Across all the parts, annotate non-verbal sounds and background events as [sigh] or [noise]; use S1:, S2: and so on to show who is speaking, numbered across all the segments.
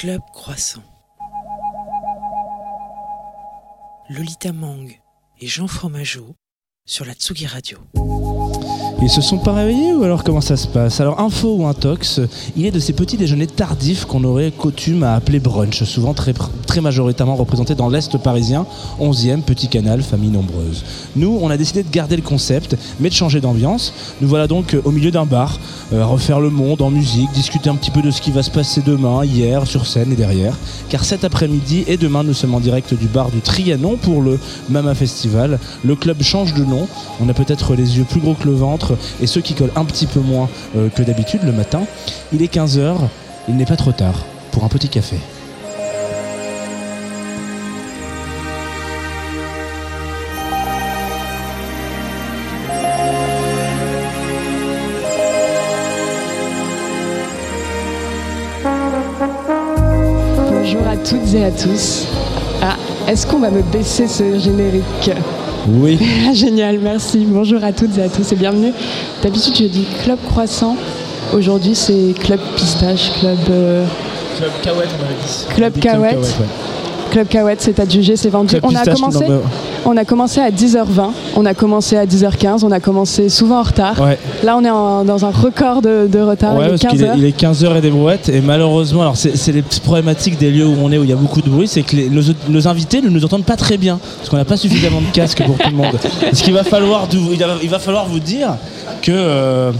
S1: Club Croissant. Lolita Mang et Jean Fromageau sur la Tsugi Radio.
S2: Ils se sont pas réveillés ou alors comment ça se passe? Alors info ou intox, il est de ces petits déjeuners tardifs qu'on aurait coutume à appeler brunch, souvent très, très majoritairement représentés dans l'Est parisien, 11e, petit canal, famille nombreuse. Nous, on a décidé de garder le concept, mais de changer d'ambiance. Nous voilà donc au milieu d'un bar, euh, refaire le monde en musique, discuter un petit peu de ce qui va se passer demain, hier, sur scène et derrière. Car cet après-midi et demain, nous sommes en direct du bar du Trianon pour le Mama Festival. Le club change de nom, on a peut-être les yeux plus gros que le ventre, et ceux qui collent un petit peu moins euh, que d'habitude le matin. Il est 15h, il n'est pas trop tard pour un petit café.
S3: Bonjour à toutes et à tous. Ah, est-ce qu'on va me baisser ce générique?
S2: Oui. [laughs]
S3: Génial, merci. Bonjour à toutes et à tous et bienvenue. D'habitude, je dis Club Croissant. Aujourd'hui, c'est Club Pistache, Club. euh,
S2: Club Cahouette, on avait dit.
S3: Club Cahouette. Club Cahouette, c'est adjugé, c'est vendu.
S2: Club
S3: on, a
S2: Pistache,
S3: commencé,
S2: non,
S3: on a commencé à 10h20, on a commencé à 10h15, on a commencé souvent en retard.
S2: Ouais.
S3: Là, on est en- dans un record de, de retard.
S2: Ouais,
S3: il est
S2: parce qu'il
S3: 15h.
S2: est, il est 15h et des brouettes et malheureusement, alors c'est les problématiques des lieux où on est où il y a beaucoup de bruit, c'est que les- nos, nos invités ne nous entendent pas très bien parce qu'on n'a pas suffisamment de casques pour tout le monde. [laughs] Ce qu'il va falloir, vous- il va, il va falloir vous dire que euh,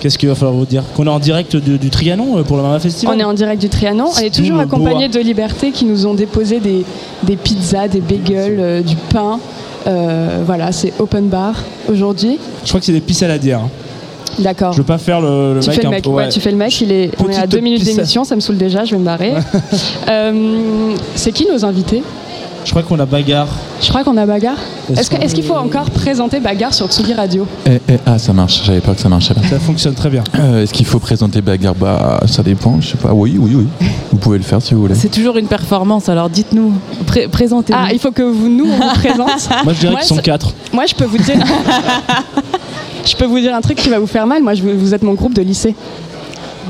S2: qu'est-ce qu'il va falloir vous dire qu'on est en direct du, du Trianon euh, pour le Mama Festival.
S3: On est en direct du Trianon. On est toujours accompagné de Liberté qui nous ont déposé des, des pizzas, des bagels, euh, du pain. Euh, voilà, c'est open bar aujourd'hui.
S2: Je crois que c'est des pissaladières. hein.
S3: D'accord.
S2: Je veux pas faire le, le
S3: Tu
S2: mec
S3: fais le
S2: un
S3: mec,
S2: peu-
S3: ouais,
S2: ouais.
S3: tu fais le mec, il est, on est à deux minutes d'émission, ça me saoule déjà, je vais me barrer. [laughs] Euh, c'est qui nos invités?
S2: Je crois qu'on a bagarre.
S3: Je crois qu'on a Bagarre.
S2: Est-ce
S3: Est-ce que-
S2: qu'on-
S3: est-ce qu'il faut encore présenter Bagarre sur Tsugi Radio
S4: Eh, eh, ah, ça marche, j'avais peur que ça marchait pas.
S2: Ça fonctionne très bien.
S4: Euh, Est-ce qu'il faut présenter Bagarre? Bah, ça dépend, je sais pas. Oui, oui, oui. [laughs] Vous pouvez le faire si vous voulez.
S5: C'est toujours une performance, alors dites-nous, Pré- présentez-nous.
S3: Ah, il faut que vous, nous, on vous présente. [laughs]
S2: Moi je dirais
S3: Moi,
S2: qu'ils sont quatre.
S3: Moi, je peux vous dire. [laughs] je peux vous dire un truc qui va vous faire mal. Moi, je, vous êtes mon groupe de lycée.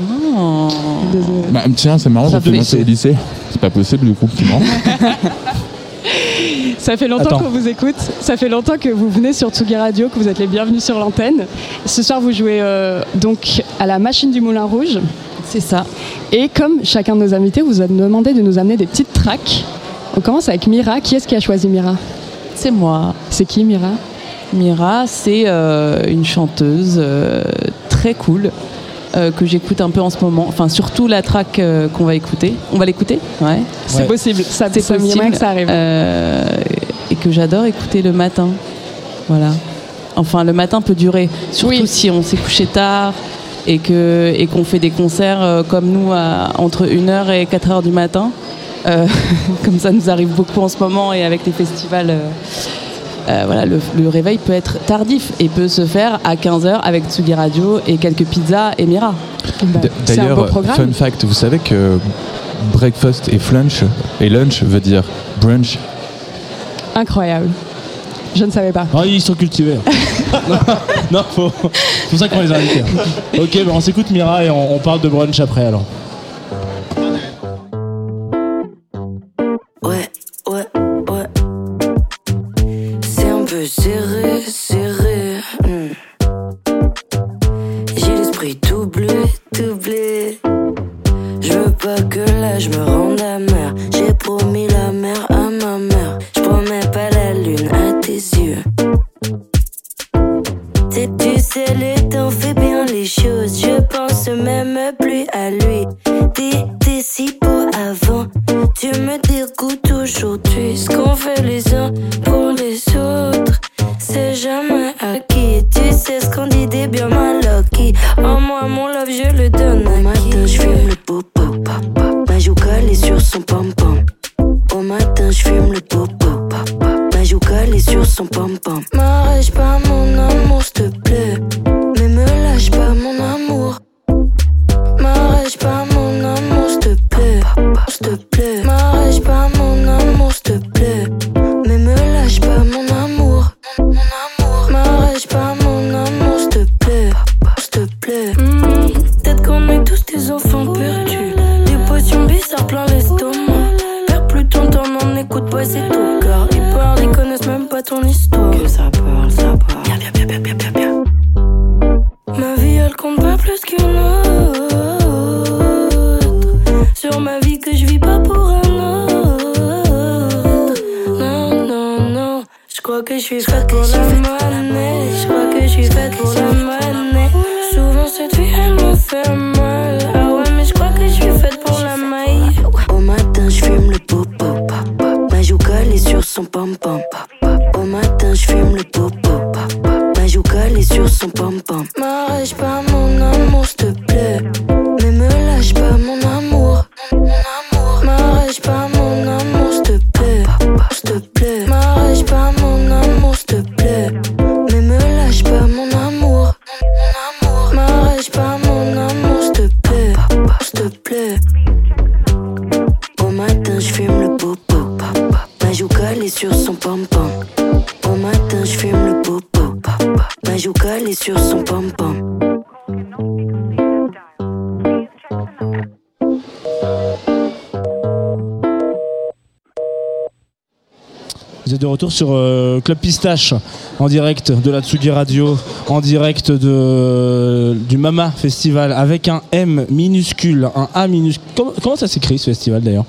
S5: Oh.
S3: Désolée.
S4: Bah, tiens, c'est marrant,
S5: Ça
S4: vous
S5: fait-
S4: au lycée. C'est pas possible du coup, c'est marrant. [laughs]
S3: Ça fait longtemps qu'on vous écoute. Ça fait longtemps que vous venez sur Tsugi Radio, que vous êtes les bienvenus sur l'antenne. Ce soir, vous jouez euh, donc à la machine du Moulin Rouge.
S5: C'est ça.
S3: Et comme chacun de nos invités, vous a demandé de nous amener des petites tracks. On commence avec Mira. Qui est-ce qui a choisi Mira?
S5: C'est moi.
S3: C'est qui Mira?
S5: Mira, c'est euh, une chanteuse euh, très cool euh, que j'écoute un peu en ce moment. Enfin, surtout la track euh, qu'on va écouter. On va l'écouter? Ouais.
S3: C'est
S2: Ouais.
S3: possible. Ça,
S5: C'est possible.
S3: que ça arrive.
S5: Euh, et que j'adore écouter le matin. Voilà. Enfin, le matin peut durer, surtout
S3: Oui.
S5: si on s'est couché tard et que et qu'on fait des concerts euh, comme nous à, entre 1h et 4h du matin. Euh, [laughs] comme ça nous arrive beaucoup en ce moment et avec les festivals. Euh, voilà, le, le réveil peut être tardif et peut se faire à 15h avec Tsugi Radio et quelques pizzas et Mira.
S3: Bah,
S4: D-
S3: c'est un beau
S4: D'ailleurs,
S3: programme.
S4: fun fact, vous savez que breakfast et flunch et lunch veut dire brunch.
S3: Incroyable. Je ne savais pas.
S2: Ah, ils sont cultivés. non, [laughs] non, faut- c'est pour ça qu'on les a invités. Ok, bah, on s'écoute Mira et on, on parle de brunch après alors.
S6: Sur
S2: euh, Club Pistache, en direct de la Tsugi Radio, en direct de, du Mama Festival, avec un M minuscule, un A minuscule. Comment, comment ça s'écrit ce festival d'ailleurs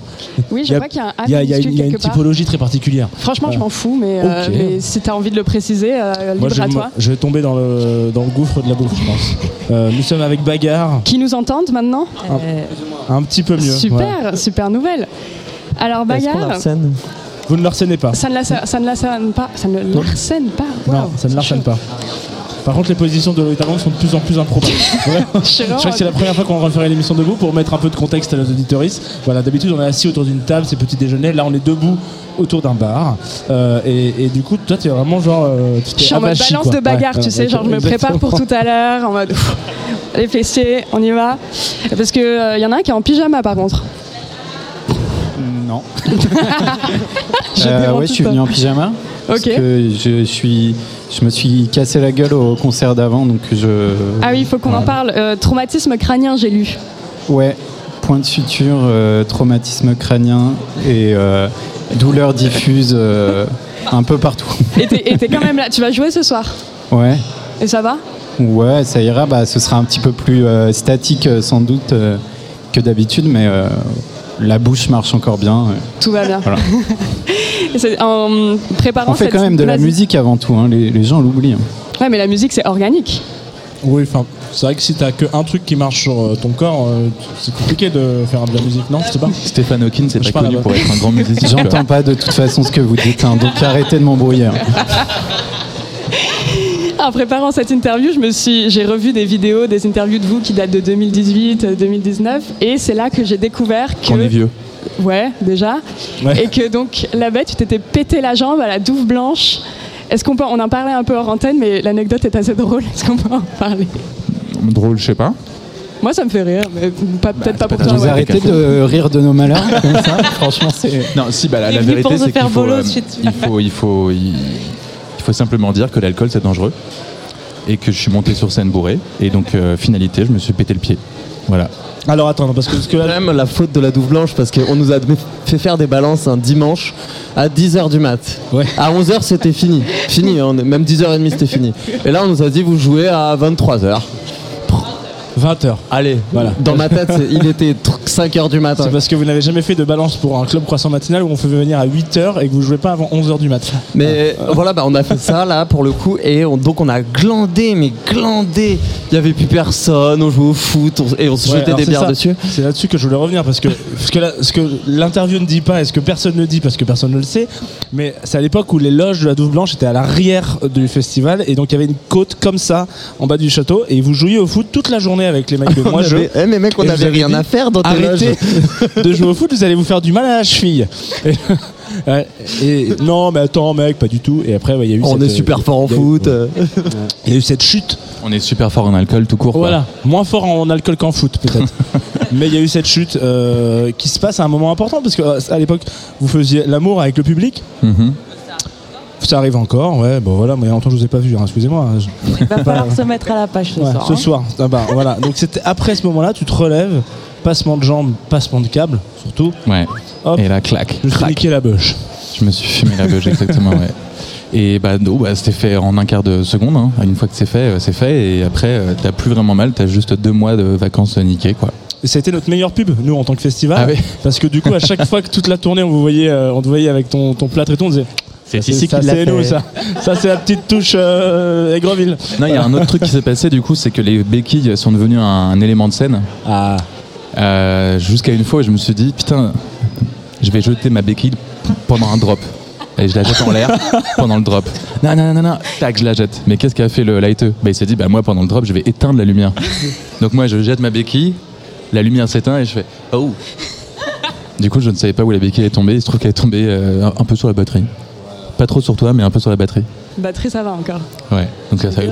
S3: Oui,
S2: Il
S3: je
S2: y a-
S3: crois qu'il y a un A
S2: Il y a, il y a-
S3: minuscule
S2: il y a une
S3: part.
S2: typologie très particulière.
S3: Franchement, je m'en fous, mais, euh,
S2: Ok.
S3: mais si t'as envie de le préciser, euh, libre
S2: je,
S3: à
S2: vais
S3: toi.
S2: je vais tomber dans le, dans le gouffre de la bouffe, je pense. Euh, nous sommes avec Bagarre,
S3: Qui nous entendent maintenant
S2: un petit peu mieux.
S3: Super, super nouvelle. Alors, Bagarre,
S7: l'arsène
S2: Vous ne l'arsènez pas.
S3: ça ne l'arsène pas. Ça ne l'arsène pas.
S2: Non, ça ne l'arsène pas. Par contre, les positions de Bang sont de plus en plus improbables. [laughs]
S3: Je
S2: crois que c'est la première fois qu'on referait l'émission debout pour mettre un peu de contexte à nos auditoristes. Voilà, d'habitude on est assis autour d'une table, c'est petit déjeuner. Là, on est debout autour d'un bar. Euh, et, et du coup, toi, tu es vraiment genre. euh, tu
S3: Je suis en mode balance
S2: quoi.
S3: de bagarre,
S2: Ouais,
S3: tu
S2: ouais,
S3: sais, genre je me prépare pour tout à l'heure, en mode les fessiers, on y va. Parce que euh, y en a un qui est en pyjama par contre.
S8: Non. [laughs]
S3: Je
S8: Euh, ouais, je suis venu en pyjama. Parce que je suis, je me suis cassé la gueule au concert d'avant, donc je.
S3: Ah oui, il faut qu'on en parle. Euh, traumatisme crânien, j'ai lu.
S8: Ouais. Point de suture, euh, traumatisme crânien et euh, douleur diffuse euh, un peu partout.
S3: Et t'es quand même là. Tu vas jouer ce soir.
S8: Ouais.
S3: Et ça va?
S8: Ouais, ça ira. Bah, ce sera un petit peu plus euh, statique sans doute euh, que d'habitude, mais euh, la bouche marche encore bien.
S3: Tout va bien.
S8: Voilà. [laughs]
S3: En préparant
S8: On fait
S3: cette-
S8: quand même de la musique avant tout. hein, Les, les gens l'oublient. hein.
S3: Ouais, mais la musique c'est organique.
S2: Oui, enfin, c'est vrai que si t'as que un truc qui marche sur euh, ton corps, euh, c'est compliqué de faire de la musique, non Je sais pas.
S4: Stéphane Hawking, c'est
S2: Je
S4: pas connu pour être un grand musicien.
S8: J'entends pas de toute façon ce que vous dites, hein, donc arrêtez de m'embrouiller. [laughs]
S3: En préparant cette interview, je me suis, j'ai revu des vidéos, des interviews de vous qui datent de 2018, euh, 2019, et c'est là que j'ai découvert que
S4: On est vieux.
S3: Ouais, déjà.
S2: Ouais.
S3: Et que donc là-bas, tu t'étais pété la jambe à la douve blanche. Est-ce qu'on peut, on en parlait un peu hors antenne, mais l'anecdote est assez drôle. Est-ce qu'on peut en parler?
S4: Drôle, je sais pas.
S3: Moi, ça me fait rire, mais pas- peut-être pas pour toi.
S8: Vous
S3: ouais.
S8: arrêtez de rire de nos malheurs [laughs] comme ça Franchement, c'est.
S4: Non, si, bah, la, la vérité, c'est qu'il
S5: faire
S4: faut,
S5: bolos
S4: euh, il faut, il faut, il, il faut simplement dire que l'alcool c'est dangereux et que je suis monté sur scène bourré et donc euh, finalité, je me suis pété le pied. Voilà.
S2: Alors attends, parce que, parce que là,
S7: Quand même la faute de la douve blanche parce qu'on nous a fait faire des balances un dimanche à 10h du mat.
S2: Ouais.
S7: À 11h c'était fini. Fini, est- même 10h30 c'était fini. Et là on nous a dit vous jouez à 23h.
S2: 20h.
S7: Allez,
S2: Voilà.
S7: Dans ma tête, il était 5h [laughs] du matin.
S2: C'est parce que vous n'avez jamais fait de balance pour un club croissant matinal où on fait venir à 8h et que vous jouez pas avant 11h du mat.
S7: Mais voilà, bah, on a fait ça là pour le coup et on- donc on a glandé, mais glandé. Il y avait plus personne, on jouait au foot on- et on se
S2: Ouais,
S7: jetait des bières
S2: ça.
S7: dessus.
S2: C'est là-dessus que je voulais revenir parce que ce que, la- ce que l'interview ne dit pas et ce que personne ne dit parce que personne ne le sait, mais c'est à l'époque où les loges de la Douve Blanche étaient à l'arrière du festival et donc il y avait une côte comme ça en bas du château et vous jouiez au foot toute la journée avec les mecs de [laughs] moi je.
S7: eh, mais mec, on
S2: Et vous
S7: avait
S2: avez
S7: rien
S2: dit,
S7: à faire dans tes
S2: Arrêtez de jouer au foot, vous allez vous faire du mal à la cheville. [laughs] Et, ouais, et non, mais attends, mec, pas du tout. Et après, il y a eu.
S7: On
S2: cette,
S7: est super
S2: euh,
S7: fort en
S2: il y a eu-
S7: foot.
S2: ouais. Il y a eu cette chute.
S4: On est super fort en alcool tout court. quoi.
S2: Voilà, moins fort en alcool qu'en foot peut-être. [laughs] Mais il y a eu cette chute euh, qui se passe à un moment important parce que euh, à l'époque vous faisiez l'amour avec le public.
S4: Mhm.
S2: Ça arrive encore, ouais. Bon voilà, mais longtemps je vous ai pas vu. hein, Excusez-moi. hein, je-
S5: Il va falloir se mettre à la page ce
S2: Ouais,
S5: soir.
S2: ce
S5: hein.
S2: soir. Ah bah, voilà. Donc c'était après ce moment-là, tu te relèves, passement de jambes, passement de câble, surtout.
S4: Ouais.
S2: Hop.
S4: Et là, clac.
S2: Je me suis niqué la bûche.
S4: Je me suis fumé la beuge, exactement, ouais. [laughs] Et bah, bah, c'était fait en un quart de seconde. hein. Une fois que c'est fait, euh, c'est fait. Et après, euh, t'as plus vraiment mal. T'as juste deux mois de vacances niquées, quoi.
S2: Et ça a été notre meilleure pub, nous, en tant que festival.
S4: Ah oui.
S2: Parce que du coup, à chaque [laughs] fois que toute la tournée, on vous voyait, euh, on te voyait avec ton, ton plâtre et tout, on disait
S4: C'est
S2: Ça,
S4: Sissi
S2: ça,
S4: qui l'a fait.
S2: nous, ça. Ça, c'est la petite touche euh, Aigreville.
S4: Non, il y a un autre truc qui s'est passé du coup, c'est que les béquilles sont devenues un, un élément de scène.
S2: Ah.
S4: Euh, Jusqu'à une fois je me suis dit, putain, je vais jeter ma béquille pendant un drop. Et je la jette en l'air pendant le drop. Non, non, non, non, tac, je la jette. Mais qu'est-ce qu'a fait le lighteux bah, Il s'est dit, bah, moi pendant le drop, je vais éteindre la lumière. Donc moi, je jette ma béquille, la lumière s'éteint et je fais, oh Du coup, je ne savais pas où la béquille est tombée. Il se trouve qu'elle est tombée euh, un- un peu sur la batterie. Pas trop sur toi, mais un peu sur la batterie.
S3: Batterie, ça va encore.
S4: Ouais. Donc ça, ça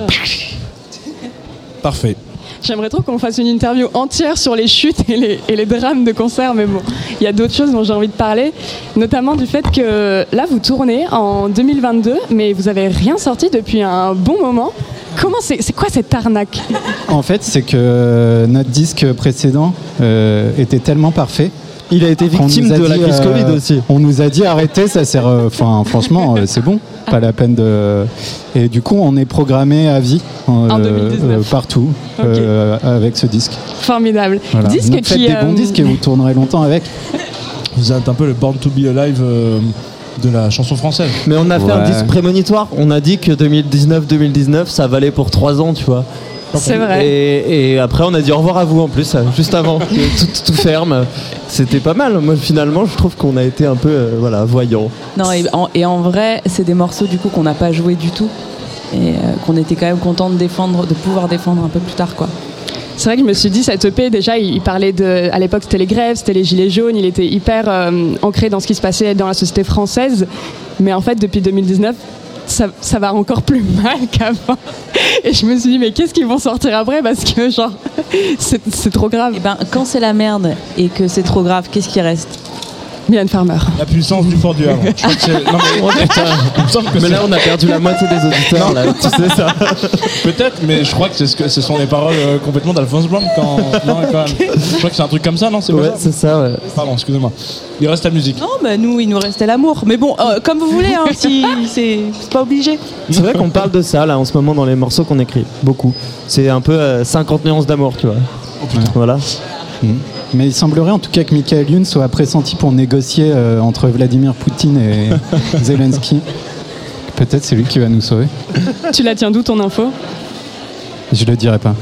S2: Parfait.
S3: J'aimerais trop qu'on fasse une interview entière sur les chutes et les, et les drames de concert, mais bon, il y a d'autres choses dont j'ai envie de parler, notamment du fait que là, vous tournez en 2022, mais vous avez rien sorti depuis un bon moment. Comment c'est c'est quoi cette arnaque?
S8: En fait, c'est que notre disque précédent euh, était tellement parfait.
S7: Il a été victime
S8: a
S7: de la crise
S8: euh,
S7: Covid aussi.
S8: On nous a dit arrêtez, ça sert. euh, Enfin, franchement, euh, c'est bon, pas la peine de. Et du coup, on est programmé à vie euh,
S3: En 2019.
S8: partout euh, avec ce disque.
S3: Formidable.
S8: Voilà.
S3: Disque
S8: Donc, faites
S3: qui,
S8: des bons
S3: euh,
S8: disques et vous tournerez longtemps avec.
S2: Vous êtes un peu le Born to be Alive euh, de la chanson française.
S7: Mais on a fait un disque prémonitoire. On a dit que 2019-2019, ça valait pour 3 ans, tu vois.
S3: C'est vrai.
S7: Et, et après, on a dit au revoir à vous en plus, euh, juste avant [laughs] que tout, tout ferme. C'était pas mal. Moi, finalement, je trouve qu'on a été un peu, euh, voilà, voyant.
S5: Non, et en, et en vrai, c'est des morceaux du coup qu'on n'a pas joué du tout et euh, qu'on était quand même content de défendre, de pouvoir défendre un peu plus tard, quoi.
S3: C'est vrai que je me suis dit, cette EP, déjà, il il parlait de. À l'époque, c'était les grèves, c'était les gilets jaunes, il était hyper euh, ancré dans ce qui se passait dans la société française. Mais en fait, depuis 2019, ça, va encore plus mal qu'avant. Et je me suis dit, mais qu'est-ce qu'ils vont sortir après? Parce que, genre, [laughs] c'est trop grave.
S5: Et ben, quand c'est la merde et que c'est trop grave, qu'est-ce qui reste?
S3: Mylène Farmer.
S2: La puissance du fort du Havre. Je crois que c'est- non, mais,
S7: Oh putain.
S2: il me semble que
S7: Mais
S2: c'est-
S7: là, on a perdu la moitié des auditeurs, là. Tu sais ça. [laughs]
S2: Peut-être, mais je crois que c'est ce, que, ce sont les paroles euh, complètement d'Alphonse Blanc. Quand... Non, quand même. [laughs] Je crois que c'est un truc comme ça, non C'est pas
S7: Ouais,
S2: ça
S7: c'est ça, ouais.
S2: Pardon, excusez-moi. Il reste la musique.
S5: Non, bah nous, il nous restait l'amour. Mais bon, euh, comme vous voulez, hein, si c'est c'est pas obligé.
S7: C'est vrai qu'on parle de ça, là, en ce moment, dans les morceaux qu'on écrit. Beaucoup. C'est un peu euh, 50 nuances d'amour, tu vois. Voilà.
S8: Mais il semblerait en tout cas que Michael Youn soit pressenti pour négocier euh, entre Vladimir Poutine et [laughs] Zelensky. Peut-être c'est lui qui va nous sauver.
S3: Tu la tiens d'où ton info?
S8: Je le dirai pas.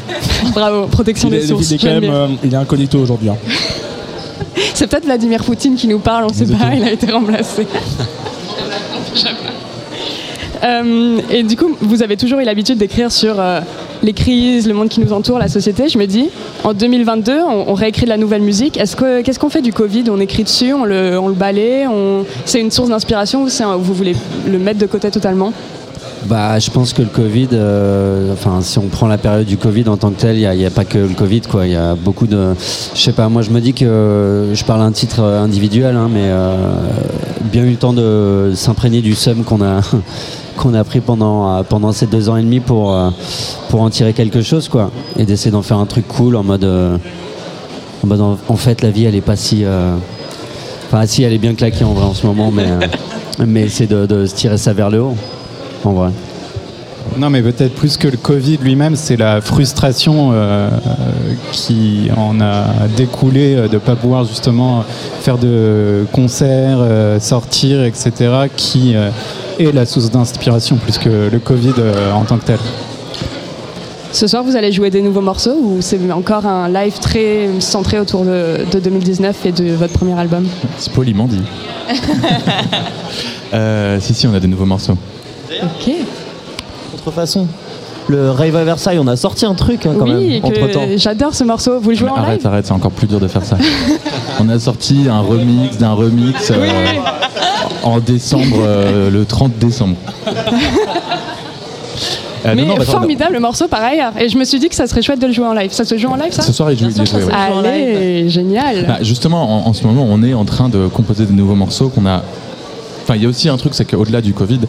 S3: Bravo, protection
S2: Il est,
S3: des sources.
S2: il est quand même,
S3: bien.
S2: euh, il est incognito aujourd'hui. hein. [laughs]
S3: C'est peut-être Vladimir Poutine qui nous parle, on sait pas, il a été remplacé. [laughs] Euh, et du coup, vous avez toujours eu l'habitude d'écrire sur euh, les crises, le monde qui nous entoure, la société. Je me dis, en 2022, on, réécrit de la nouvelle musique. Est-ce que qu'est-ce qu'on fait du Covid? On écrit dessus, on le, on balaye, c'est une source d'inspiration ou vous voulez le mettre de côté totalement?
S9: Bah, je pense que le Covid, euh, enfin, si on prend la période du Covid en tant que tel, il n'y a, pas que le Covid, quoi. Il y a beaucoup de. Je sais pas, moi je me dis que je parle un titre euh, individuel, hein, mais euh, bien eu le temps de s'imprégner du seum qu'on a. qu'on a pris pendant, euh, pendant ces deux ans et demi pour, euh, pour en tirer quelque chose quoi et d'essayer d'en faire un truc cool en mode euh, en, fait la vie elle est pas si enfin si elle est bien claquée en vrai en ce moment mais [laughs] mais c'est de, se tirer ça vers le haut en vrai
S8: Non, mais peut-être plus que le Covid lui-même, c'est la frustration qui en a découlé de ne pas pouvoir justement faire de concerts, sortir, etc., qui est la source d'inspiration plus que le Covid euh, en tant que tel.
S3: Ce soir, vous allez jouer des nouveaux morceaux ou c'est encore un live très centré autour de, de 2019 et de votre premier album?
S4: C'est poliment dit. [laughs] Euh, si, si, on a des nouveaux morceaux.
S3: Ok.
S7: Contrefaçon. Le Rave à Versailles, on a sorti un truc hein, quand
S3: oui,
S7: même, entre temps.
S3: que j'adore ce morceau. Vous le jouez en
S4: arrête,
S3: live?
S4: arrête, c'est encore plus dur de faire ça. [laughs] on a sorti un remix d'un remix euh, en décembre, euh, le 30 décembre. Euh,
S3: Mais
S4: non, non, bah, attends,
S3: formidable le morceau par ailleurs. Et je me suis dit que ça serait chouette de le jouer en live. Ça se joue en live ça
S4: Ce soir, il joue, il est joué, ouais.
S3: Allez, génial.
S4: Bah, justement, en, en ce moment, on est en train de composer de nouveaux morceaux qu'on a. Enfin, il y a aussi un truc, c'est qu'au-delà du Covid,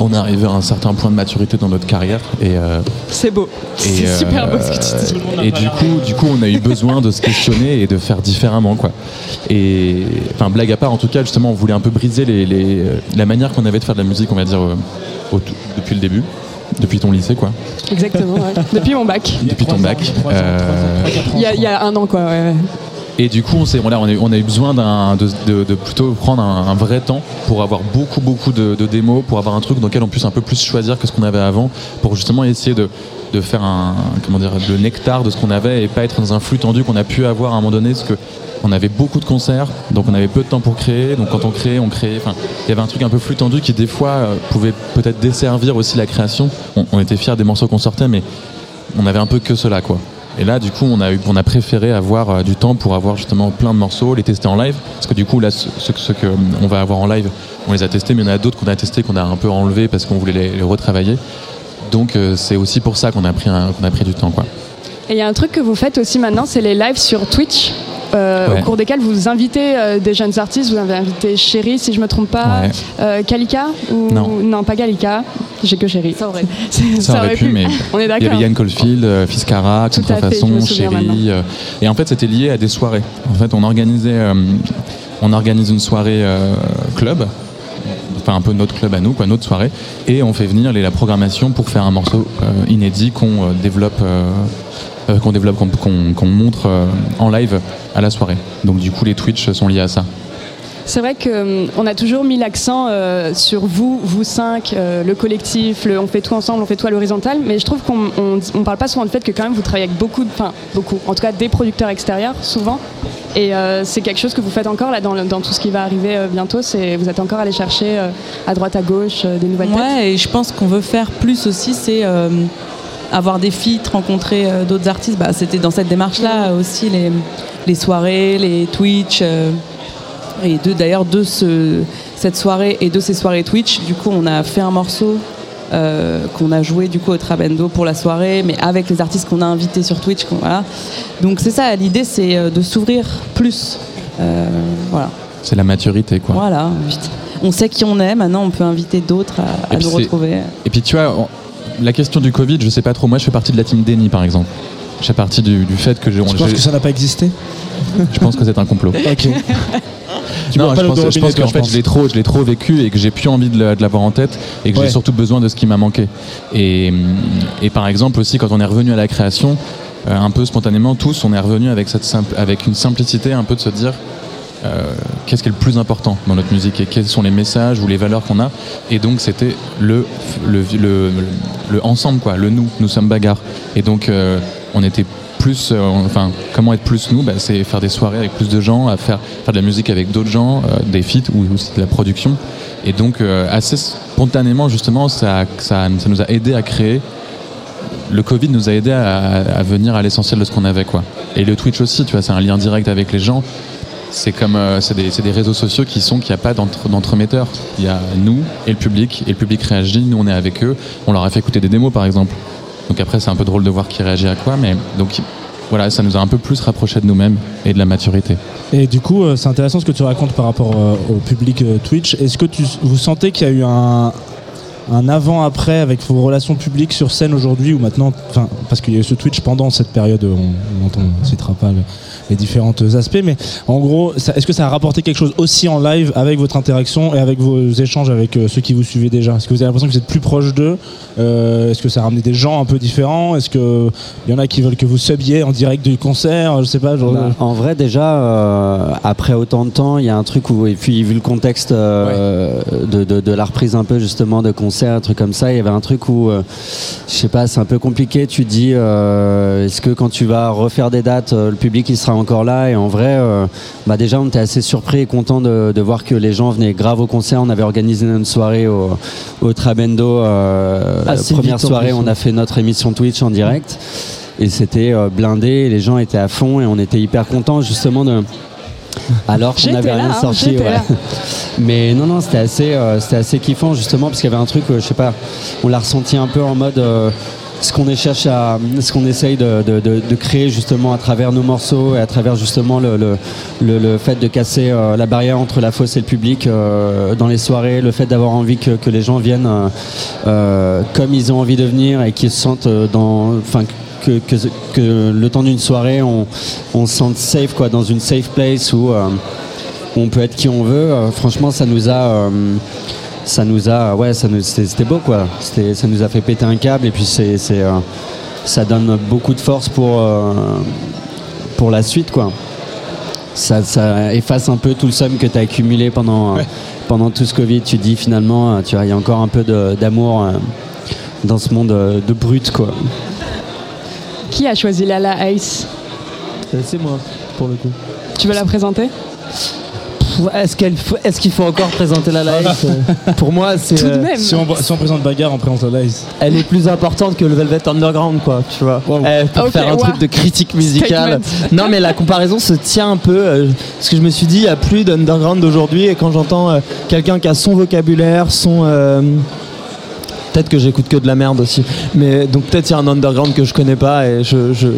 S4: on est arrivé à un certain point de maturité dans notre carrière et. euh,
S3: C'est beau. C'est
S4: euh,
S3: super beau ce que tu dis.
S4: Et du coup, du coup, on a eu besoin de se questionner et de faire différemment, quoi. Et enfin, blague à part, en tout cas, justement, on voulait un peu briser les, les- euh, la manière qu'on avait de faire de la musique, on va dire, euh, au depuis le début, depuis ton lycée, quoi,
S3: Exactement, ouais. [laughs] Depuis mon bac.
S4: depuis ton bac. Euh,
S3: Il y, a, il y a un an quoi. ouais, ouais.
S4: Et du coup, on, a, eu- besoin d'un- de, plutôt prendre un, vrai temps pour avoir beaucoup, beaucoup de, démos, pour avoir un truc dans lequel on puisse un peu plus choisir que ce qu'on avait avant, pour justement essayer de, faire un, le nectar de ce qu'on avait et pas être dans un flux tendu qu'on a pu avoir à un moment donné, parce que on avait beaucoup de concerts, donc on avait peu de temps pour créer. Donc quand on créait, on créait. Enfin, il y avait un truc un peu flux tendu qui des fois euh, pouvait peut-être desservir aussi la création. On, on était fiers des morceaux qu'on sortait, mais on avait un peu que cela, quoi. Et là, du coup, on a, eu, on a préféré avoir euh, du temps pour avoir justement plein de morceaux, les tester en live. Parce que du coup, là, ce, ce, ce que euh, va avoir en live, on les a testés, mais il y en a d'autres qu'on a testés, qu'on a un peu enlevés parce qu'on voulait les, retravailler. Donc, euh, c'est aussi pour ça qu'on a, pris qu'on a pris du temps, quoi.
S3: Et il y a un truc que vous faites aussi maintenant, c'est les lives sur Twitch. Euh,
S4: Ouais.
S3: Au cours desquels vous invitez euh, des jeunes artistes, vous avez invité Chéri, si je me trompe pas,
S4: Ouais.
S3: euh, Kalika ou...
S4: Non.
S3: pas Kalika, j'ai que Chéri.
S5: Ça aurait [laughs]
S4: Ça, aurait pu, mais [laughs]
S3: On est
S4: il y
S3: d'accord.
S4: avait Yann Caulfield, euh, Fiskara,
S3: Tout
S4: Contrefaçon. Chéri. euh, et en fait, c'était lié à des soirées. En fait, on organisait, euh, on organise une soirée euh, club, enfin un peu notre club à nous, quoi, notre soirée, et on fait venir les, la programmation pour faire un morceau euh, inédit qu'on euh, développe. euh, qu'on développe, qu'on montre euh, en live à la soirée. Donc du coup les Twitch sont liés à ça.
S3: C'est vrai qu'on a toujours mis l'accent euh, sur vous, vous cinq, euh, le collectif, le on fait tout ensemble, on fait tout à l'horizontale, mais je trouve qu'on on, on parle pas souvent du fait que quand même vous travaillez avec beaucoup, de- enfin beaucoup, en tout cas des producteurs extérieurs souvent, et euh, c'est quelque chose que vous faites encore là dans, le- dans tout ce qui va arriver euh, bientôt, c'est vous êtes encore allé chercher euh, à droite à gauche euh, des nouvelles têtes.
S5: Ouais, et je pense qu'on veut faire plus aussi, c'est euh, avoir des feats, rencontrer euh, d'autres artistes. Bah, C'était dans cette démarche-là aussi les, les soirées, les Twitch. euh, et de, d'ailleurs, de ce, cette soirée et de ces soirées Twitch, du coup, on a fait un morceau euh, qu'on a joué du coup au Trabendo pour la soirée, mais avec les artistes qu'on a invités sur Twitch. Voilà. Donc c'est ça, l'idée c'est de s'ouvrir plus. Euh, voilà.
S4: C'est la maturité quoi.
S5: Voilà. On sait qui on est, maintenant on peut inviter d'autres à, à nous retrouver.
S4: Et puis tu vois, la question du Covid, je sais pas trop. Moi, je fais partie de la team Déni, par exemple. Je fais partie du, du fait que je,
S2: Tu penses que ça n'a pas existé
S4: je pense que c'est un complot. [laughs]
S2: Ok. Tu
S4: non, je pense, je pense qu'en
S2: je
S4: fait,
S2: pense.
S4: je l'ai trop, je l'ai trop vécu et que j'ai plus envie de l'avoir en tête et que
S2: Ouais.
S4: j'ai surtout besoin de ce qui m'a manqué. Et, et par exemple aussi, quand on est revenu à la création, euh, un peu spontanément, tous, on est revenu avec cette simple, avec une simplicité, un peu de se dire. Euh, qu'est-ce qui est le plus important dans notre musique et quels sont les messages ou les valeurs qu'on a et donc c'était le le, le le ensemble quoi le nous nous sommes bagarres et donc euh, on était plus euh, enfin comment être plus nous bah, c'est faire des soirées avec plus de gens à faire faire de la musique avec d'autres gens des feats ou aussi de la production et donc assez spontanément justement ça, ça ça nous a aidé à créer le Covid nous a aidé à, à venir à l'essentiel de ce qu'on avait quoi. Et le Twitch aussi, tu vois, c'est un lien direct avec les gens. C'est comme euh, c'est des, des réseaux sociaux qui sont qu'il n'y a pas d'entre- d'entremetteur. Il y a nous et le public et le public réagit. Nous on est avec eux. On leur a fait écouter des démos par exemple. Donc après c'est un peu drôle de voir qui réagit à quoi, mais donc voilà, ça nous a un peu plus rapprochés de nous-mêmes et de la maturité.
S2: Et du coup, euh, c'est intéressant ce que tu racontes par rapport euh, au public euh, Twitch. Est-ce que tu, vous sentez qu'il y a eu un, un avant-après avec vos relations publiques sur scène aujourd'hui ou maintenant, parce qu'il y a eu ce Twitch pendant cette période, on, on ne citera pas les différents aspects, mais en gros, est-ce que ça a rapporté quelque chose aussi en live avec votre interaction et avec vos échanges avec euh, ceux qui vous suivaient déjà? Est-ce que vous avez l'impression que vous êtes plus proche d'eux Euh, Est-ce que ça a ramené des gens un peu différents? Est-ce qu'il y en a qui veulent que vous subiez en direct du concert? Je sais pas. Genre,
S9: Bah, en vrai, déjà, euh, après autant de temps, il y a un truc où, et puis vu le contexte euh, de, de- de la reprise un peu justement de concerts, un truc comme ça, il y avait un truc où, euh, je sais pas, c'est un peu compliqué. Tu dis, euh, est-ce que quand tu vas refaire des dates, euh, le public il sera encore là? Et en vrai, euh, bah déjà, on était assez surpris et content de, de voir que les gens venaient grave au concert. On avait organisé une soirée au, au Trabendo. euh,
S7: Assez
S9: première
S7: vite,
S9: soirée, on a fait notre émission Twitch en direct. Et c'était euh, blindé, les gens étaient à fond et on était hyper contents justement de. Alors qu'on n'avait rien
S3: hein,
S9: sorti. ouais. [laughs] Mais non, non, c'était assez, euh, c'était assez kiffant justement parce qu'il y avait un truc, euh, je sais pas, on l'a ressenti un peu en mode. euh, ce qu'on cherche ce qu'on essaye de, créer justement à travers nos morceaux et à travers justement le, fait de casser euh, la barrière entre la fosse et le public euh, dans les soirées, le fait d'avoir envie que, les gens viennent euh, comme ils ont envie de venir et qu'ils se sentent dans, enfin que, le temps d'une soirée on, on se sente safe quoi, dans une safe place où on peut être qui on veut. Franchement, ça nous a, ça nous a, ouais, ça nous, c'était beau quoi. C'était, ça nous a fait péter un câble et puis c'est, c'est, euh, ça donne beaucoup de force pour, euh, pour la suite quoi. ça, ça efface un peu tout le somme que tu as accumulé pendant,
S2: Ouais.
S9: pendant tout ce Covid. Tu te dis finalement, euh, tu vois, il y a encore un peu de- d'amour euh, dans ce monde euh, de brut, quoi.
S3: Qui a choisi Lala Ice
S7: C'est moi, pour le coup.
S3: Tu veux la présenter?
S7: Est-ce qu'elle faut- est-ce qu'il faut encore présenter la live euh, [laughs] Pour moi, c'est.
S3: Tout de
S7: euh,
S3: même.
S2: Si on, si on présente bagarre, on présente la live.
S7: Elle est plus importante que le Velvet Underground, quoi, tu vois.
S2: Wow.
S7: Eh, pour faire un
S3: wow.
S7: truc de critique musicale. [laughs] Non, mais la comparaison se tient un peu. euh, parce que je me suis dit, il n'y a plus d'underground d'aujourd'hui. Et quand j'entends euh, quelqu'un qui a son vocabulaire, son. Euh, Peut-être que j'écoute que de la merde aussi. Mais donc peut-être il y a un underground que je connais pas et je, je,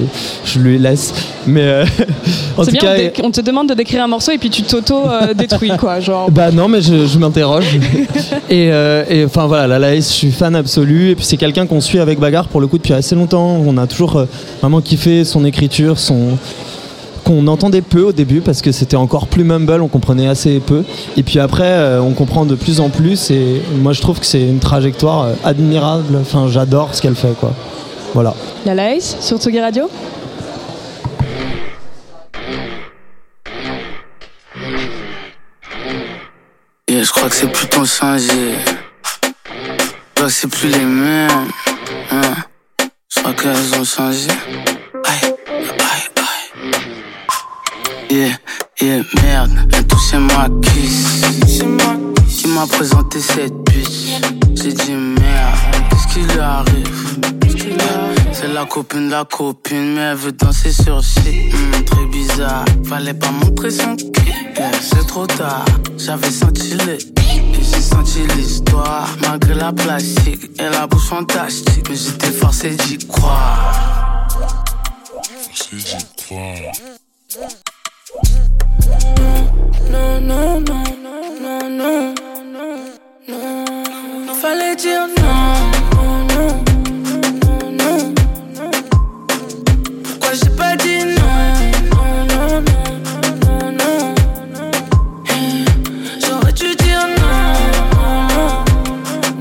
S7: je lui laisse. Mais euh, [laughs] en tout
S3: bien,
S7: cas.
S3: on, te demande de décrire un morceau et puis tu t'auto-détruis, [laughs] quoi. Genre,
S7: Bah non, mais je, je m'interroge. [laughs] et, euh, et enfin voilà, la Laïs, je suis fan absolu. Et puis c'est quelqu'un qu'on suit avec Bagarre pour le coup depuis assez longtemps. On a toujours euh, vraiment kiffé son écriture, son qu'on entendait peu au début parce que c'était encore plus mumble, on comprenait assez peu. Et puis après, euh, on comprend de plus en plus. Et moi, je trouve que c'est une trajectoire euh, admirable. Enfin, j'adore ce qu'elle fait, quoi. Voilà.
S3: Lala Ice sur Tsugi Radio
S10: Yeah, je crois que c'est plus ton changé. Je crois que c'est plus les mêmes. Hein. Je crois qu'elles ont changé. Aïe, merde, viens toucher ma kiss. Qui m'a présenté cette bitch. J'ai dit merde, qu'est-ce qui lui arrive? C'est la copine de la copine, mais elle veut danser sur shit. Hmm, très bizarre, fallait pas montrer son cul. C'est trop tard, j'avais senti le j'ai senti l'histoire. Malgré la plastique et la bouche fantastique, mais j'étais forcé d'y croire. Non, non, non, non, non, non, non, non. Fallait dire non, non, non, non, non. Pourquoi j'ai pas dit non, non, non, non, non, non, non. J'aurais dû dire non, non,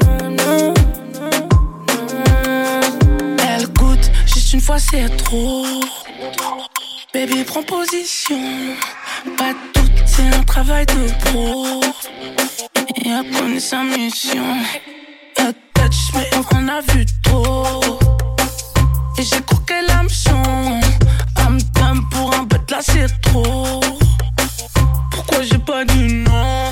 S10: non, non, non. Elle goûte juste une fois, c'est trop. Baby, prends position. Pas tout, c'est un travail de pro. Et à connaît sa mission. Attach, mais on a vu trop. Et j'ai cru qu'elle me son. Amdam pour un bête là, c'est trop. Pourquoi j'ai pas dit non?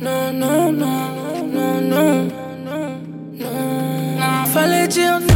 S10: Non, non, non, non, non, non, non. Fallait dire non.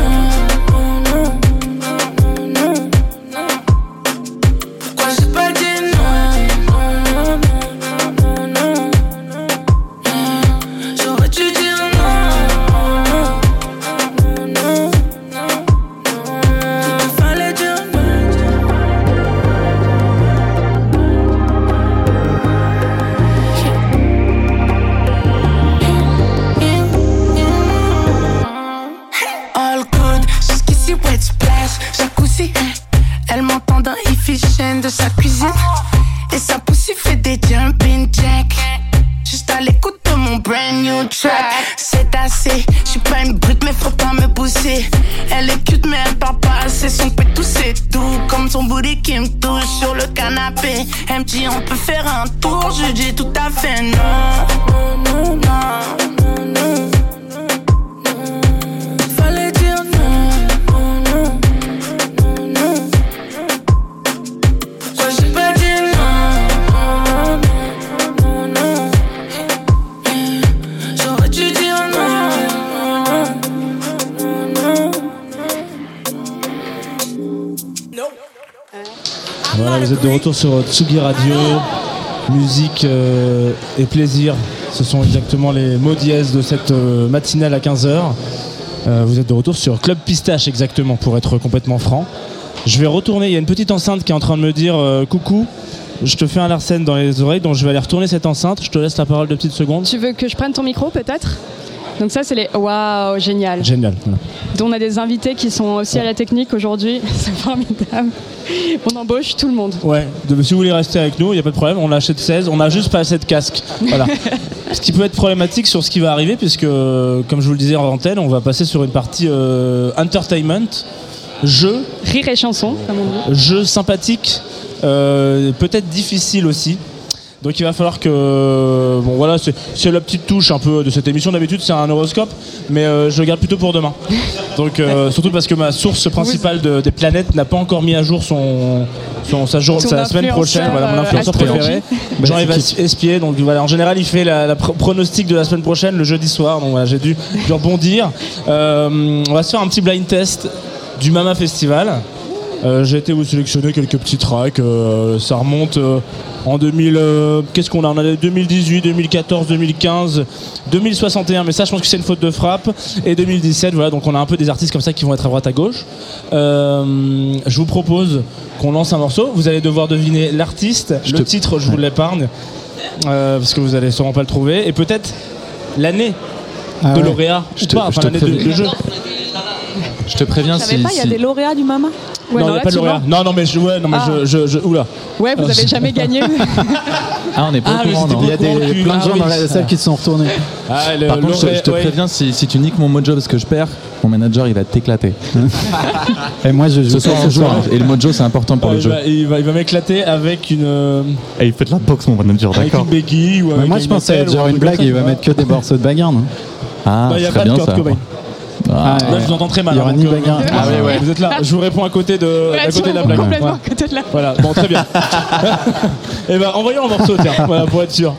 S10: De sa cuisine. Et sa poussée fait des jumping jacks. Juste à l'écoute de mon brand new track. C'est assez, je suis pas une brute, mais faut pas me pousser. Elle est cute, mais elle parle pas assez. Son pétou, c'est doux, comme son booty qui me touche sur le canapé. Elle me dit, on peut faire un tour. Je dis tout à fait. Non, non, non, non, non.
S2: Voilà, vous êtes de retour sur Tsugi Radio. Musique euh, et plaisir, ce sont exactement les mots dièse de cette euh, matinale à 15h. vous êtes de retour sur Club Pistache, exactement, pour être complètement franc. Je vais retourner, il y a une petite enceinte qui est en train de me dire euh, coucou. Je te fais un Larsen dans les oreilles, donc je vais aller retourner cette enceinte. Je te laisse la parole de petites secondes.
S3: Tu veux que je prenne ton micro peut-être? Donc ça c'est les... Waouh, génial.
S2: Génial. voilà.
S3: On a des invités qui sont aussi à la technique aujourd'hui. [laughs] C'est formidable. [laughs] On embauche tout le monde.
S2: Ouais, de- si vous voulez rester avec nous, il n'y a pas de problème, on achète 16, on n'a juste pas assez de casques. Voilà. [laughs] ce qui peut être problématique sur ce qui va arriver, puisque, euh, comme je vous le disais en antenne, on va passer sur une partie euh, entertainment, jeu,
S3: Rire et chanson, comme on dit.
S2: jeu sympathique, euh, peut-être difficile aussi. Donc il va falloir que bon voilà c'est la petite touche un peu de cette émission. D'habitude c'est un horoscope mais euh, je le garde plutôt pour demain. [laughs] Donc euh, surtout parce que ma source principale de- des planètes n'a pas encore mis à jour son, son sa, jour-
S3: Son
S2: sa semaine prochaine. Voilà mon
S3: euh,
S2: influenceur préféré. [laughs] Jean-Yves Espier. Donc voilà en général il fait la, la pro- pronostic de la semaine prochaine le jeudi soir. Donc voilà j'ai dû, dû rebondir. Euh, on va se faire un petit blind test du Mama Festival euh, j'ai été vous sélectionner quelques petits tracks. euh, ça remonte euh, en 2000. euh, Qu'est-ce qu'on a On a 2018, 2014, 2015, 2061. Mais ça, je pense que c'est une faute de frappe. Et 2017. Voilà. Donc on a un peu des artistes comme ça qui vont être à droite à gauche. Je vous propose qu'on lance un morceau. Vous allez devoir deviner l'artiste, le
S4: te-
S2: titre. Je vous l'épargne parce que vous allez sûrement pas le trouver. Et peut-être l'année
S8: Ah
S2: de
S8: ouais.
S2: lauréat.
S4: Je
S2: ou
S4: te-
S2: pas, enfin l'année de jeu.
S4: Je te préviens si.
S5: pas, il y a
S4: si-
S5: des lauréats du Mama
S3: Ouais,
S2: non,
S3: non,
S2: il n'y a
S3: là,
S2: pas de
S3: tu
S2: lauréat. Non, non, mais je, ouais, non, mais
S5: Ah.
S2: je, je, je- oula.
S3: Ouais, vous avez jamais gagné. [laughs]
S4: Ah, on n'est pas
S2: Ah,
S4: au
S2: mais
S4: courant,
S2: c'était
S4: non.
S8: Il y a des, plein de
S2: Ah
S8: gens dans la salle qui se sont retournés.
S2: Ah, le-
S4: Par contre, je te, je te
S2: lauréat, ouais.
S4: préviens, si, si tu niques mon mojo parce que je perds, mon manager il va t'éclater. [laughs]
S8: Et moi, je joue
S4: Ce soir,
S8: pas
S4: ce soir. Et le mojo c'est important pour
S2: Ah,
S4: le
S2: il,
S4: jeu.
S2: va, il va- il va m'éclater avec une, euh,
S4: Et il fait de la boxe, mon manager,
S2: avec une béquille ou
S8: Mais
S2: avec
S8: moi,
S2: une
S8: je pense que ça va être
S2: ou
S8: genre
S2: un
S8: une blague et il va mettre que des morceaux de bagarre, non
S4: Ah.
S2: Bah, Il n'y a
S4: ce
S2: pas
S4: serait
S2: de
S4: bien
S2: Kurt
S4: ça.
S2: Cobain.
S4: Ah,
S2: Là, je vous entends très mal.
S8: Il y aura
S2: hein,
S8: ni
S2: euh,
S8: bagarre.
S2: Ah, ouais, ouais, vous êtes là. Je vous réponds à côté de,
S3: Ouais,
S2: à côté de la blague.
S3: complètement
S2: Ouais.
S3: à côté de là.
S2: Voilà, bon, très bien. [laughs] Et ben, envoyons un morceau, tiens, voilà, pour être sûr.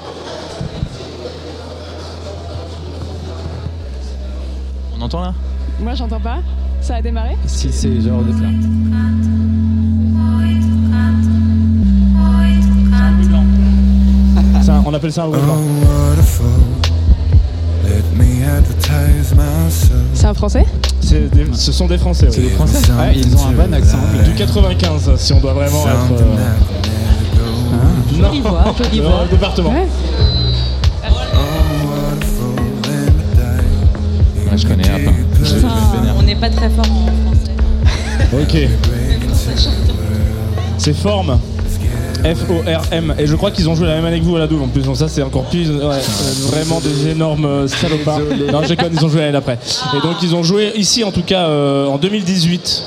S4: On entend là?
S3: Moi, j'entends pas. Ça a démarré?
S8: Si c'est genre de là.
S2: On appelle ça un
S3: C'est un français
S2: C'est des- Ce sont des Français.
S8: C'est
S2: oui.
S8: des Français Ouais, ils ont un bon accent.
S2: Du 95, si on doit vraiment être. Euh,
S11: go.
S2: Non,
S5: voix.
S2: département.
S3: Ouais.
S4: Je connais un peu.
S5: Enfin, on n'est pas très fort en français.
S2: Ok. C'est Forme. F-O-R-M. Et je crois qu'ils ont joué la même année que vous à la Douve en plus. Donc ça, c'est encore plus. ouais, euh, vraiment des énormes euh, salopards. Non, je déconne, ils ont joué l'année d'après. Et donc, ils ont joué ici, en tout cas, euh, en 2018.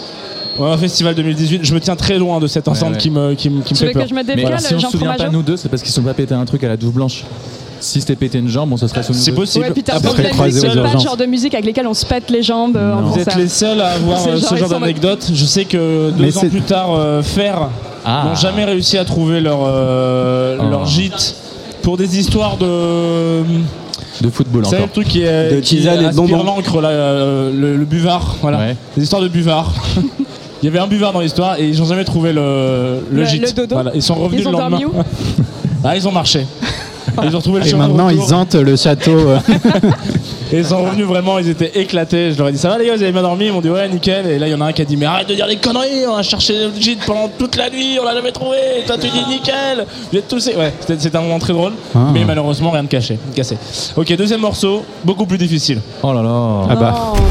S2: Ouais, un festival 2018. Je me tiens très loin de cette enceinte
S4: ouais.
S2: qui me, qui me, qui me
S3: Tu veux
S2: fait peur.
S3: que je me
S4: Mais si on se souvient pas nous deux, c'est parce qu'ils sont pas pété un truc à la douve blanche. Si c'était pété une jambe, on se serait sous nous
S2: C'est possible.
S3: Ouais, puis t'as
S2: Après,
S3: pas
S8: croisé aux
S3: pas le genre de musique avec lesquels on se pète les jambes euh, en.
S2: Vous êtes les seuls à avoir ce genre d'anecdote. Je sais que deux
S8: Mais
S2: ans plus tard, euh, Fer
S4: Ah.
S2: n'ont jamais réussi à trouver leur, euh,
S4: Oh.
S2: leur gîte pour des histoires de.
S4: De football encore.
S2: le truc qui est
S9: De
S2: qui
S9: tisane et de bonbons.
S2: l'encre, là, euh, le, le buvard, voilà.
S4: Ouais.
S2: Des histoires de buvard. [laughs] Il y avait un buvard dans l'histoire et ils n'ont jamais trouvé le, le,
S3: Le-
S2: gîte.
S3: le dodo.
S2: Voilà. Ils sont revenus
S3: Ils
S2: le lendemain.
S3: dormi où?
S2: Ah, ils ont marché. [laughs] Ils ont retrouvé le
S8: Et maintenant, ils hantent le château. euh.
S2: Et [laughs] ils sont revenus vraiment, ils étaient éclatés. Je leur ai dit ça va les gars, vous avez bien dormi? Ils m'ont dit ouais nickel. Et là il y en a un qui a dit mais arrête de dire des conneries, on a cherché le gîte pendant toute la nuit, on l'a jamais trouvé. Et toi tu dis nickel. Vous êtes tous ouais. C'était un moment très drôle,
S8: Ah.
S2: mais malheureusement rien de caché, cassé. Ok deuxième morceau, beaucoup plus difficile.
S4: Oh là là.
S8: Ah bah.
S3: Non.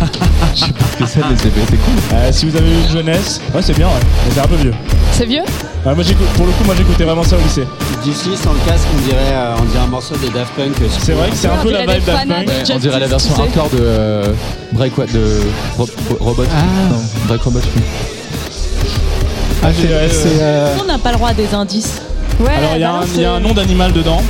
S3: [laughs]
S4: Je sais pas ce que c'est les CB, c'est cool.
S2: Euh, si vous avez eu une jeunesse, ouais c'est bien, ouais. mais c'est un peu vieux.
S3: C'est vieux
S2: Ah, moi, pour le coup moi j'écoutais vraiment ça au lycée.
S9: D'ici, sans le casque, on dirait, euh, on dirait un morceau des Daft Punk. euh,
S2: C'est vrai que c'est un peu la vibe Daft Punk.
S3: de
S4: Ouais, on dirait la version hardcore de euh, Break what de Ro- Robot.
S8: Ah.
S4: Non, Break Robot.
S8: Ah,
S2: c'est-
S8: euh,
S5: On n'a pas le droit à des indices.
S3: Ouais,
S2: Alors il y, a y a un nom d'animal dedans.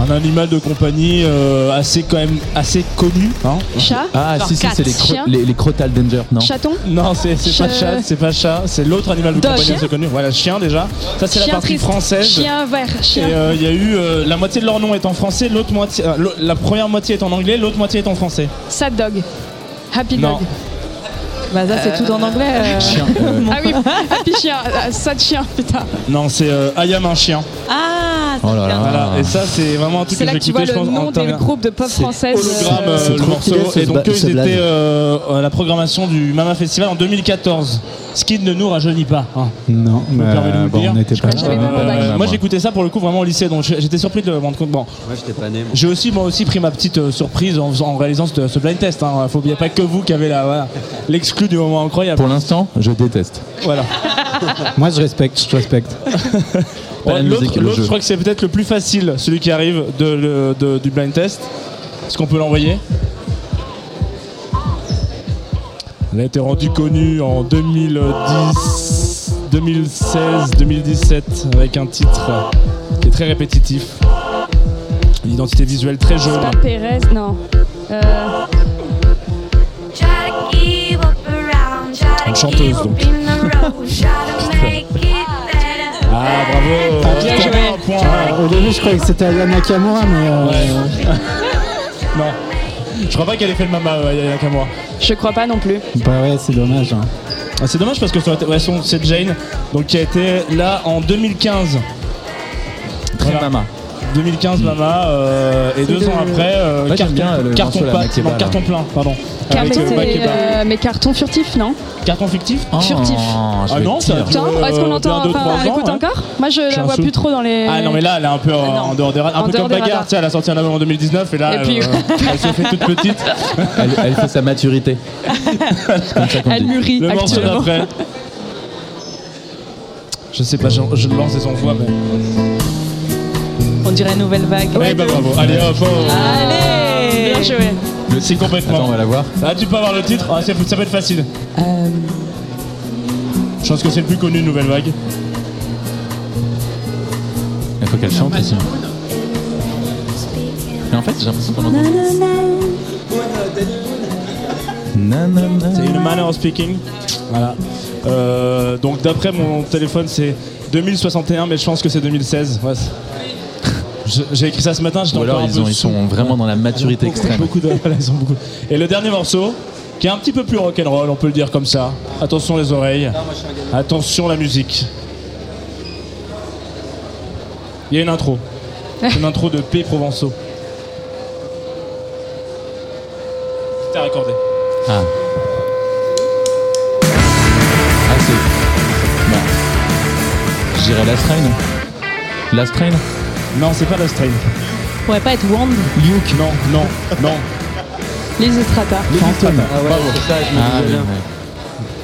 S2: Un animal de compagnie euh, assez quand même assez connu. Hein
S3: Chat
S4: Ah
S5: Genre
S4: si si
S5: cat,
S4: c'est les, cro-
S3: chien.
S4: les, les Crotal Danger non
S3: Chaton
S2: non, c'est c'est pas
S3: Chat.
S2: chat, c'est pas chat, c'est l'autre animal de
S3: Dog.
S2: compagnie
S3: Chien
S2: assez connu. Voilà, chien déjà. Ça c'est la
S3: Chien
S2: partie
S3: triste.
S2: française.
S3: Chien vert,
S2: Et
S3: chien.
S2: euh, il y a eu euh, la moitié de leur nom est en français, l'autre moitié, euh, l'au- la première moitié est en anglais, l'autre moitié est en français.
S3: Sad dog. Happy
S2: Non.
S3: dog.
S5: Bah ça c'est tout en anglais. euh.
S4: Chien. euh,
S3: Ah oui, happy chien. Sad chien, putain.
S2: Non, c'est euh, Ayam un chien.
S5: Ah,
S4: Oh là
S5: c'est
S4: là.
S5: bien.
S2: Voilà. Et ça c'est vraiment un truc
S3: C'est
S2: que
S3: là
S2: j'ai
S3: que tu vois
S2: écouté, je
S3: le
S2: pense, en
S3: nom
S2: temps
S3: des groupes de pop françaises.
S2: hologramme
S3: euh,
S9: c'est
S2: le morceau et donc eux ils étaient euh, à la programmation du Mama Festival en 2014 ce qui ne nous rajeunit pas hein.
S8: Non, mais bon,
S2: dire.
S8: on n'était pas là.
S2: Euh, moi j'écoutais ça pour le coup vraiment au lycée donc j'étais surpris de me rendre compte bon
S9: Moi, j'étais pas né.
S2: j'ai aussi moi aussi pris ma petite euh, surprise en, réalisant ce, ce blind test hein. faut bien pas que vous qui avez la l'exclu du moment incroyable
S4: Pour l'instant, je déteste.
S2: voilà
S8: Moi, je respecte, je respecte. [laughs]
S4: Pas la
S2: Ouais,
S4: musique,
S2: l'autre
S4: le
S2: l'autre,
S4: jeu.
S2: je crois que c'est peut-être le plus facile celui qui arrive de, le- de- du blind test est-ce qu'on peut l'envoyer? Elle a été rendue connue en 2010, 2016, 2017 avec un titre qui est très répétitif. Une identité visuelle très jaune.
S3: Pas Pérez, non. Euh,
S2: Une chanteuse donc. [laughs] Ah bravo
S3: Bien joué.
S2: Un point.
S12: Au début, je croyais que c'était Aya Nakamura, mais. euh, [laughs]
S2: Non. Je crois pas qu'elle ait fait le mama, euh, Aya Nakamura.
S3: je crois pas non plus.
S12: Bah ouais, c'est dommage. hein.
S2: Ah, c'est dommage parce que ouais, c'est Jane, donc qui a été là en 2015.
S4: Très
S2: Voilà.
S4: mama.
S2: 2015 Mama euh, et deux
S3: de-
S2: ans après euh,
S4: Ouais, j'aime
S2: carton,
S4: bien le
S2: carton,
S4: morceau, la
S2: pas-
S4: Makeba,
S2: non,
S4: là.
S2: carton plein pardon
S3: Car-
S2: avec
S3: mais,
S2: euh,
S3: c'est, euh, mais carton furtif, non?
S2: Carton fictif?
S3: Furtif.
S4: Oh, je
S2: ah non euh,
S3: est-ce qu'on l'entend Enfin, l'écoute
S2: ouais.
S3: encore? Moi, je la vois
S2: sou.
S3: plus trop dans les.
S2: ah non mais là elle est un peu en,
S3: Ah,
S2: dehors des radars un peu comme Bagarre elle a sorti un album en 2019 et là
S3: Et puis-
S2: elle s'est fait toute petite [laughs]
S4: Elle, fait sa maturité. [laughs] C'est
S3: Elle mûrit
S2: le morceau d'après [laughs] je sais pas je, lance son voix mais
S5: On dirait nouvelle vague.
S2: ouais bah bravo allez hop oh.
S5: Allez
S3: Bien joué.
S2: le c'est complètement
S4: Attends, on va la voir.
S2: ah tu peux avoir le titre ah, ça, ça peut être facile
S5: Euh,
S2: je pense que c'est le plus connu Nouvelle Vague
S4: Il faut qu'elle chante aussi. Mais en fait, j'ai l'impression qu'on entend.
S2: C'est une manner of speaking. Voilà. Euh, donc d'après mon téléphone, c'est 2061, mais je pense que c'est 2016. Ouais, c'est- Je- J'ai écrit ça ce matin. j'étais
S4: Ou alors
S2: encore un
S4: ils,
S2: peu
S4: ont, ils sont vraiment dans la maturité
S2: Beaucoup-
S4: extrême.
S2: beaucoup de- [laughs] voilà, ils ont beaucoup. Et le dernier morceau, qui est un petit peu plus rock'n'roll, on peut le dire comme ça. Attention les oreilles. Attention la musique. Il y a une intro. C'est [laughs] une intro de P. Provençaux. C'était à raccorder.
S4: Ah. Ah, c'est. Bah. Je dirais Last Train. Last Train?
S2: Non, c'est pas la strain.
S5: pourrait pas être Wand
S2: Luke, non, non, non.
S3: Les Estrata.
S2: Phantom.
S9: Ah ouais, c'est ça, je me
S4: Ah,
S9: disais
S4: oui,
S9: bien.
S4: ouais.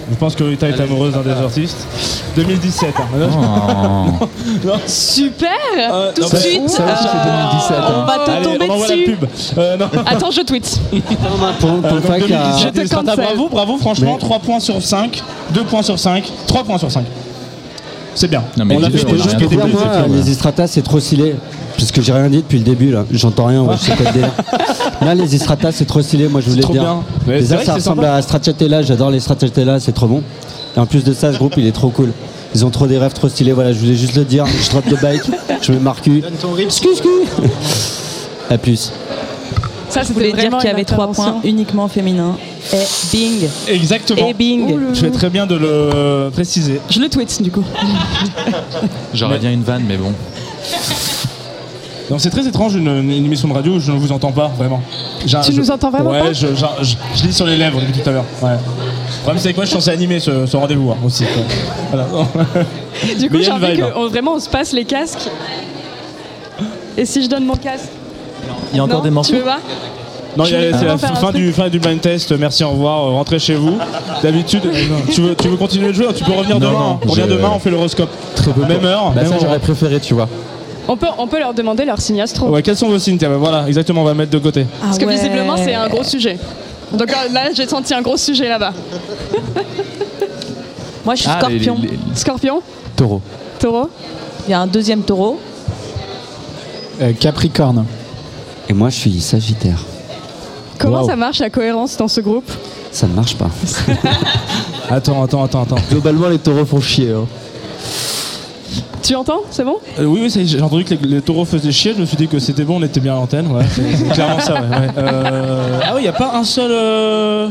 S2: Je pense que Rita est amoureuse d'un des artistes. 2017. hein.
S4: Oh. [laughs]
S2: Non.
S3: Super
S2: Euh,
S3: Tout
S2: non,
S3: de suite
S2: Ça,
S3: euh,
S2: c'est 2017,
S3: On va te
S2: Allez,
S3: tomber
S2: on envoie
S3: dessus.
S2: la pub. Euh, non. [laughs]
S3: Attends, je tweet.
S9: Non, pour, pour
S2: Euh,
S9: le
S2: donc
S9: fac, il y a-
S2: 2017,
S3: Je te cancel.
S2: bravo, bravo, franchement,
S9: Mais-
S2: 3 points sur 5, 2 points sur 5, 3 points sur 5. C'est bien.
S4: Non, mais
S2: on fait
S4: a
S9: moi,
S2: c'est bien.
S9: les Estratas, c'est trop stylé. Parce que j'ai rien dit depuis le début, là. J'entends rien, ouais, je sais pas le délire. Là, les Estratas, c'est trop stylé, moi je voulais
S2: trop
S9: le dire.
S2: bien. Mais
S9: Déjà, ça ressemble
S2: sympa.
S9: à Stracciatella, j'adore les Stracciatella, c'est trop bon. Et en plus de ça, ce groupe, il est trop cool. Ils ont trop des rêves trop stylés, voilà, je voulais juste le dire. Je drop de bike, je me marque. Excuse, À plus.
S3: Ça,
S5: Je voulais dire qu'il y avait trois points uniquement féminins. Et bing
S2: Exactement.
S5: Et bing
S2: Je fais très bien de le préciser.
S3: Je le tweet du coup. [laughs]
S4: J'aurais bien une vanne, mais bon.
S2: Donc c'est très étrange une, une émission de radio où je ne vous entends pas vraiment. J'ai
S3: Tu
S2: je-
S3: nous entends vraiment
S2: ouais,
S3: pas
S2: je, je, je- je lis sur les lèvres depuis tout à l'heure. Ouais. Le problème c'est que moi je suis censé animer ce, ce rendez-vous hein, aussi. quoi. Voilà. [laughs]
S3: Du coup,
S2: Mais il y
S3: j'ai
S2: a une
S3: envie
S2: vibe,
S3: que
S2: hein.
S3: on- vraiment on se passe les casques. Et si je donne mon casque
S4: Il y a encore
S3: Non,
S4: des morceaux
S3: Tu veux pas
S2: Non, c'est la fin du, fin du blind test. Merci, au revoir. euh, Rentrez chez vous. D'habitude, tu veux, tu veux continuer de jouer Tu peux revenir
S4: Non,
S2: demain.
S4: non,
S2: hein. Reviens
S4: je-
S2: demain, on fait l'horoscope.
S4: Très peu.
S2: Même heure.
S4: Bah,
S2: même
S4: ça, j'aurais préféré, tu vois.
S3: on peut, on peut leur demander leur signe astro.
S2: Ouais, quels sont vos signes Tiens, bah, Voilà, exactement, on va mettre de côté.
S3: Parce que
S5: Ah ouais.
S3: visiblement c'est un gros sujet. Donc euh, là j'ai senti un gros sujet là-bas. [laughs]
S5: Moi je suis
S4: Ah, les-
S5: scorpion.
S4: les- les-
S3: Scorpion,
S4: Taureau.
S3: taureau.
S5: Il y a un deuxième taureau.
S12: Euh, Capricorne.
S9: Et moi, je suis Sagittaire.
S3: Comment
S2: Wow.
S3: ça marche la cohérence dans ce groupe?
S9: Ça ne marche pas. [laughs]
S2: Attends, attends, attends, attends.
S7: Globalement, les taureaux font chier. hein.
S3: Tu entends? C'est bon?
S2: Euh, oui, oui, j'ai entendu que les, les taureaux faisaient chier. Je me suis dit que c'était bon, on était bien à l'antenne. Ouais, c'est c'est clairement ça. Ouais, ouais. Euh, Ah oui, il n'y a pas un seul euh...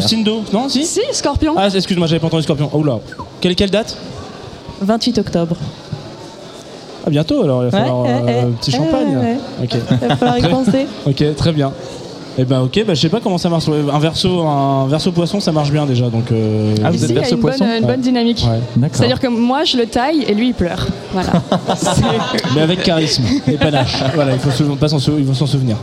S2: Signe d'eau Non, si?
S3: Si, scorpion.
S2: Ah, excuse-moi, j'avais pas entendu scorpion. Oh là. Quelle, quelle date?
S5: 28 octobre.
S2: À bientôt alors, il va falloir
S5: ouais,
S2: euh,
S5: ouais.
S2: un petit
S5: Ouais,
S2: champagne. Ok.
S5: Il va falloir y [laughs] penser.
S2: Ok, très bien. Eh ben ok, bah, je sais pas comment ça marche. Un verso, un verso poisson, ça marche bien déjà. Donc. euh,
S4: Ah, vous
S3: Ici,
S4: êtes
S3: il y a une bonne,
S4: poisson
S3: une
S2: Ouais.
S3: bonne dynamique.
S2: Ouais.
S3: C'est-à-dire que moi je le taille et lui il pleure. Voilà. [laughs]
S2: Mais avec charisme et panache. voilà, il faut, se, pas s'en sou- il faut s'en souvenir.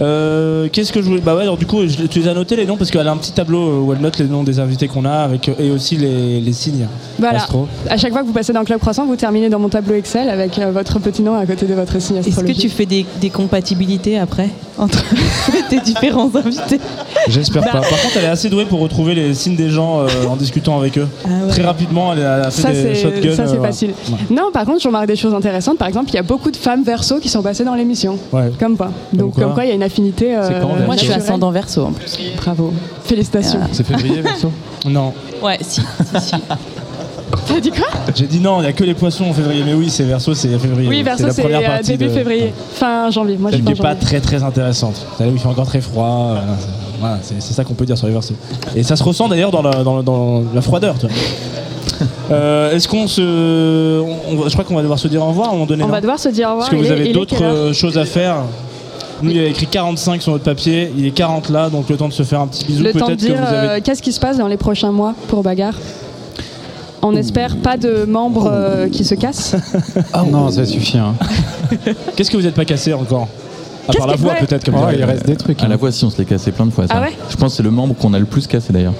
S2: Euh, Qu'est-ce que je voulais Bah ouais, alors du coup, je- tu les as notés les noms parce qu'elle a un petit tableau où elle note les noms des invités qu'on a avec euh, et aussi les, les signes.
S3: Voilà.
S2: Astro.
S3: À chaque fois que vous passez dans le club croissant, vous terminez dans mon tableau Excel avec euh, votre petit nom à côté de votre signe
S5: Est-ce que
S3: astrologique.
S5: tu fais des, des compatibilités après entre [laughs] tes différents invités.
S2: J'espère
S5: Bah.
S2: pas. Par contre, elle est assez douée pour retrouver les signes des gens euh, en discutant avec eux.
S5: Ah ouais.
S2: Très rapidement, elle a, fait
S3: Ça,
S2: des shotguns.
S3: ça, c'est
S2: euh,
S3: facile.
S2: Ouais.
S3: Non, par contre, je remarque des choses intéressantes. Par exemple, il y a beaucoup de femmes verso qui sont passées dans l'émission.
S2: Ouais.
S3: Comme quoi. Donc, comme quoi, il y a une affinité. euh,
S2: C'est quand,
S5: Moi, je suis ascendant verso en plus.
S3: Bravo. Félicitations.
S4: C'est février, verso?
S2: Non.
S5: Ouais, si, si, si. [laughs]
S3: T'as dit quoi
S2: J'ai dit non, il n'y a que les poissons en février. Mais oui, c'est verso, c'est février.
S3: Oui, verso, c'est euh, début
S2: de-
S3: février. Fin janvier. Moi, je
S2: Celle qui n'est pas très très intéressante. Où il fait encore très froid. euh, c'est- Voilà, c'est ça qu'on peut dire sur les versos. Et ça se ressent d'ailleurs dans la, dans, dans la froideur. tu vois. [laughs] Euh, Est-ce qu'on se. on- on- je crois qu'on va devoir se dire au revoir à un moment donné.
S3: On
S2: non
S3: va devoir se dire au revoir.
S2: Parce que vous avez d'autres choses à faire. Nous, il y a écrit 45 sur notre papier, il est 40 là, donc le temps de se faire un petit bisou.
S3: Le temps de dire euh, qu'est-ce qui se passe dans les prochains mois pour Bagarre? On espère pas de membres euh, qui se cassent. [laughs]
S8: Ah non, ça suffit. hein. [laughs]
S2: Qu'est-ce que vous n'êtes pas cassé encore? À
S3: Qu'est-ce
S2: part la
S3: que-
S2: voix,
S3: ouais.
S2: peut-être. Comme
S8: Oh,
S2: ça.
S8: il reste des trucs.
S4: À
S8: hein.
S4: la voix, si, on se l'est cassé plein de fois. Ça.
S3: Ah ouais
S4: Je pense que c'est le membre qu'on a le plus cassé d'ailleurs.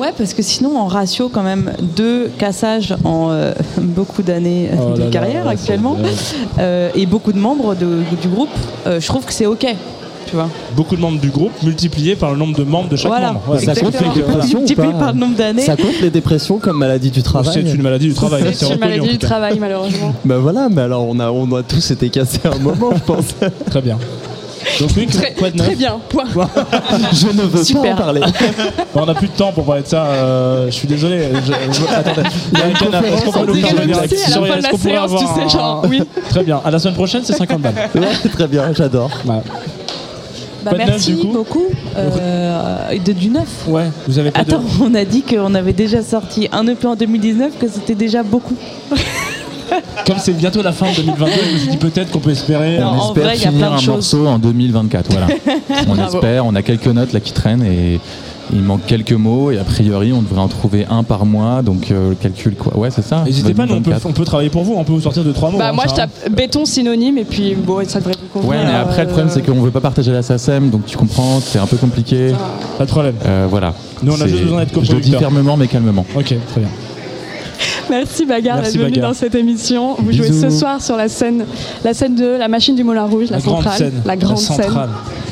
S5: Ouais, parce que sinon, en ratio, quand même, deux cassages en euh, [laughs] beaucoup d'années euh,
S2: Oh
S5: de
S2: là là,
S5: carrière actuellement, euh, et beaucoup de membres de- du groupe, euh, je trouve que c'est OK. Tu vois.
S2: Beaucoup de membres du groupe multiplié par le nombre de membres de chaque
S5: Voilà.
S2: membre. Ouais,
S7: Ça compte les dépressions ou
S5: Multiplié
S7: pas
S5: par le nombre d'années.
S7: Ça compte les dépressions comme maladie du travail
S2: C'est une maladie du travail.
S3: C'est une maladie du travail, malheureusement. [laughs]
S7: Bah voilà, mais alors on a, on a tous été cassés à un moment, je pense. [laughs]
S2: Très bien. Donc oui,
S3: Très,
S2: quoi de neuf
S3: très bien. Point. [laughs]
S7: Je ne veux
S5: Super.
S7: pas en parler.
S2: On n'a plus de temps pour parler de ça. euh, je suis désolé. Je- je- attendez. Il y a un canard. Est-ce qu'on peut
S3: le.
S2: Très bien. À la semaine prochaine, c'est 50 balles.
S7: Ouais, très bien, j'adore.
S2: Voilà.
S5: Bah,
S2: de neuf,
S5: merci beaucoup. Euh, de, du neuf.
S2: Ouais, vous avez pas de.
S5: Attends, on a dit qu'on avait déjà sorti un EP en 2019, que c'était déjà beaucoup. [laughs]
S2: Comme c'est bientôt la fin de 2022, je me suis dit peut-être qu'on peut espérer.
S5: Non,
S4: on
S5: en
S4: espère
S5: vrai,
S4: finir
S5: de
S4: un
S5: choses.
S4: morceau en 2024. Voilà. [laughs] on espère. On a quelques notes là qui traînent et il manque quelques mots et a priori on devrait en trouver un par mois. Donc euh, le calcul quoi. Ouais, c'est ça.
S2: N'hésitez pas, nous, on peut,
S4: 2024.
S2: on peut travailler pour vous, on peut vous sortir de trois mots.
S3: Bah,
S2: hein,
S3: moi, je
S2: hein.
S3: tape béton synonyme et puis bon, ça devrait vous convenir.
S4: Ouais, mais après le problème c'est qu'on veut pas partager la SACEM, donc tu comprends, c'est un peu compliqué.
S2: Pas de problème.
S4: Euh, voilà.
S2: Nous, on a juste besoin d'être
S4: Je le dis fermement mais calmement.
S2: Ok, très bien.
S3: Merci Bagarre d'être venu dans cette émission. Vous jouez ce soir sur la scène, la scène de la machine du Moulin Rouge, la,
S2: La grande
S3: centrale,
S2: scène.
S3: la grande
S2: La centrale.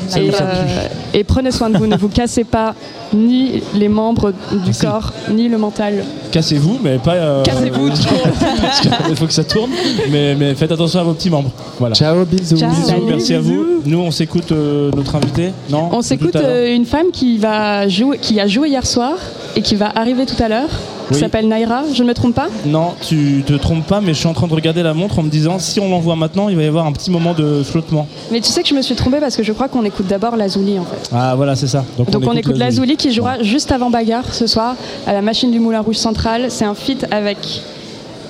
S3: scène. Et, euh, et prenez soin de vous, ne vous cassez pas ni les membres du corps, ni le mental.
S2: Cassez-vous, mais pas. euh,
S3: Cassez-vous [laughs]
S2: Parce qu'il faut que ça tourne, mais, mais faites attention à vos petits membres. Voilà.
S7: Ciao, bisous.
S3: Ciao.
S2: Bisous,
S3: Salut,
S2: merci à vous. Nous, on s'écoute euh, notre invité. Non?
S3: On s'écoute euh, une femme qui, va jouer, qui a joué hier soir et qui va arriver tout à l'heure, qui
S2: Oui.
S3: s'appelle Naira, je ne me trompe pas
S2: Non, tu te trompes pas, mais je suis en train de regarder la montre en me disant si on l'envoie maintenant, il va y avoir un petit moment de flottement.
S3: Mais tu sais que je me suis trompée parce que je crois qu'on écoute d'abord Lazuli en fait.
S2: Ah voilà, c'est ça.
S3: Donc on écoute Lazuli qui jouera juste avant Bagarre ce soir à la machine du Moulin Rouge Central. C'est un feat avec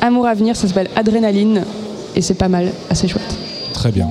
S3: Amour à venir, ça s'appelle Adrénaline et c'est pas mal, assez chouette.
S2: Très bien.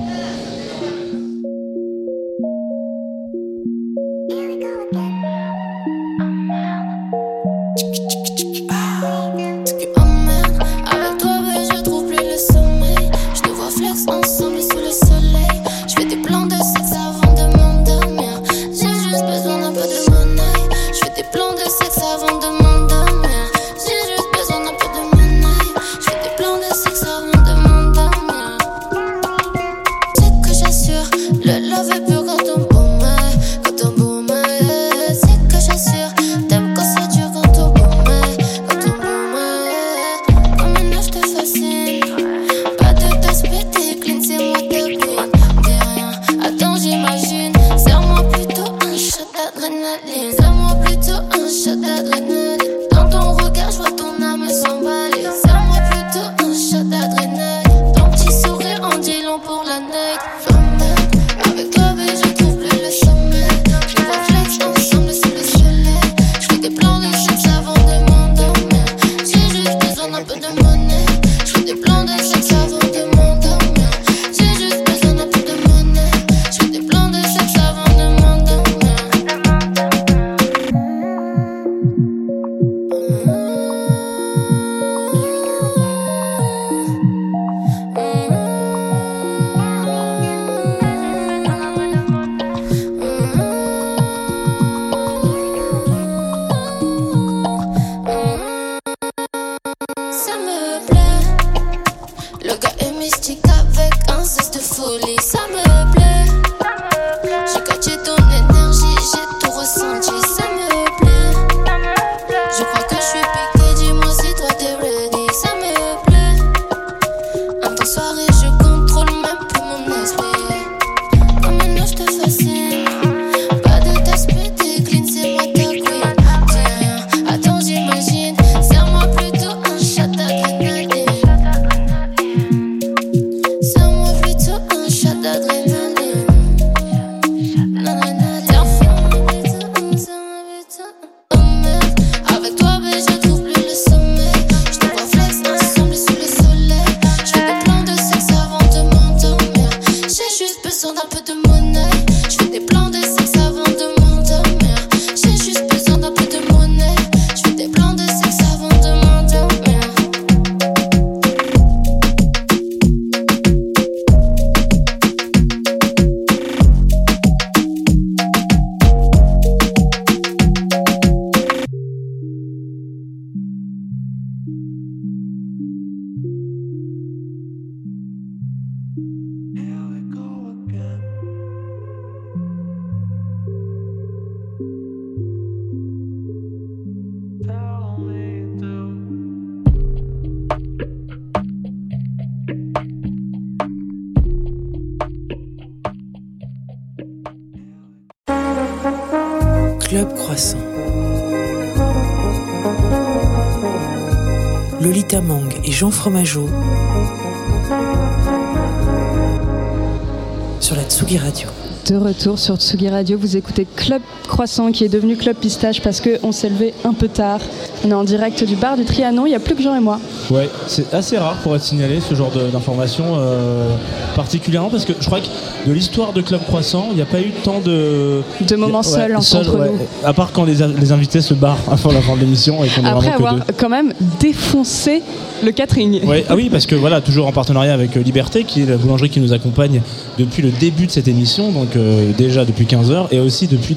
S3: Música retour sur Tsugi Radio, vous écoutez Club Croissant qui est devenu Club Pistache parce qu'on s'est levé un peu tard. On est en direct du bar du Trianon, il n'y a plus que Jean et moi.
S2: Ouais, c'est assez rare pour être signalé ce genre d'informations euh, particulièrement parce que je crois que de l'histoire de Club Croissant, il n'y a pas eu tant de
S3: De moments
S2: Ouais,
S3: seuls entre
S2: seul, ouais.
S3: nous.
S2: À part quand les, invités se barrent avant la fin de l'émission et qu'on est
S3: Après
S2: vraiment que
S3: avoir
S2: deux.
S3: quand même défoncé le catering.
S2: Ouais, ah oui, parce que voilà, toujours en partenariat avec euh, Liberté, qui est la boulangerie qui nous accompagne depuis le début de cette émission, donc euh, déjà depuis 15 heures et aussi depuis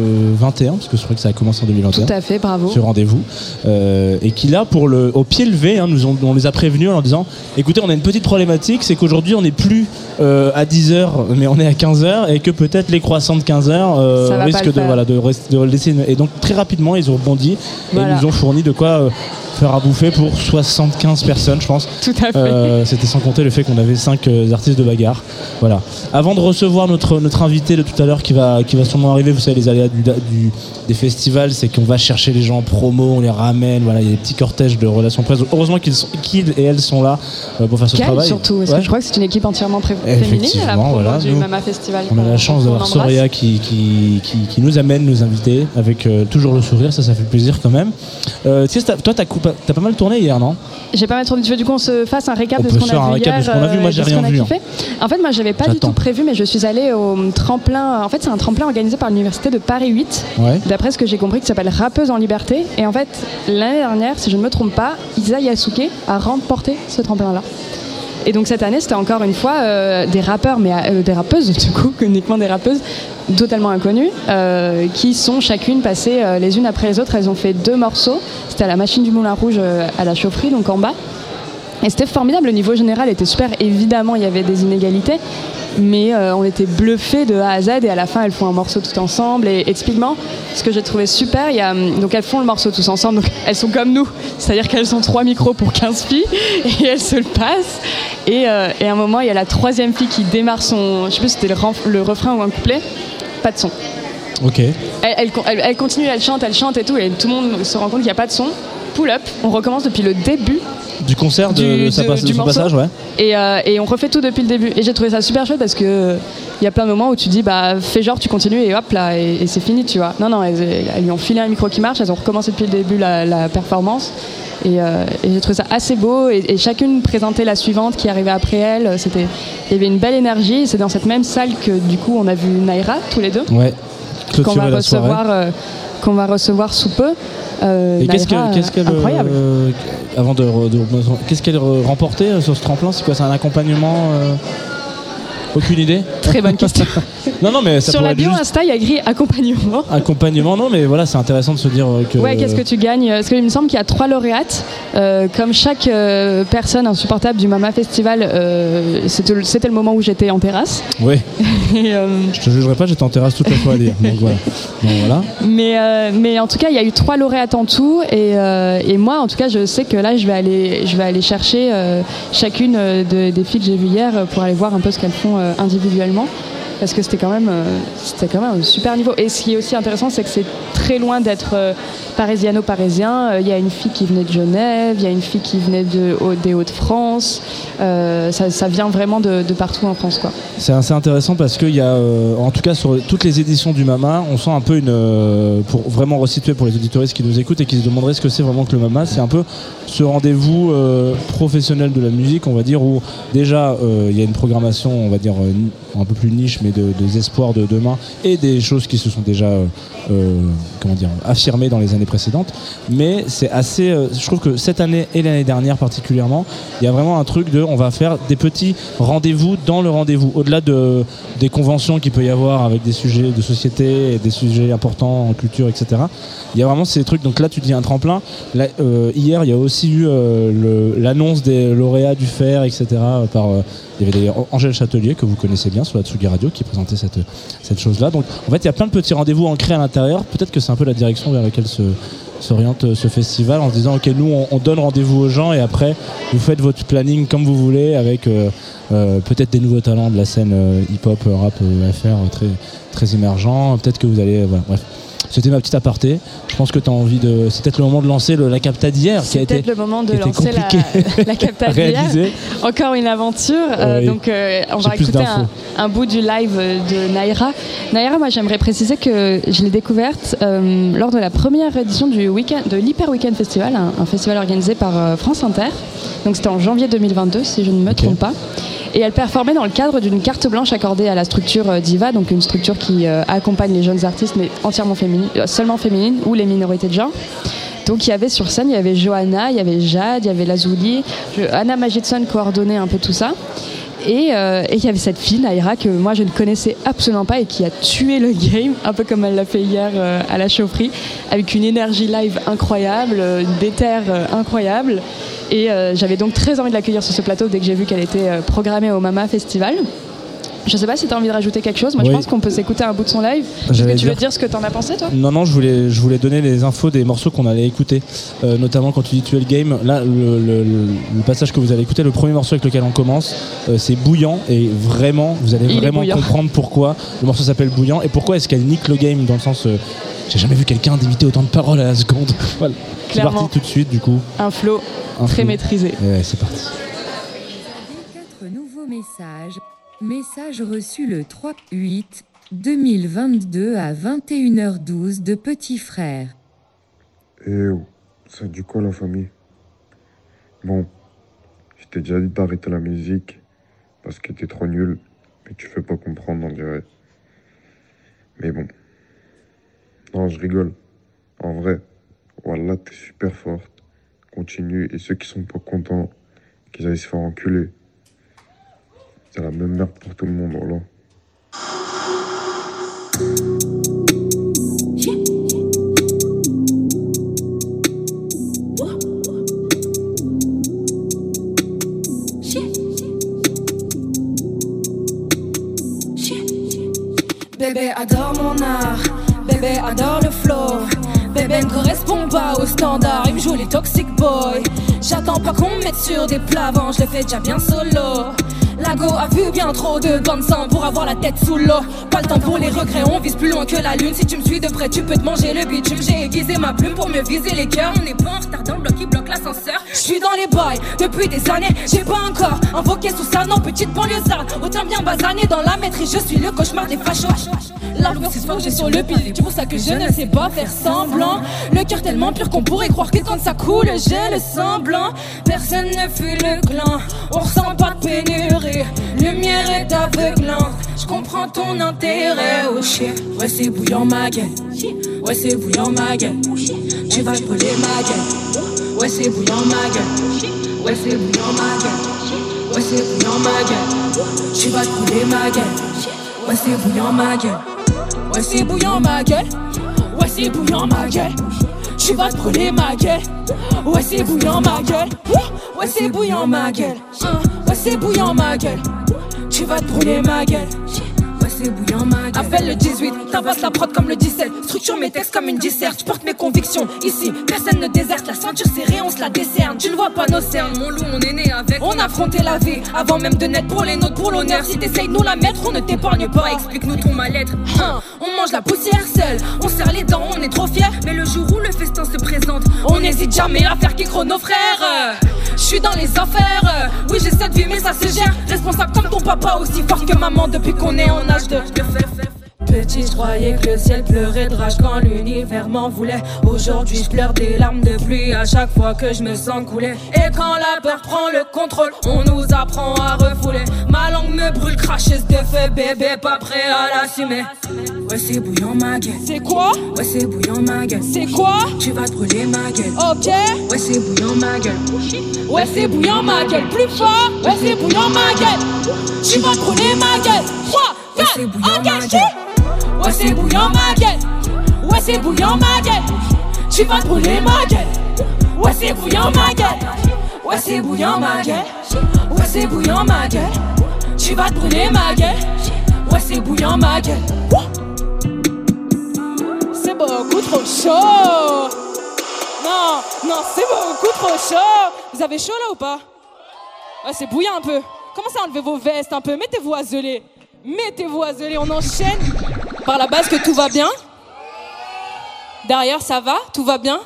S2: 2021, parce que je crois que ça a commencé en 2021.
S3: Tout à fait, bravo.
S2: ce rendez-vous euh, et qui là pour le au pied levé hein, nous ont- on les a prévenus en leur disant écoutez on a une petite problématique c'est qu'aujourd'hui on n'est plus euh, à 10h mais on est à 15h et que peut-être les croissants de 15h euh, risquent de voilà de, de laisser une- et donc très rapidement ils ont rebondi
S3: Voilà.
S2: et ils nous ont fourni de quoi faire à bouffer pour 75 personnes je pense
S3: Tout à fait.
S2: Euh, c'était sans compter le fait qu'on avait 5 artistes de bagarre voilà avant de recevoir notre notre invité de tout à l'heure qui va qui va sûrement arriver vous savez les aléas du, du- des festivals c'est qu'on va chercher les gens en promo on les ramène voilà il y a des petits cortèges de relations presse heureusement qu'ils qu'ils et elles sont là euh, pour faire ce
S3: Quelle
S2: travail
S3: surtout, parce
S2: Ouais.
S3: que je crois que c'est une équipe entièrement féminine à la
S2: voilà,
S3: du
S2: nous,
S3: Mama Festival.
S2: on a la chance d'avoir. Soria qui, qui, qui, qui nous amène, nous inviter, avec euh, toujours le sourire, ça, ça fait plaisir quand même. Euh, tu sais, coup- t'as pas mal tourné hier, non
S3: J'ai pas mal tourné. Tu veux du coup on se fasse un récap
S2: On
S3: de ce qu'on a
S2: qu'on a vu. Moi,
S3: euh,
S2: j'ai rien vu, hein.
S3: En fait, moi, j'avais pas du tout prévu, mais je suis allée au tremplin. En fait, c'est un tremplin organisé par l'université de Paris 8.
S2: Ouais.
S3: D'après ce que j'ai compris, qui s'appelle Rappeuse en liberté. Et en fait, l'année dernière, si je ne me trompe pas, Isa Yasuke a remporté ce tremplin-là. Et donc cette année, c'était encore une fois euh, des rappeurs, mais euh, des rappeuses, [laughs] du coup, uniquement des rappeuses totalement inconnues, euh, qui sont chacune passées les unes après les autres. Elles ont fait deux morceaux. C'était à la machine du Moulin Rouge à la chaufferie, donc en bas. Et c'était formidable, le niveau général était super. Évidemment, il y avait des inégalités, mais euh, on était bluffés de A à Z. Et à la fin, elles font un morceau tout ensemble. Et, et typiquement, ce que j'ai trouvé super, il y a, hum, donc elles font le morceau tous ensemble. Donc elles sont comme nous, c'est-à-dire qu'elles ont trois micros pour 15 filles [laughs] et elles se le passent. Et, euh, et à un moment, il y a la troisième fille qui démarre son, je sais plus si c'était le, refrain ou un couplet, pas de son.
S2: Ok.
S3: Elle, elle, elle- elle continue, elle chante, elle chante et tout, et tout le monde se rend compte qu'il n'y a pas de son. Pull up, on recommence depuis le début
S2: Du concert de,
S3: Du-
S2: de sa
S3: du
S2: son passage, ouais.
S3: et, euh, et on refait tout depuis le début. Et j'ai trouvé ça super chouette parce que il y a plein de moments où tu dis bah fais genre tu continues et hop là et, et c'est fini tu vois. Non non elles, elles lui ont filé un micro qui marche, elles ont recommencé depuis le début la, la performance et, euh, et j'ai trouvé ça assez beau et, et chacune présentait la suivante qui arrivait après elle. C'était il y avait une belle énergie. C'est dans cette même salle que du coup on a vu Naira tous les deux
S2: Ouais.
S3: qu'on va recevoir euh, qu'on va recevoir sous peu. Euh,
S2: Et qu'est-ce qu'elle
S3: euh, incroyable.
S2: euh, avant de, de- qu'est-ce qu'elle euh, remportait euh, sur ce tremplin? C'est quoi C'est un accompagnement euh, Aucune idée
S3: Très bonne question. [laughs]
S2: Non non mais ça
S3: Sur la bio
S2: juste
S3: Insta, il y a écrit accompagnement.
S2: accompagnement non mais voilà c'est intéressant de se dire euh, que
S3: Ouais, qu'est-ce que tu gagnes Parce qu'il me semble qu'il y a trois lauréates. Euh, comme chaque euh, personne insupportable du Mama Festival, euh, c'était le- moment où j'étais en terrasse.
S2: Ouais. [laughs]
S3: Et,
S2: Je te jugerai pas, j'étais en terrasse toute la fois à dire. Donc voilà. Donc voilà.
S3: mais, mais en tout cas, il y a eu trois lauréates en tout. Et, et moi, en tout cas, je sais que là, je vais aller, je vais aller chercher chacune de- des filles que j'ai vues hier pour aller voir un peu ce qu'elles font individuellement. Parce que c'était quand, même, euh, c'était quand même un super niveau. Et ce qui est aussi intéressant, c'est que c'est très loin d'être euh, parisiano-parisien. Euh, Il y a une fille qui venait de Genève, il y a une fille qui venait des Hauts-de-France. Ça, vient vraiment de, partout en France. Quoi.
S2: C'est assez intéressant parce qu'il y a, en tout cas sur toutes les éditions du Mama, on sent un peu une, pour vraiment resituer pour les auditoristes qui nous écoutent et qui se demanderaient ce que c'est vraiment que le Mama, c'est un peu ce rendez-vous professionnel de la musique, on va dire, où déjà il y a une programmation, on va dire, un peu plus niche, mais des espoirs de demain et des choses qui se sont déjà euh, euh, comment dire affirmées dans les années précédentes. Mais c'est assez, euh, je trouve que cette année et l'année dernière particulièrement, il y a vraiment un truc de, on va faire des petits rendez-vous dans le rendez-vous, au-delà de des conventions qu'il peut y avoir avec des sujets de société et des sujets importants en culture, etc. Il y a vraiment ces trucs. Donc là, tu dis un tremplin. Hier, il y a aussi eu l'annonce des lauréats du fer, etc. Par, il y avait d'ailleurs Angèle Châtelier, que vous connaissez bien sur la Tsugi Radio, qui présentait cette, cette chose-là. Donc en fait, il y a plein de petits rendez-vous ancrés à l'intérieur. Peut-être que c'est un peu la direction vers laquelle se s'oriente euh, ce festival en se disant ok nous on, on donne rendez-vous aux gens et après vous faites votre planning comme vous voulez avec euh, euh, peut-être des nouveaux talents de la scène hip-hop rap FR très très émergent peut-être que vous allez voilà, bref c'était ma petite aparté je pense que tu as envie de c'est peut-être le moment de lancer le, la capta d'hier qui a
S3: C'est peut-être le moment de lancer la,
S2: compliqué [laughs]
S3: la capta [laughs] d'hier. Encore une aventure. Euh,
S2: Oui.
S3: donc, euh, on va écouter un, un bout du live de Naira. Naira, moi, j'aimerais préciser que je l'ai découverte euh, lors de la première édition du week-end, de l'Hyper Weekend Festival, un, un festival organisé par euh, France Inter. Donc, c'était en janvier 2022, si je ne me trompe pas. Et elle performait dans le cadre d'une carte blanche accordée à la structure euh, Diva, donc une structure qui euh, accompagne les jeunes artistes, mais entièrement féminine, euh, seulement féminine, ou les minorités de genre. Donc il y avait sur scène, il y avait Johanna, il y avait Jade, il y avait Lazuli, Anna Magidson coordonnait un peu tout ça. Et, il y avait cette fille, Naira, que moi je ne connaissais absolument pas et qui a tué le game, un peu comme elle l'a fait hier à la chaufferie, avec une énergie live incroyable, une déterre incroyable. Et euh, j'avais donc très envie de l'accueillir sur ce plateau dès que j'ai vu qu'elle était euh, programmée au Mama Festival. Je sais pas si tu as envie de rajouter quelque chose. Moi, je pense qu'on peut s'écouter un bout de son live. Est-ce que tu veux
S2: dire-
S3: ce que tu en as pensé, toi?
S2: Non, non, je voulais, je voulais donner les infos des morceaux qu'on allait écouter, Euh, notamment quand tu dis tuer le game. Là, le, le- le- passage que vous allez écouter, le premier morceau avec lequel on commence, euh, c'est Bouillant, et vraiment, vous allez
S3: Il
S2: vraiment comprendre pourquoi le morceau s'appelle Bouillant et pourquoi est-ce qu'elle nique le game dans le sens. euh, j'ai jamais vu quelqu'un d'imiter autant de paroles à la seconde. [laughs] voilà. C'est parti tout de suite, du coup.
S3: Un flow
S2: Un
S3: très
S2: flow.
S3: maîtrisé.
S2: Ouais, c'est parti.
S13: Quatre nouveaux messages. Message reçu le 3-8-2022 à 21h12 de Petit Frère.
S14: Eh oh, ça dit quoi la famille Bon, je t'ai déjà dit d'arrêter la musique parce que t'es trop nul, mais tu fais pas comprendre, on dirait. Mais bon. Non, je rigole. En vrai, voilà, t'es super forte. Continue, et ceux qui sont pas contents, qu'ils aillent se faire enculer. C'est la même merde pour tout le monde, voilà.
S15: Bébé adore mon art, bébé adore le flow. Bébé ne correspond pas aux standards, il me joue les toxic boys. J'attends pas qu'on me mette sur des plats je le fais déjà bien solo. Lago a vu bien trop de sang pour avoir la tête sous l'eau. Pas le temps pour les regrets, on vise plus loin que la lune. Si tu me suis de près, tu peux te manger le bitume. J'ai aiguisé ma plume pour mieux viser les cœurs. On n'est pas en retard dans le bloc qui bloque l'ascenseur. Je suis dans les bails depuis des années, j'ai pas encore invoqué sous ça, non, petite banlieusarde. Autant bien basané dans la maîtrise, je suis le cauchemar des fachos. C'est fort, j'ai sur le pilier. C'est pour ça que je ne sais pas faire semblant. Le cœur tellement pur qu'on pourrait croire que quand ça coule, j'ai le semblant. Personne ne fuit le clan, on ressent pas de pénurie. Lumière est aveuglante, je comprends ton intérêt. Oh shit, ouais, c'est bouillant ma gueule. Ouais, c'est bouillant ma gueule. Tu vas brûler ma gueule. Ouais, c'est bouillant ma gueule. Ouais, c'est bouillant ma gueule. Ouais, c'est bouillant ma gueule. Tu vas brûler ma gueule. Ouais, c'est bouillant ma gueule. Ouais, c'est bouillant ma gueule. Ouais, c'est bouillant ma gueule. Tu vas te brûler ma gueule. Ouais, c'est bouillant ma gueule. Ouais, c'est bouillant ma gueule. Ouais, c'est bouillant ma gueule. Tu vas te brûler ma gueule. C'est bouillant ma. Appelle le 18, tabasse la prod comme le 17. Structure mes textes comme une disserte. Je porte mes convictions ici. Personne ne déserte. La ceinture serrée, on se la décerne. Tu ne vois pas nos cernes, mon loup, on est né avec. On a affronté la vie avant même de naître pour les nôtres, pour l'honneur. Si t'essayes de nous la mettre, on ne t'épargne pas. Explique-nous ton mal-être. Hein, On mange la poussière seule. On serre les dents, on est trop fiers. Mais le jour où le festin se présente, on n'hésite jamais à faire qu'écre nos frères. Je suis dans les affaires. Oui, j'ai cette vie, mais ça se gère. Responsable comme ton papa, aussi fort que maman depuis qu'on est en âge de. Petit, je croyais que le ciel pleurait de rage quand l'univers m'en voulait. Aujourd'hui, je pleure des larmes de pluie à chaque fois que je me sens couler. Et quand la peur prend le contrôle, on nous apprend à refouler. Ma langue me brûle, cracheuse de feu, bébé, pas prêt à l'assumer. Ouais, c'est bouillant ma gueule.
S16: C'est quoi?
S15: Ouais, c'est bouillant ma gueule.
S16: C'est quoi?
S15: Tu vas te brûler ma gueule.
S16: Ok.
S15: Ouais, c'est bouillant ma gueule.
S16: Ouais, c'est bouillant ma gueule. Plus fort? Ouais, c'est bouillant ma gueule. Tu vas te brûler ma gueule. 3, 4, engagé. Ouais, c'est bouillant ma gueule. Ouais, c'est bouillant ma. Tu vas brûler ma gueule. Ouais, c'est bouillant ma gueule.
S15: Ouais, c'est bouillant ma gueule. Ouais, c'est bouillant ma. Tu vas brûler ma gueule. Ouais, c'est bouillant ma gueule.
S16: C'est beaucoup trop chaud. Non, non, c'est beaucoup trop chaud. Vous avez chaud là ou pas? Ouais, c'est bouillant un peu. Commencez à enlever vos vestes un peu? Mettez-vous à zeler. Mettez-vous à zeler. On enchaîne par la base que tout va bien. Derrière, ça va Tout va bien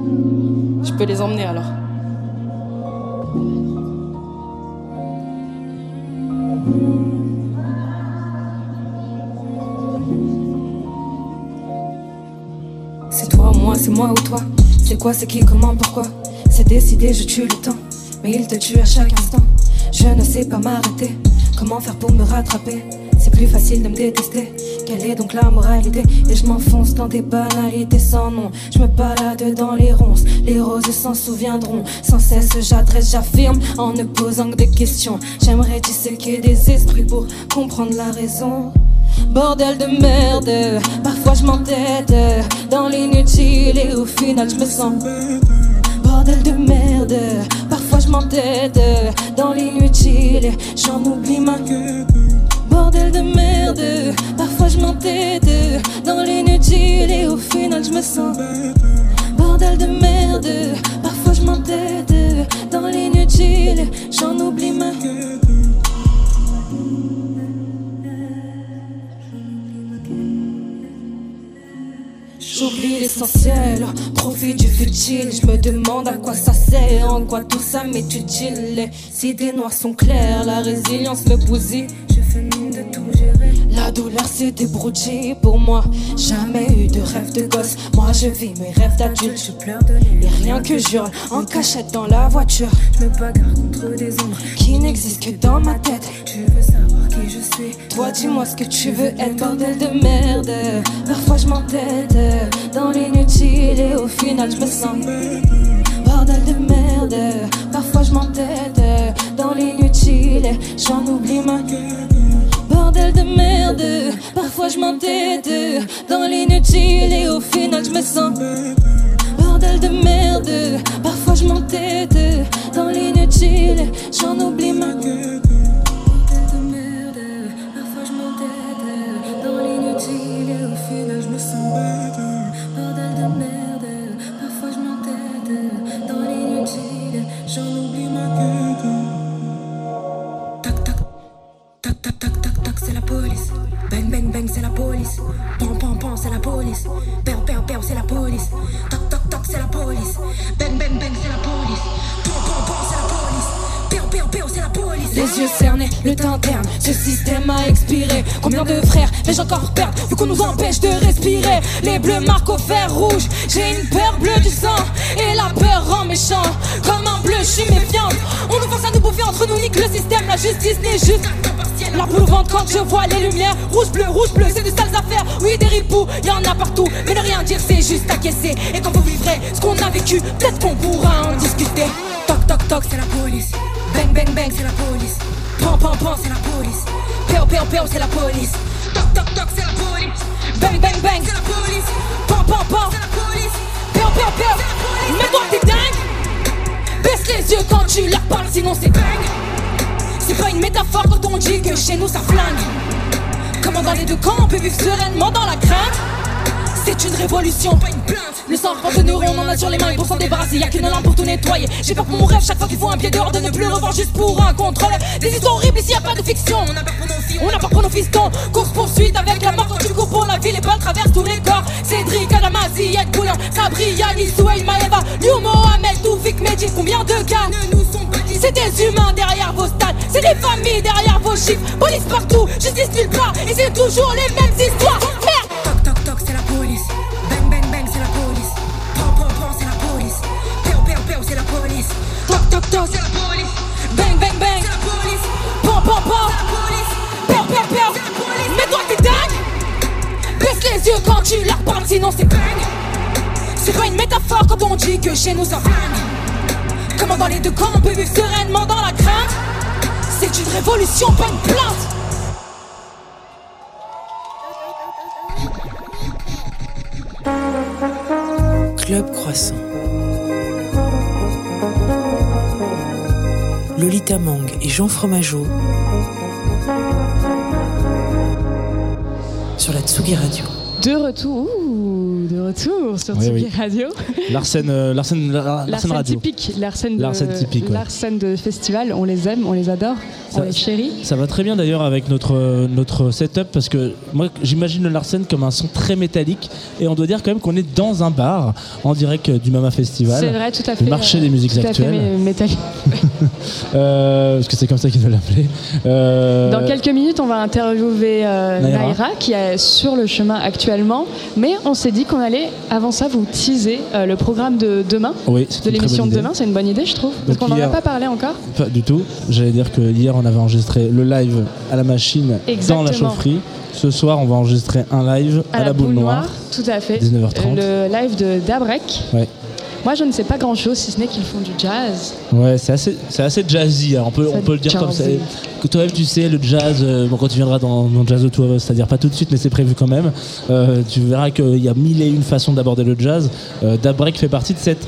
S16: Je peux les emmener alors.
S15: C'est toi ou moi, c'est moi ou toi? C'est quoi, c'est qui, comment, pourquoi? C'est décidé, je tue le temps. Mais il te tue à chaque instant. Je ne sais pas m'arrêter. Comment faire pour me rattraper? C'est plus facile de me détester. Quelle est donc la moralité? Et je m'enfonce dans des banalités sans nom. Je me balade dans les ronces. Les roses s'en souviendront. Sans cesse, j'adresse, j'affirme en ne posant que des questions. J'aimerais disséquer des esprits pour comprendre la raison. Bordel de merde, parfois je m'entête dans l'inutile et au final je me sens. Bordel de merde, parfois je m'entête dans l'inutile. J'en oublie ma Bordel de merde, parfois je m'entête dans l'inutile et au final je me sens. Bordel de merde, parfois je m'entête dans l'inutile. J'en oublie ma J'oublie l'essentiel, profite du futile. Je me demande à quoi ça sert, en quoi tout ça m'est utile. Les idées noires sont claires, la résilience me bousille. Je fais mine de tout gérer. La douleur s'est débrouillée pour moi. Jamais eu de rêve de gosse. Moi je vis mes rêves d'adulte. Je pleure de. Et rien que j'hurle en cachette dans la voiture. Je me bagarre contre des ombres qui n'existent que dans ma tête. Tu veux Toi dis-moi ce que tu veux être, bordel de merde. Parfois je m'entête dans l'inutile et au final je me sens. Bordel de merde, parfois je m'entête dans l'inutile j'en oublie ma Bordel de merde, parfois je m'entête dans l'inutile et au final je me sens. Bordel de merde, parfois je m'entête dans l'inutile j'en oublie ma et au final Tac tac Tac tac tac tac tac c'est la police. Bang bang bang c'est la police. Pan pan pan c'est la police. Père père père c'est la police. Tac tac Les yeux cernés, le teint terne Ce système a expiré. Combien de frères vais-je encore perdre Vu qu'on nous empêche de respirer? Les bleus marquent au fer rouge. J'ai une peur bleue du sang Et la peur rend méchant. Comme un bleu je suis méfiante. On nous force à nous bouffer entre nous Nique le système, la justice n'est juste la boule ventre quand je vois les lumières. Rouge, bleu, rouge, bleu, c'est de sales affaires. Oui, des ripoux, y en a partout. Mais ne rien dire, c'est juste acquiescer. Et quand vous vivrez ce qu'on a vécu Peut-être qu'on pourra en discuter. Toc, toc, toc, c'est la police Bang, bang, bang, c'est la police. Pan, pan, pan, c'est la police. Péo, péo, péo, c'est la police. Toc, toc, toc, c'est la police. Bang, bang, bang, c'est la police. Pan, pan, pan, c'est la police. Péo, péo, péo Mais toi, t'es dingue. Baisse les yeux quand tu leur parles, sinon c'est bang. C'est pas une métaphore quand on dit que chez nous ça flingue. Comment dans les deux camps on peut vivre sereinement dans la crainte C'est une révolution, pas une plainte. Le sang de neurones, on en a sur les mains, pour s'en débarrasser. Y'a qu'une lampe pour tout nettoyer. J'ai peur pour mon rêve chaque fois qu'il faut un pied dehors de ne plus le revoir juste pour un contrôle. Des histoires horribles ici, y a pas de fiction. On a peur pour nos on a peur pour nos fistons. Course poursuite avec la mort quand tu cours pour la vie, les balles traversent tous les corps. Cédric, Adamazi, Ed Boulan, Nisouel, Maeva, Liu, Mohamed, Toufik, Medjid. Combien de cas ne nous sont pas C'est des humains derrière vos stades, c'est des familles derrière vos chiffres. Police partout, justice nulle part, et c'est
S16: toujours les mêmes histoires.
S15: Bang bang bang. Pam pam pam.
S16: Père, père, père. Mais toi t'es dingue. Baisse les yeux quand tu leur parles, sinon c'est bang. C'est pas une métaphore quand on dit que chez nous ça flingue. Comment dans les deux camps on peut vivre sereinement dans la crainte? C'est une révolution, pas une plainte.
S1: Club Croissant. Lolita Mang et Jean Fromageau sur la Tsugi Radio.
S3: De retour, retour sur
S2: Oui, oui.
S3: Radio.
S2: Larsen, euh, Larsen, Lar- Larsen Radio.
S3: typique, Larsen de,
S2: Larsen typique, ouais.
S3: Larsen de festival, on les aime, on les adore, on les chérit.
S2: Ça va très bien d'ailleurs avec notre, euh, notre setup parce que moi j'imagine le Larsen comme un son très métallique et on doit dire quand même qu'on est dans un bar en direct du Mama Festival.
S3: C'est vrai, tout à fait.
S2: Le marché
S3: euh,
S2: des musiques
S3: tout à fait
S2: actuelles.
S3: mé- métallique. [laughs]
S2: Euh, parce que c'est comme ça qu'ils veulent l'appeler. Euh,
S3: Dans quelques minutes, on va interviewer euh,
S2: Naira.
S3: Naira. qui est sur le chemin actuellement. Mais on s'est dit qu'on allait, avant ça, vous teaser euh, le programme de demain,
S2: Oui,
S3: de l'émission de demain. C'est une bonne idée, je trouve. Parce qu'on n'en a pas parlé encore.
S2: Pas du tout. J'allais dire que hier on avait enregistré le live à la machine dans la chaufferie. Ce soir on va enregistrer un live à, la, boule noire.
S3: Tout à fait.
S2: 19h30.
S3: Le live de Dabrek.
S2: Ouais.
S3: Moi, je ne sais pas grand-chose, si ce n'est qu'ils font du jazz.
S2: Ouais, c'est assez, c'est assez jazzy. hein. On peut, on peut le dire comme ça. Que toi-même, tu sais, le jazz, euh, bon, quand tu viendras dans, dans Jazz de c'est-à-dire pas tout de suite, mais c'est prévu quand même, euh, tu verras qu'il y a mille et une façons d'aborder le jazz. Euh, Dabrek fait partie de cette.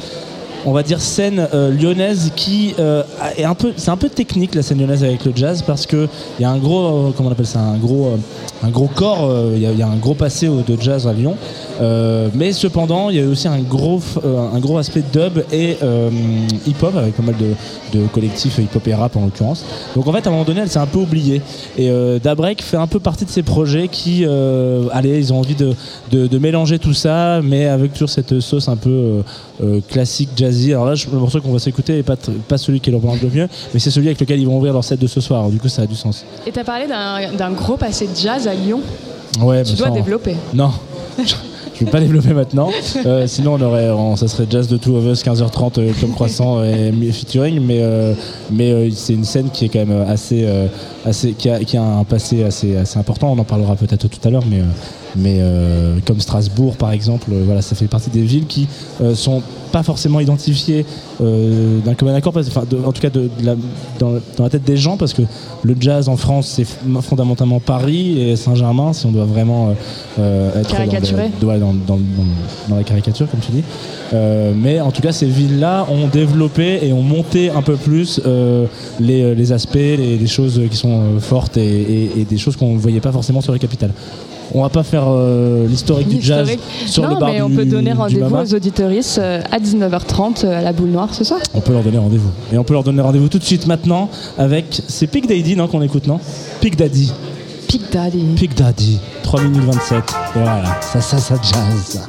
S2: On va dire scène euh, lyonnaise qui euh, est un peu, c'est un peu technique la scène lyonnaise avec le jazz parce que il y a un gros, euh, comment on appelle ça, un gros, un gros corps, il y, a- un gros passé de jazz à Lyon, mais cependant il y a aussi un gros, un gros aspect dub et euh, hip-hop avec pas mal de, de collectifs hip-hop et rap en l'occurrence. Donc en fait à un moment donné elle s'est un peu oubliée et Dabrek fait un peu partie de ces projets qui, allez, ils ont envie de, de, de mélanger tout ça, mais avec toujours cette sauce un peu euh, euh, Alors là, le morceau qu'on va s'écouter n'est pas, celui qui leur branche le mieux, mais c'est celui avec lequel ils vont ouvrir leur set de ce soir. Du coup, ça a du sens.
S3: Et tu as parlé d'un gros passé de jazz à Lyon.
S2: Ouais,
S3: tu
S2: mais
S3: dois
S2: ça,
S3: développer.
S2: Non. [laughs] Je vais pas développer maintenant. Euh, sinon, on aurait, on- ça serait Jazz de Two of Us 15h30 euh, comme croissant et featuring. Mais, euh, mais euh, c'est une scène qui est quand même assez, assez qui, a, qui a un passé assez, assez important. On en parlera peut-être tout à l'heure, mais, mais euh, comme Strasbourg par exemple, euh, voilà, ça fait partie des villes qui euh, sont pas forcément identifiées euh, d'un commun accord, parce- enfin, de- en tout cas de, de la- dans, dans la tête des gens, parce que le jazz en France, c'est fondamentalement Paris et Saint-Germain, si on doit vraiment être dans,
S3: Caricaturé.
S2: le- ouais, dans, la caricature, comme tu dis. Mais en tout cas, ces villes-là ont développé et ont monté un peu plus les, les aspects, les, les choses qui sont fortes et, et- et des choses qu'on ne voyait pas forcément sur les capitales. On va pas faire euh, l'historique du jazz sur
S3: non,
S2: le bar
S3: mais
S2: du,
S3: on peut donner rendez-vous aux auditoristes euh, à 19h30 euh, à la boule noire ce soir.
S2: On peut leur donner rendez-vous. Et on peut leur donner rendez-vous tout de suite maintenant avec. C'est Pic Daddy, non, qu'on écoute, non? Pic Daddy.
S3: Pic Daddy.
S2: Pic Daddy. 3 minutes 27. Et voilà. Ça, ça, ça jazz.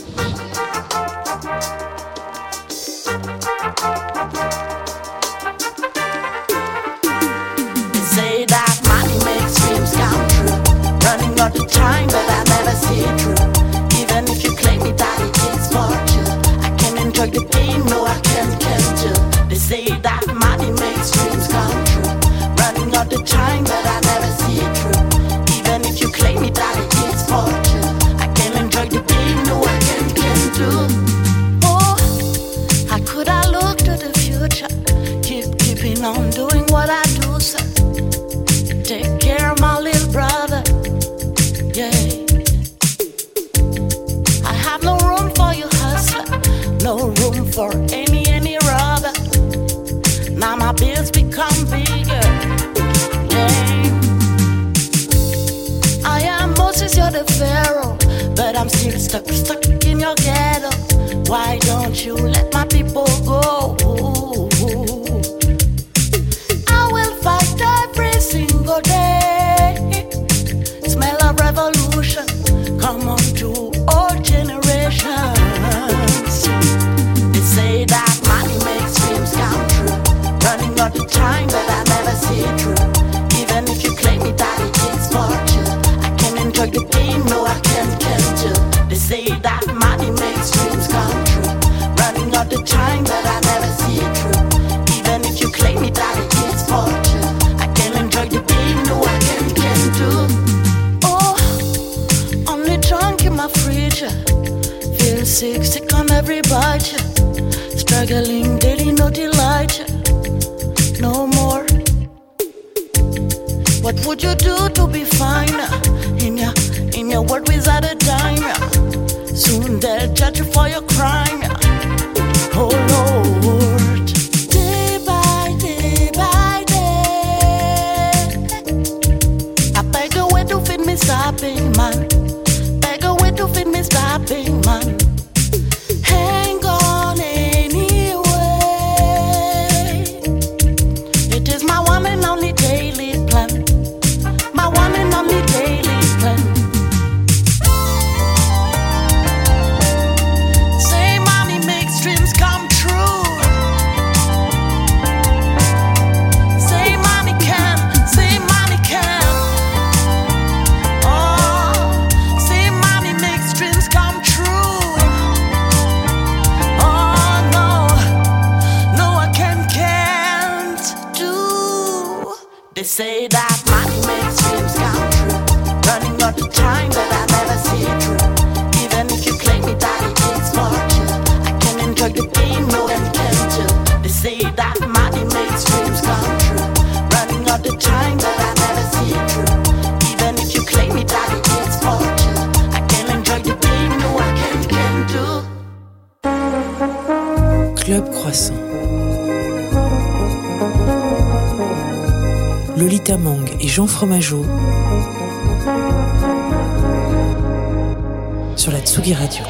S1: Sur la Tsugi Radio.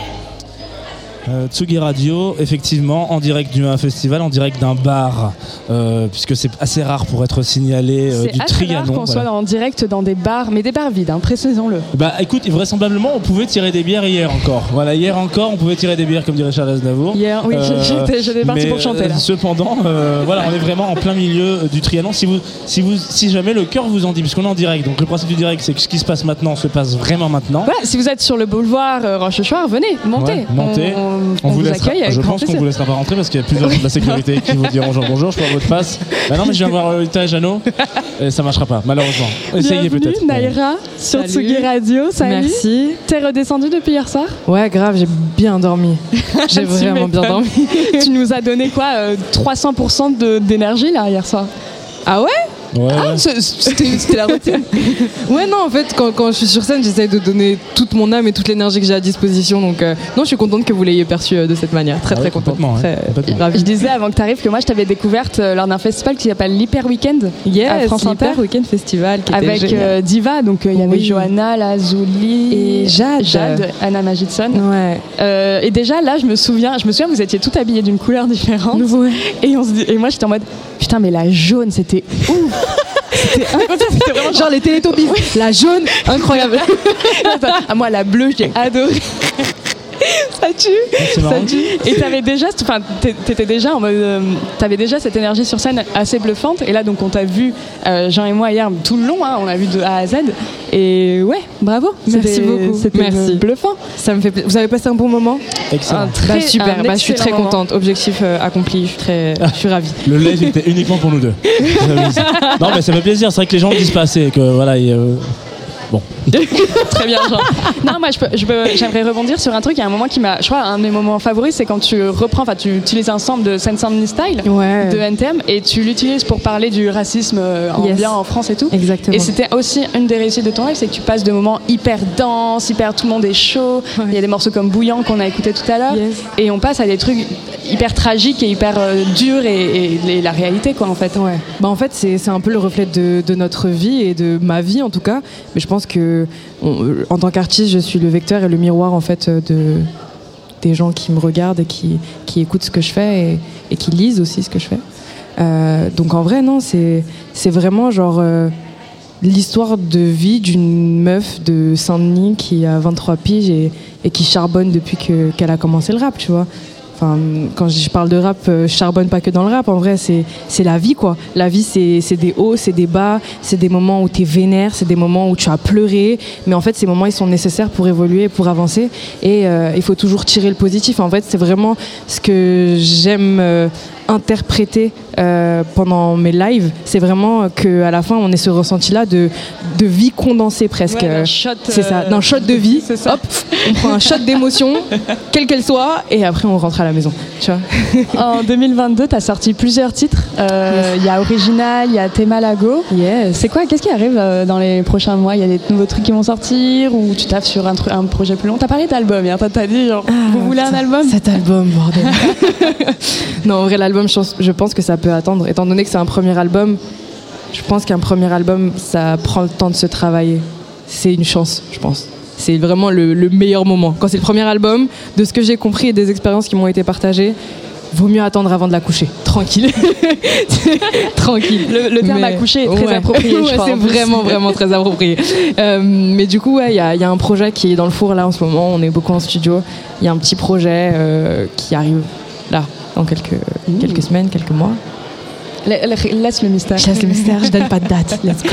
S2: Euh, Tsugi Radio, effectivement, en direct du festival, en direct d'un bar, euh, puisque c'est assez rare pour être signalé euh,
S3: C'est
S2: du
S3: assez rare
S2: Trianon.
S3: qu'on
S2: voilà.
S3: soit en direct dans des bars, mais des bars vides, hein, précisons-le.
S2: Bah écoute, vraisemblablement, on pouvait tirer des bières hier encore. Voilà, hier encore, on pouvait tirer des bières, comme dirait Charles Aznavour.
S3: Hier, oui, [laughs] j'étais- j'étais parti pour chanter, là.
S2: euh, Cependant, euh, voilà, on est vraiment en plein milieu euh, du Trianon. Si, vous, si, vous, si jamais le cœur vous en dit, puisqu'on est en direct, donc le principe du direct, c'est que ce qui se passe maintenant se passe vraiment maintenant.
S3: Voilà, si vous êtes sur le boulevard euh, Rochechouart, venez, montez.
S2: Ouais, montez.
S3: On, on-
S2: On
S3: on
S2: vous
S3: vous
S2: laissera-
S3: accueille avec
S2: je pense qu'on vous laissera pas rentrer parce qu'il y a plusieurs [laughs] de la sécurité qui vous diront bonjour, bonjour, je prends votre [laughs] passe. Bah non, mais je viens voir Lolita et Jeannot. Et ça marchera pas, malheureusement. Essayez
S3: Bienvenue,
S2: peut-être.
S3: Naïra sur
S17: Salut.
S3: Tsugi Radio. Salut.
S17: Merci.
S3: T'es redescendue depuis hier soir?
S17: Ouais, grave, j'ai bien dormi. [laughs] J'ai vraiment bien dormi.
S3: tu nous as donné quoi euh, 300% de- d'énergie là hier soir?
S17: Ah ouais?
S2: Ouais,
S17: Ah, c'était la routine. [laughs] ouais, non, en fait, quand, quand je suis sur scène, j'essaye de donner toute mon âme et toute l'énergie que j'ai à disposition. Donc, euh, non, je suis contente que vous l'ayez perçu euh, de cette manière. Très,
S2: Ah
S17: très
S2: ouais,
S17: contente.
S2: ouais,
S17: ravie.
S3: Je disais avant que tu arrives que moi je t'avais découverte euh, lors d'un festival qui s'appelle l'Hyper Weekend
S17: Yes,
S3: à France Inter.
S17: Hyper Weekend Festival qui était
S3: Avec
S17: génial.
S3: euh, Diva, donc euh, il y avait
S17: Oui.
S3: Johanna, Lazuli
S17: Et Jade.
S3: Jade, Anna Magidson.
S17: Ouais.
S3: Euh, et déjà là, je me souviens, je me souviens, vous étiez toutes habillées d'une couleur différente. Et, on se dit- et moi j'étais en mode, putain, mais la jaune, c'était ouf. C'était c'était vraiment
S17: Genre les Télétobies. La jaune, incroyable. [laughs]
S3: ah, moi, la bleue, j'ai adoré. [laughs] Ça tue,
S2: c'est
S3: ça tue. Et t'avais déjà, enfin, t'é- t'étais déjà en mode, euh, t'avais déjà cette énergie sur scène assez bluffante. Et là, donc, on t'a vu, euh, Jean et moi hier, tout le long, hein, on l'a vu de A à Z. Et ouais, bravo.
S17: Merci beaucoup.
S3: C'était
S17: Merci.
S3: bluffant.
S17: Ça me fait Vous avez passé un bon moment?
S2: Excellent.
S3: Un très-
S17: Bah, super,
S3: un
S17: bah, je suis très
S3: moment.
S17: contente. Objectif euh, accompli, je suis, très, je suis ravie.
S2: Le lait était uniquement pour nous deux. [laughs] Non, mais ça fait plaisir. C'est vrai que les gens disent pas assez. et Que, voilà, euh, Bon. [laughs]
S3: Très bien, Jean. Non, moi, je peux- je peux- j'aimerais rebondir sur un truc. Il y a un moment qui m'a. Je crois, un de mes moments favoris, c'est quand tu reprends, enfin, tu utilises un sample de Sense and Style de NTM et tu l'utilises pour parler du racisme euh,
S17: Yes.
S3: ambiant en France et tout.
S17: Exactement.
S3: Et c'était aussi une des réussites de ton live, c'est que tu passes de moments hyper denses, hyper tout le monde est chaud. Il y a des morceaux comme Bouillant qu'on a écouté tout à l'heure. Et on passe à des trucs hyper tragiques et hyper euh, durs et, et- et la réalité, quoi, en fait.
S17: Ouais. Bah en fait, c'est c'est un peu le reflet de, de notre vie et de ma vie en tout cas. Mais je pense que on- en tant qu'artiste, je suis le vecteur et le miroir en fait de des gens qui me regardent et qui, qui écoutent ce que je fais et, qui lisent aussi ce que je fais. Euh, donc en vrai, non, c'est vraiment genre euh, l'histoire de vie d'une meuf de Saint-Denis qui a 23 piges et, qui charbonne depuis que- qu'elle a commencé le rap, tu vois. Quand je parle de rap, euh, je charbonne pas que dans le rap. En vrai, c'est la vie, quoi. La vie, c'est c'est des hauts, c'est des bas, c'est des moments où tu es vénère, c'est des moments où tu as pleuré. Mais en fait, ces moments, ils sont nécessaires pour évoluer, pour avancer. Et euh, il faut toujours tirer le positif. En fait, c'est vraiment ce que j'aime euh, interpréter euh, pendant mes lives. C'est vraiment que à la fin, on ait ce ressenti-là de, de vie condensée presque.
S3: Ouais,
S17: c'est ça,
S3: euh,
S17: d'un shot de vie.
S3: c'est ça.
S17: Hop, on prend un shot d'émotion, [laughs] quelle qu'elle soit, et après on rentre à la maison. Tu vois [laughs]
S3: En 2022, tu as sorti plusieurs titres. Euh, Il y a Original, il y a Temalago.
S17: Yes.
S3: C'est quoi Qu'est-ce qui arrive euh, dans les prochains mois? Il y a des nouveaux trucs qui vont sortir ou tu taffes sur un, projet plus long? T'as parlé d'album toi t'as dit genre, vous voulez un album?
S17: Cet album, bordel. [laughs] non, en vrai, l'album, je pense- je pense que ça peut attendre. Étant donné que c'est un premier album, je pense qu'un premier album, ça prend le temps de se travailler. C'est une chance, je pense. C'est vraiment le, le meilleur moment. Quand c'est le premier album, de ce que j'ai compris et des expériences qui m'ont été partagées, vaut mieux attendre avant de la coucher. Tranquille. [laughs] Tranquille.
S3: Le, le terme accoucher est très
S17: ouais.
S3: approprié, [laughs]
S17: Ouais, c'est vraiment, vraiment très approprié. Euh, mais du coup, ouais, il y, a- il y a un projet qui est dans le four là en ce moment. On est beaucoup en studio. Il y a un petit projet euh, qui arrive là quelques, quelques semaines, quelques mois.
S3: La- la- Laisse le mystère.
S17: Je laisse le mystère, je donne pas de date. [laughs] Let's go.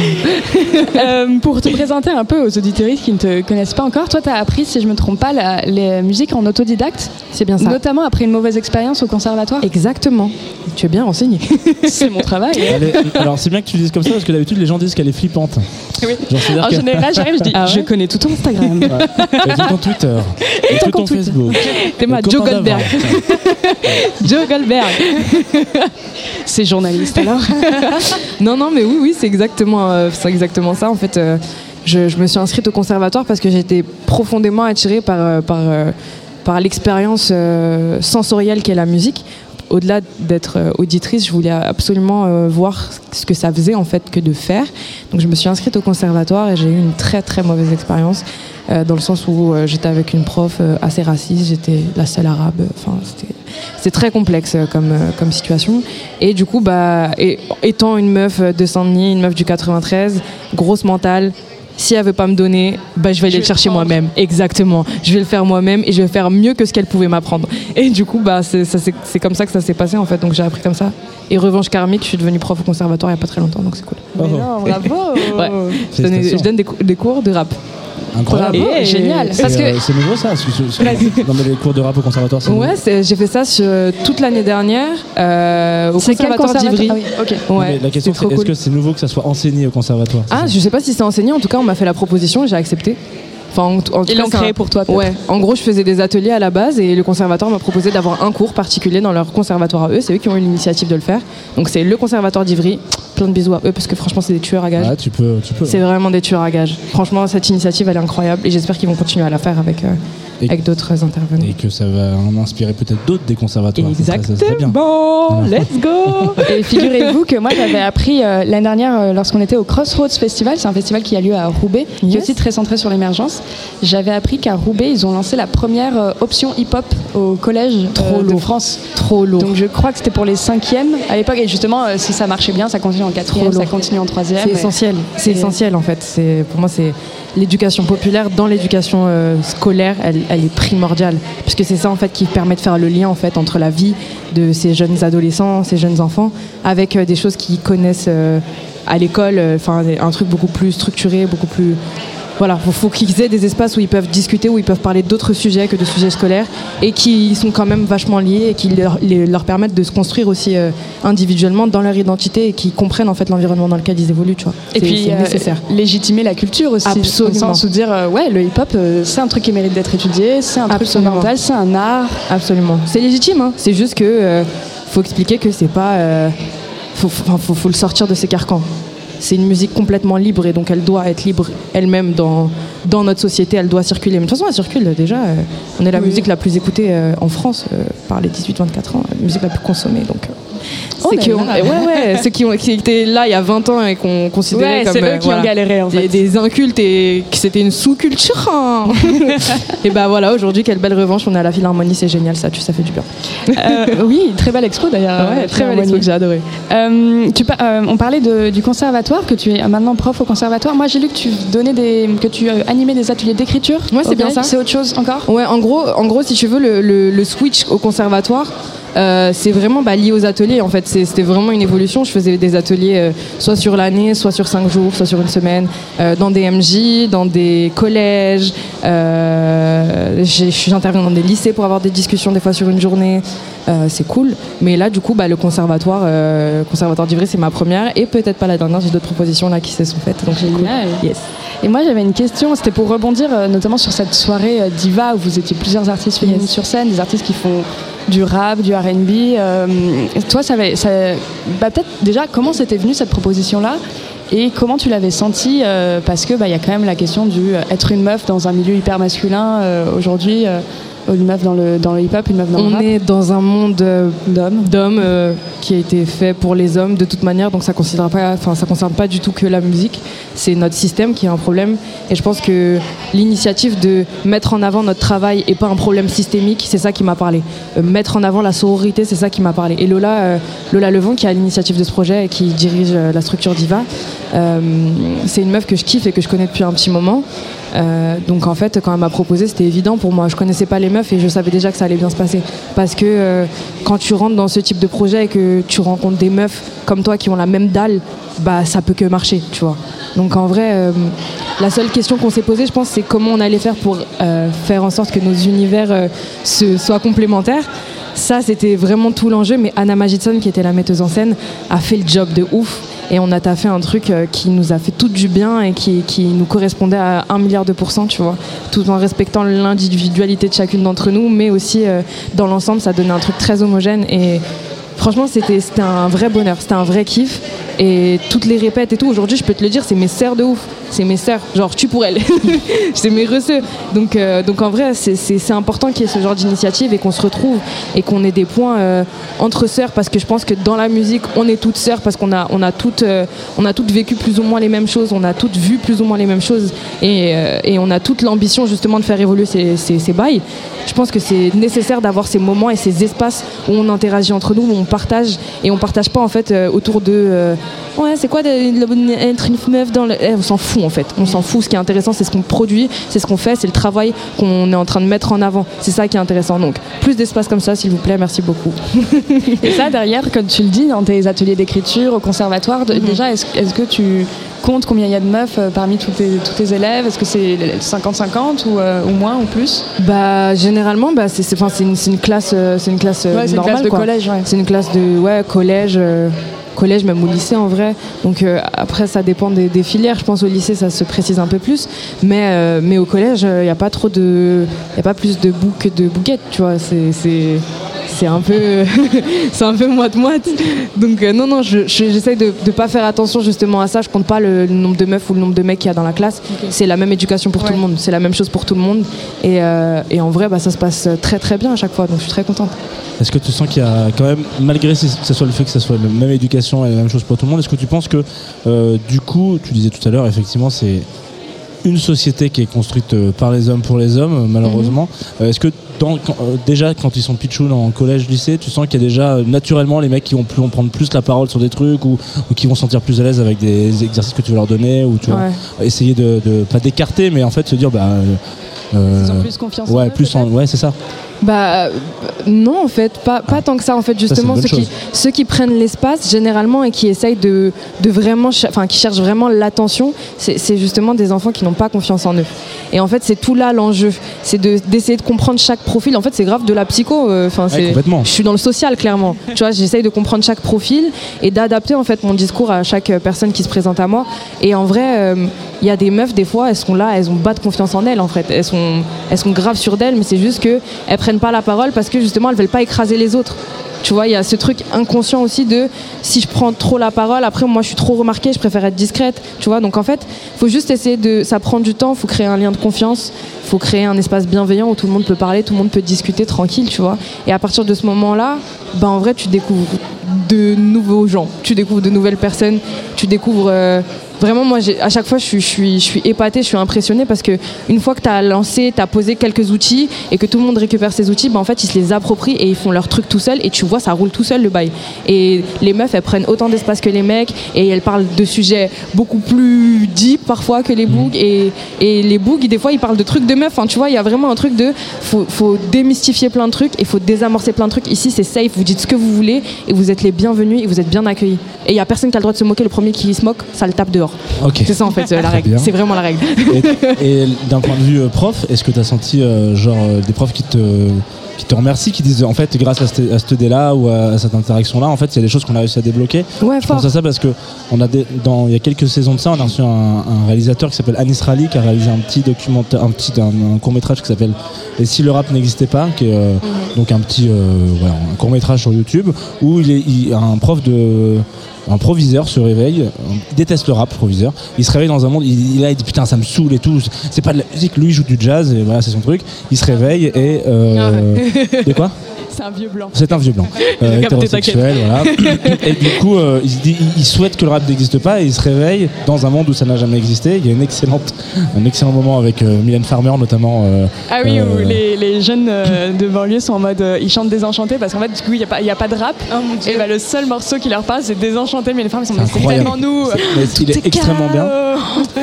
S3: Euh, pour te présenter un peu aux auditeurs qui ne te connaissent pas encore, toi, tu as appris, si je me trompe pas, la, les musiques en autodidacte.
S17: C'est bien ça.
S3: Notamment après une mauvaise expérience au conservatoire.
S17: Exactement. Tu es bien renseigné. [laughs]
S3: C'est mon travail.
S2: Est- alors c'est bien que tu le dises comme ça parce que d'habitude les gens disent qu'elle est flippante.
S3: Oui.
S2: Genre,
S3: En
S2: que-
S3: général, j'arrive, je dis,
S17: Ah ouais
S3: je connais tout ton Instagram.
S2: Et tout ton Twitter. Et, tout ton Facebook.
S17: T'es ma
S2: Le
S17: Joe Goldberg. Joe [laughs] Goldberg.
S3: C'est journaliste alors. [laughs]
S17: non, non, mais oui, oui, c'est exactement, euh, c'est exactement ça. En fait, euh, je, je me suis inscrite au conservatoire parce que j'étais profondément attirée par, euh, par, par l'expérience sensorielle qu'est la musique. Au-delà d'être euh, auditrice, je voulais absolument euh, voir ce que ça faisait en fait que de faire. Donc je me suis inscrite au conservatoire et j'ai eu une très très mauvaise expérience euh, dans le sens où j'étais avec une prof assez raciste, j'étais la seule arabe. Enfin, c'était c'est très complexe comme, comme situation. Et du coup, bah, étant une meuf de Saint-Denis, une meuf du 93, grosse mentale, si elle veut pas me donner, bah, je vais aller le chercher moi-même. Exactement. Je vais le faire moi-même et je vais faire mieux que ce qu'elle pouvait m'apprendre. Et du coup, bah, c'est comme ça que ça s'est passé en fait. Donc j'ai appris comme ça. Et revanche karmique, je suis devenue prof au conservatoire il n'y a pas très longtemps, donc c'est cool.
S3: Mais non, bravo.
S17: Ouais. Je donne, je donne des, cou- des cours de rap.
S2: Incroyable.
S17: Bravo. génial.
S2: C'est
S17: Parce que-
S2: euh, c'est nouveau ça sur- sur- les cours de rap au conservatoire c'est
S17: Ouais, c'est- j'ai fait ça sur, toute l'année dernière euh, au
S3: C'est quel
S17: conservatoire
S3: conservatoire
S17: d'Ivry.
S3: Ah oui, ok.
S2: nouveau.
S17: Ouais,
S2: Mais la question
S17: c'est
S2: est-ce
S17: cool.
S2: que c'est nouveau que ça soit enseigné au conservatoire?
S17: Ah, je sais pas si c'est enseigné. En tout cas, on m'a fait la proposition et j'ai accepté. Enfin, en,
S3: Ils l'ont créé
S17: un-
S3: pour toi.
S17: Ouais. En gros, je faisais des ateliers à la base et le conservatoire m'a proposé d'avoir un cours particulier dans leur conservatoire à eux. C'est eux qui ont eu l'initiative de le faire. Donc c'est le conservatoire d'Ivry. Plein de bisous à eux parce que franchement, c'est des tueurs à gages.
S2: Ah, tu peux, tu peux.
S17: C'est vraiment des tueurs à gages. Franchement, cette initiative, elle est incroyable et j'espère qu'ils vont continuer à la faire avec, euh,
S2: Et-
S17: avec d'autres intervenants.
S2: Et que ça va en inspirer peut-être d'autres des conservatoires. Très- ça serait bien.
S3: Bon, let's go [laughs] Et figurez-vous que moi j'avais appris euh, l'année dernière euh, lorsqu'on était au Crossroads Festival, c'est un festival qui a lieu à Roubaix, qui est aussi très centré sur l'émergence. J'avais appris qu'à Roubaix ils ont lancé la première euh, option hip-hop au collège
S17: Trop
S3: euh, de
S17: lourd.
S3: France.
S17: Trop lourd.
S3: Donc je crois que c'était pour les cinquièmes à l'époque et justement euh, si ça marchait bien ça continue en quatrième,
S17: Trop
S3: ça continue en troisième.
S17: C'est
S3: et-
S17: essentiel. C'est
S3: et-
S17: essentiel en fait. C'est pour moi c'est l'éducation populaire dans l'éducation euh, scolaire, elle, est primordiale puisque c'est ça en fait qui permet de faire le lien entre la vie de ces jeunes adolescents, ces jeunes enfants, avec euh, des choses qu'ils connaissent euh, à l'école. un truc beaucoup plus structuré, beaucoup plus voilà, faut, faut qu'ils aient des espaces où ils peuvent discuter, où ils peuvent parler d'autres sujets que de sujets scolaires et qui sont quand même vachement liés et qui leur, les- leur permettent de se construire aussi euh, individuellement dans leur identité et qui comprennent en fait l'environnement dans lequel ils évoluent, tu vois.
S3: Et puis
S17: c'est
S3: euh,
S17: nécessaire.
S3: légitimer la culture aussi.
S17: Absolument.
S3: Au sens où dire euh, ouais le hip-hop c'est un truc qui mérite d'être étudié, c'est un truc fondamental, c'est un art.
S17: Absolument. C'est légitime, hein. c'est juste que faut expliquer que c'est pas. faut, faut, faut- faut le sortir de ses carcans. C'est une musique complètement libre et donc elle doit être libre elle-même dans, dans notre société, elle doit circuler. Mais de toute façon, elle circule déjà. euh, on est la
S3: Oui.
S17: musique la plus écoutée euh, en France euh, par les 18-24 ans, la musique la plus consommée. Donc,
S3: Oh
S17: c'est
S3: là
S17: que
S3: là.
S17: on- ouais, ouais, [laughs] ceux qui, ont, qui étaient là il y a 20 ans et qu'on considérait
S3: Ouais,
S17: comme
S3: eux
S17: euh,
S3: qui ont galéré, en
S17: des,
S3: fait.
S17: des incultes et que c'était une sous-culture. hein. [laughs] [laughs] et bah voilà, aujourd'hui, quelle belle revanche. On est à la Philharmonie, c'est génial, ça, tu, ça fait du bien.
S3: Euh, oui, très belle expo d'ailleurs.
S17: Ouais,
S3: euh,
S17: très belle expo que j'ai adoré.
S3: Euh, tu euh, on parlait de- du conservatoire, que tu es maintenant prof au conservatoire. Moi, j'ai lu que tu donnais des, que tu animais des ateliers d'écriture.
S17: Ouais, c'est bien ça.
S3: C'est autre chose encore?
S17: Ouais, en gros, en gros, si tu veux, le, le- le switch au conservatoire, c'est vraiment bah, lié aux ateliers. En fait, c'était vraiment une évolution. Je faisais des ateliers euh, soit sur l'année, soit sur cinq jours, soit sur une semaine, euh, dans des MJ, dans des collèges. Euh, J'interviens dans des lycées pour avoir des discussions des fois sur une journée. Euh, c'est cool. Mais là, du coup, bah, le conservatoire, conservatoire d'Ivry, c'est ma première et peut-être pas la dernière. J'ai d'autres propositions là qui se sont faites. Donc cool. Yes.
S3: Et moi, j'avais une question. C'était pour rebondir notamment sur cette soirée diva où vous étiez plusieurs artistes féminines sur scène, des artistes qui font du rap, du R&B. euh, toi, ça, bah, peut-être déjà comment c'était venu cette proposition-là? Et comment tu l'avais senti euh, Parce que bah, il y a quand même la question du euh, être une meuf dans un milieu hyper masculin aujourd'hui. Une meuf dans le, dans le hip-hop, une meuf dans le
S17: On
S3: rap.
S17: est dans un monde euh, d'hommes euh, qui a été fait pour les hommes de toute manière, donc ça ne pas, enfin ça concerne pas du tout que la musique. C'est notre système qui a un problème, et je pense que l'initiative de mettre en avant notre travail et pas un problème systémique, c'est ça qui m'a parlé. Euh, mettre en avant la sororité, c'est ça qui m'a parlé. Et Lola, Lola Levent, qui a l'initiative de ce projet et qui dirige la structure Diva, c'est une meuf que je kiffe et que je connais depuis un petit moment. Euh, donc en fait, quand elle m'a proposé, c'était évident pour moi. Je connaissais pas les meufs et je savais déjà que ça allait bien se passer. Parce que euh, quand tu rentres dans ce type de projet et que tu rencontres des meufs comme toi qui ont la même dalle, bah ça peut que marcher, tu vois. Donc en vrai, euh, la seule question qu'on s'est posée, je pense, c'est comment on allait faire pour faire en sorte que nos univers se, soient complémentaires. Ça, c'était vraiment tout l'enjeu. Mais Anna Magidson, qui était la metteuse en scène, a fait le job de ouf. Et on a taffé un truc euh, qui nous a fait tout du bien et qui, qui nous correspondait à un milliard de pourcents, tu vois. Tout en respectant l'individualité de chacune d'entre nous, mais aussi euh, dans l'ensemble, ça donnait un truc très homogène. Et franchement, c'était un vrai bonheur, c'était un vrai kiff. Et toutes les répètes et tout, aujourd'hui, je peux te le dire, c'est mes sœurs de ouf. C'est mes sœurs, genre, tu pour elles. [laughs] c'est mes receux. Donc, euh, donc en vrai, c'est- important qu'il y ait ce genre d'initiative et qu'on se retrouve et qu'on ait des points euh, entre sœurs parce que je pense que dans la musique, on est toutes sœurs parce qu'on a, on a, toutes, euh, a toutes vécu plus ou moins les mêmes choses, on a toutes vu plus ou moins les mêmes choses et, et on a toute l'ambition justement de faire évoluer ces, ces, ces bails. Je pense que c'est nécessaire d'avoir ces moments et ces espaces où on interagit entre nous, où on partage et on partage pas en fait autour de ouais c'est quoi de- de- être une meuf dans le Eh, on s'en fout en fait. On s'en fout. Ce qui est intéressant c'est ce qu'on produit c'est ce qu'on fait c'est le travail qu'on est en train de mettre en avant. C'est ça qui est intéressant donc. Plus d'espace comme ça s'il vous plaît merci beaucoup. [laughs]
S3: Et ça, derrière, comme tu le dis, dans tes ateliers d'écriture au conservatoire, de- déjà, est-ce que tu comptes combien il y a de meufs euh, parmi tous tes, tous tes élèves? Est-ce que c'est 50-50 ou, euh, ou moins ou plus?
S17: Bah généralement bah c'est une, classe euh, c'est une classe
S3: Ouais, c'est une
S17: normale
S3: classe de
S17: quoi.
S3: collège, ouais.
S17: C'est une classe de ouais collège euh, collège même au lycée en vrai. Donc euh, après ça dépend des, filières. Je pense au lycée ça se précise un peu plus, mais euh, au collège il n'y a pas trop de il a pas plus de boucs que de bouquettes tu vois. C'est c'est un peu [laughs] c'est un peu moite moite. Donc euh, non non je- je- j'essaye de ne pas faire attention justement à ça. Je compte pas le, le nombre de meufs ou le nombre de mecs qu'il y a dans la classe. C'est la même éducation pour tout le monde. C'est la même chose pour tout le monde. Et, euh, et en vrai bah, ça se passe très très bien à chaque fois. Donc je suis très contente.
S2: Est-ce que tu sens qu'il y a quand même, malgré que ce soit le fait que ce soit la même éducation et la même chose pour tout le monde, est-ce que tu penses que euh, du coup, tu disais tout à l'heure, effectivement, c'est une société qui est construite par les hommes pour les hommes, malheureusement. Euh, Est-ce que dans- quand- euh, déjà, quand ils sont pitchouns en collège, lycée, tu sens qu'il y a déjà euh, naturellement les mecs qui vont, plus, vont prendre plus la parole sur des trucs ou, ou qui vont se sentir plus à l'aise avec des exercices que tu veux leur donner ou tu vois,
S17: Ouais.
S2: essayer de, de- pas d'écarter, mais en fait se dire bah. euh, euh,
S3: Ils ont plus confiance en
S2: Ouais,
S3: eux,
S2: plus en, ouais, c'est ça.
S17: Bah euh, non en fait, pas, pas tant que ça en fait. Justement, ceux qui, ceux qui prennent l'espace généralement et qui essayent de, de vraiment, enfin qui cherchent vraiment l'attention, c'est justement des enfants qui n'ont pas confiance en eux. Et en fait, c'est tout là l'enjeu, c'est de- d'essayer de, comprendre chaque profil. En fait, c'est grave de la psycho. euh, Enfin,
S2: complètement.
S17: je suis dans le social clairement. [laughs] tu vois, j'essaye de comprendre chaque profil et d'adapter en fait mon discours à chaque euh, personne qui se présente à moi. Et en vrai, euh, il y a des meufs des fois, elles sont là, elles ont pas de confiance en elles en fait. Elles sont, elles sont graves sur d'elles, mais c'est juste que elles prennent pas la parole parce que justement elles veulent pas écraser les autres. Tu vois, il y a ce truc inconscient aussi de si je prends trop la parole, après moi je suis trop remarquée, je préfère être discrète. Tu vois, donc en fait, faut juste essayer de. Ça prend du temps, faut créer un lien de confiance, faut créer un espace bienveillant où tout le monde peut parler, tout le monde peut discuter tranquille, tu vois. Et à partir de ce moment-là, ben en vrai, tu découvres de nouveaux gens, tu découvres de nouvelles personnes, tu découvres. euh, Vraiment, moi, à chaque fois, je suis, je suis, je suis épatée, je suis impressionnée parce que une fois que tu as lancé, tu as posé quelques outils et que tout le monde récupère ces outils, ben, en fait, ils se les approprient et ils font leur truc tout seul et tu vois, ça roule tout seul le bail. Et les meufs, elles prennent autant d'espace que les mecs et elles parlent de sujets beaucoup plus deep parfois que les bougs. Et, et les bougs, des fois, ils parlent de trucs de meufs. Enfin, tu vois, il y a vraiment un truc de faut, faut démystifier plein de trucs et faut désamorcer plein de trucs. Ici, c'est safe, vous dites ce que vous voulez et vous êtes les bienvenus et vous êtes bien accueillis. Et il y a personne qui a le droit de se moquer. Le premier qui se moque, ça le tape dehors. C'est ça en fait euh, la règle. C'est vraiment la règle.
S2: Et, et d'un point de vue euh, prof, est-ce que tu as senti euh, genre des profs qui te qui te remercient, qui disent en fait grâce à cette, à cette idée-là ou à, cette interaction-là, en fait, il y a des choses qu'on a réussi à débloquer?
S17: Ouais,
S2: Je pense à ça parce que on a des- dans il y a quelques saisons de ça, on a reçu un, un réalisateur qui s'appelle Anis Rali qui a réalisé un petit documentaire, un petit un, court métrage qui s'appelle Et si le rap n'existait pas, qui est euh, donc un petit euh, voilà, un court métrage sur YouTube où il est il- un prof de un proviseur se réveille, il déteste le rap, proviseur. Il se réveille dans un monde, il, il dit putain, ça me saoule et tout. C'est pas de la musique, lui il joue du jazz et voilà, c'est son truc. Il se réveille et. Euh, de quoi? [laughs]
S17: C'est un vieux blanc.
S2: c'est un vieux blanc, [laughs] euh, hétérosexuel, voilà. Et du coup, euh, il, se dit- il- il souhaite que le rap n'existe pas et il se réveille dans un monde où ça n'a jamais existé. Il y a une excellente, un excellent moment avec euh, Mylène Farmer notamment. euh,
S3: Ah oui,
S2: euh,
S3: où les, les jeunes euh, de banlieue sont en mode euh, ils chantent désenchanté parce qu'en fait du coup il n'y a, pas- il y a pas de rap et bah, le seul morceau qui leur parle c'est désenchanté mais les femmes ils sont mais c'est tellement nous
S2: C'est- mais il est extrêmement bien.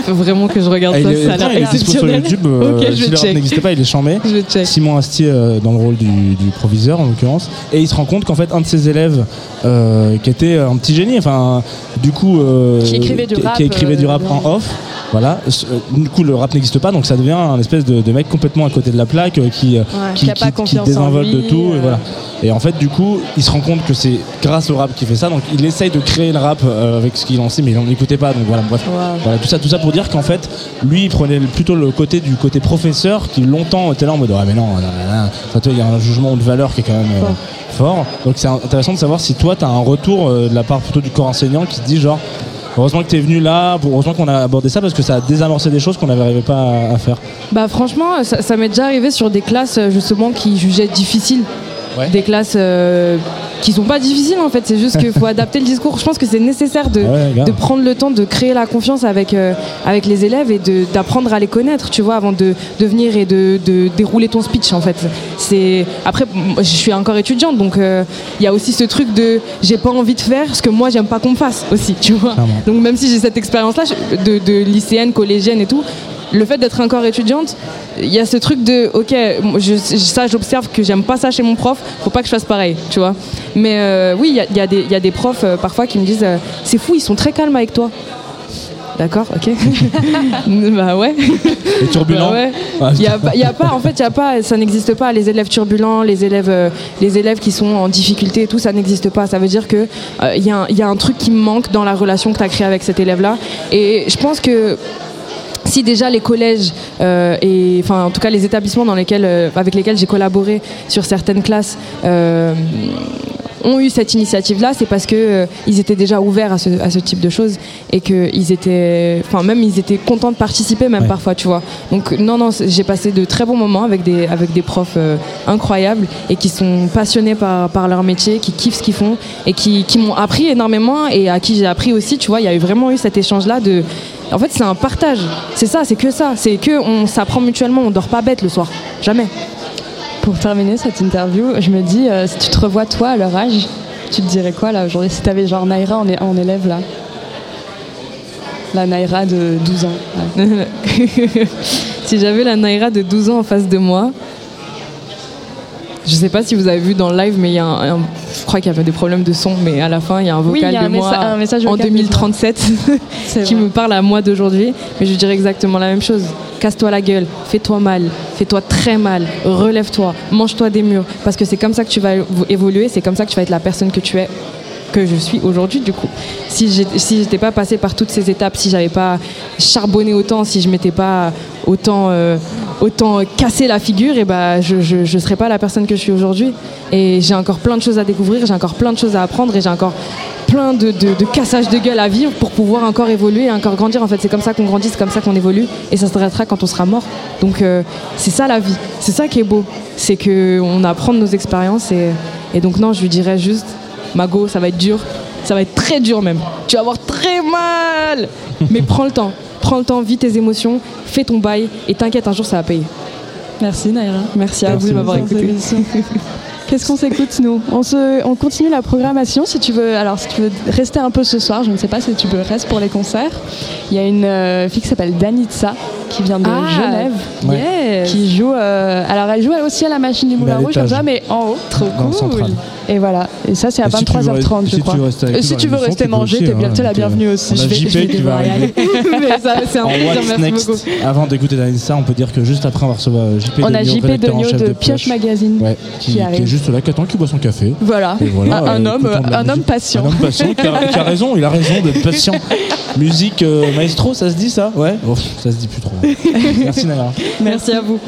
S17: Faut vraiment que je regarde
S2: Ah,
S17: ça,
S2: il est,
S17: ça a l'air
S2: est sur. YouTube. euh, si le rap n'existait pas, il est chambé. Simon Astier euh, dans le rôle du, du proviseur en l'occurrence. Et il se rend compte qu'en fait un de ses élèves euh, qui était un petit génie, enfin du coup euh,
S3: Qui écrivait du
S2: qui-
S3: rap,
S2: qui écrivait du
S3: euh,
S2: rap en off. Voilà, euh, du coup le rap n'existe pas, donc ça devient un espèce de, de mec complètement à côté de la plaque euh, qui, euh, qui,
S3: qui a pas
S2: désinvolte de tout. Et,
S3: euh.
S2: voilà. et en fait, du coup, il se rend compte que c'est grâce au rap qu'il fait ça. Donc il essaye de créer le rap euh, avec ce qu'il en sait, mais il n'en écoutait pas. Donc voilà, bref. Voilà, tout ça, tout ça pour dire qu'en fait, lui, il prenait plutôt le côté du côté professeur qui longtemps était là en mode ah mais non, il y a un jugement de valeur qui est quand même euh, fort. Donc c'est intéressant de savoir si toi, tu as un retour euh, de la part plutôt du corps enseignant qui te dit genre heureusement que tu es venu là, heureusement qu'on a abordé ça parce que ça a désamorcé des choses qu'on n'arrivait pas à, faire.
S17: Bah franchement, ça, ça m'est déjà arrivé sur des classes euh, justement qui jugeaient difficiles. Des classes euh, qui sont pas difficiles en fait, c'est juste qu'il faut [laughs] adapter le discours. Je pense que c'est nécessaire de,
S2: ouais,
S17: de prendre le temps de créer la confiance avec, euh, avec les élèves et d'apprendre à les connaître, tu vois, avant de, de venir et de, de dérouler ton speech en fait. C'est Après, je suis encore étudiante donc euh, il y a aussi ce truc de j'ai pas envie de faire ce que moi j'aime pas qu'on me fasse aussi, tu vois. Donc même si j'ai cette expérience là de, de lycéenne, collégienne et tout, le fait d'être encore étudiante, il y a ce truc de ok, je, ça j'observe que j'aime pas ça chez mon prof, faut pas que je fasse pareil, tu vois. Mais euh, oui, il y y a des- il y a des profs euh, parfois qui me disent euh, c'est fou, ils sont très calmes avec toi. D'accord, ok. [laughs] bah ouais.
S2: Les turbulents.
S17: Bah ouais.
S2: Ah,
S17: Il y a, pas- il y a pas, en fait, il y a pas, ça n'existe pas. Les élèves turbulents, les élèves, euh, les élèves qui sont en difficulté et tout, ça n'existe pas. Ça veut dire que euh, il y, a un- il y a un truc qui me manque dans la relation que tu as créée avec cet élève-là. Et je pense que si déjà les collèges euh, et enfin en tout cas les établissements dans lesquels euh, avec lesquels j'ai collaboré sur certaines classes euh, ont eu cette initiative là c'est parce que euh, ils étaient déjà ouverts à ce, à ce type de choses et que ils étaient enfin même ils étaient contents de participer même parfois tu vois donc non non j'ai passé de très bons moments avec des avec des profs euh, incroyables et qui sont passionnés par par leur métier qui kiffent ce qu'ils font et qui, qui m'ont appris énormément et à qui j'ai appris aussi tu vois il y a eu vraiment eu cet échange là de en fait, c'est un partage. C'est ça, c'est que ça. C'est que on s'apprend mutuellement. On dort pas bête le soir. Jamais.
S3: Pour terminer cette interview, je me dis, euh, si tu te revois toi à leur âge, tu te dirais quoi là aujourd'hui? Si t'avais genre Naira en, élève là? La Naira de 12 ans. ouais. [laughs] [laughs]
S17: si j'avais la Naira de 12 ans en face de moi, je sais pas si vous avez vu dans le live, mais il y a un, un- je crois qu'il y avait des problèmes de son, mais à la fin, il y a un
S3: Oui,
S17: vocal
S3: il y a un
S17: de moi
S3: messa- un message
S17: en
S3: vocal de
S17: 2037 [laughs] [laughs] qui me parle à moi d'aujourd'hui. Mais je dirais exactement la même chose. Casse-toi la gueule, fais-toi mal, fais-toi très mal, relève-toi, mange-toi des murs, parce que c'est comme ça que tu vas évo- évoluer, c'est comme ça que tu vas être la personne que tu es que je suis aujourd'hui du coup. Si j'étais si j'étais pas passée par toutes ces étapes, si j'avais pas charbonné autant, si je m'étais pas autant euh, autant cassé la figure, et ben je, je serais pas la personne que je suis aujourd'hui. Et j'ai encore plein de choses à découvrir, j'ai encore plein de choses à apprendre et j'ai encore plein de, de, de cassages de gueule à vivre pour pouvoir encore évoluer et encore grandir. En fait, c'est comme ça qu'on grandit, c'est comme ça qu'on évolue et ça s'arrêtera quand on sera mort. Donc euh, c'est ça la vie, c'est ça qui est beau, c'est que on apprend de nos expériences et, et donc non, je lui dirais juste, Mago, ça va être dur, ça va être très dur même. Tu vas avoir très mal, mais prends le temps, prends le temps, vis tes émotions, fais ton bail et t'inquiète, un jour ça va payer.
S3: Merci Naira.
S17: Merci à vous de m'avoir écouté. [laughs]
S3: Qu'est-ce qu'on s'écoute nous? On, se, on continue la programmation si tu veux. Alors si tu veux rester un peu ce soir, je ne sais pas si tu peux rester pour les concerts. Il y a une euh, fille qui s'appelle Danitza qui vient de
S17: Ah,
S3: Genève,
S17: yes.
S3: qui joue. euh, alors elle joue elle aussi à la machine du Moulin Rouge comme
S2: l'étage.
S3: ça, mais en haut, trop cool.
S2: central.
S3: Et voilà. Et ça c'est à
S2: Et si tu veux
S3: 23h30
S2: re-
S3: je
S2: si tu
S3: crois.
S2: veux rester avec
S3: Et si tu veux rester manger, t'es bien,
S2: hein,
S3: la
S2: donc, euh,
S3: bienvenue aussi.
S2: on a
S3: Je vais-
S2: JP
S3: je aller. [laughs] Mais ça, c'est un plaisir, merci beaucoup.
S2: avant d'écouter Danissa, on peut dire que juste après on va recevoir euh, JP
S3: On a JP de Pioche Magazine
S2: qui, est juste là, qui attend, qui boit son café.
S3: Voilà, un, un
S2: euh,
S3: homme, un homme patient.
S2: Un homme patient qui a, [laughs] raison, il a raison d'être patient. [laughs] Musique maestro, ça se dit ça? Ouais Oh, Ça se dit plus trop. Merci Naya.
S3: Merci à vous.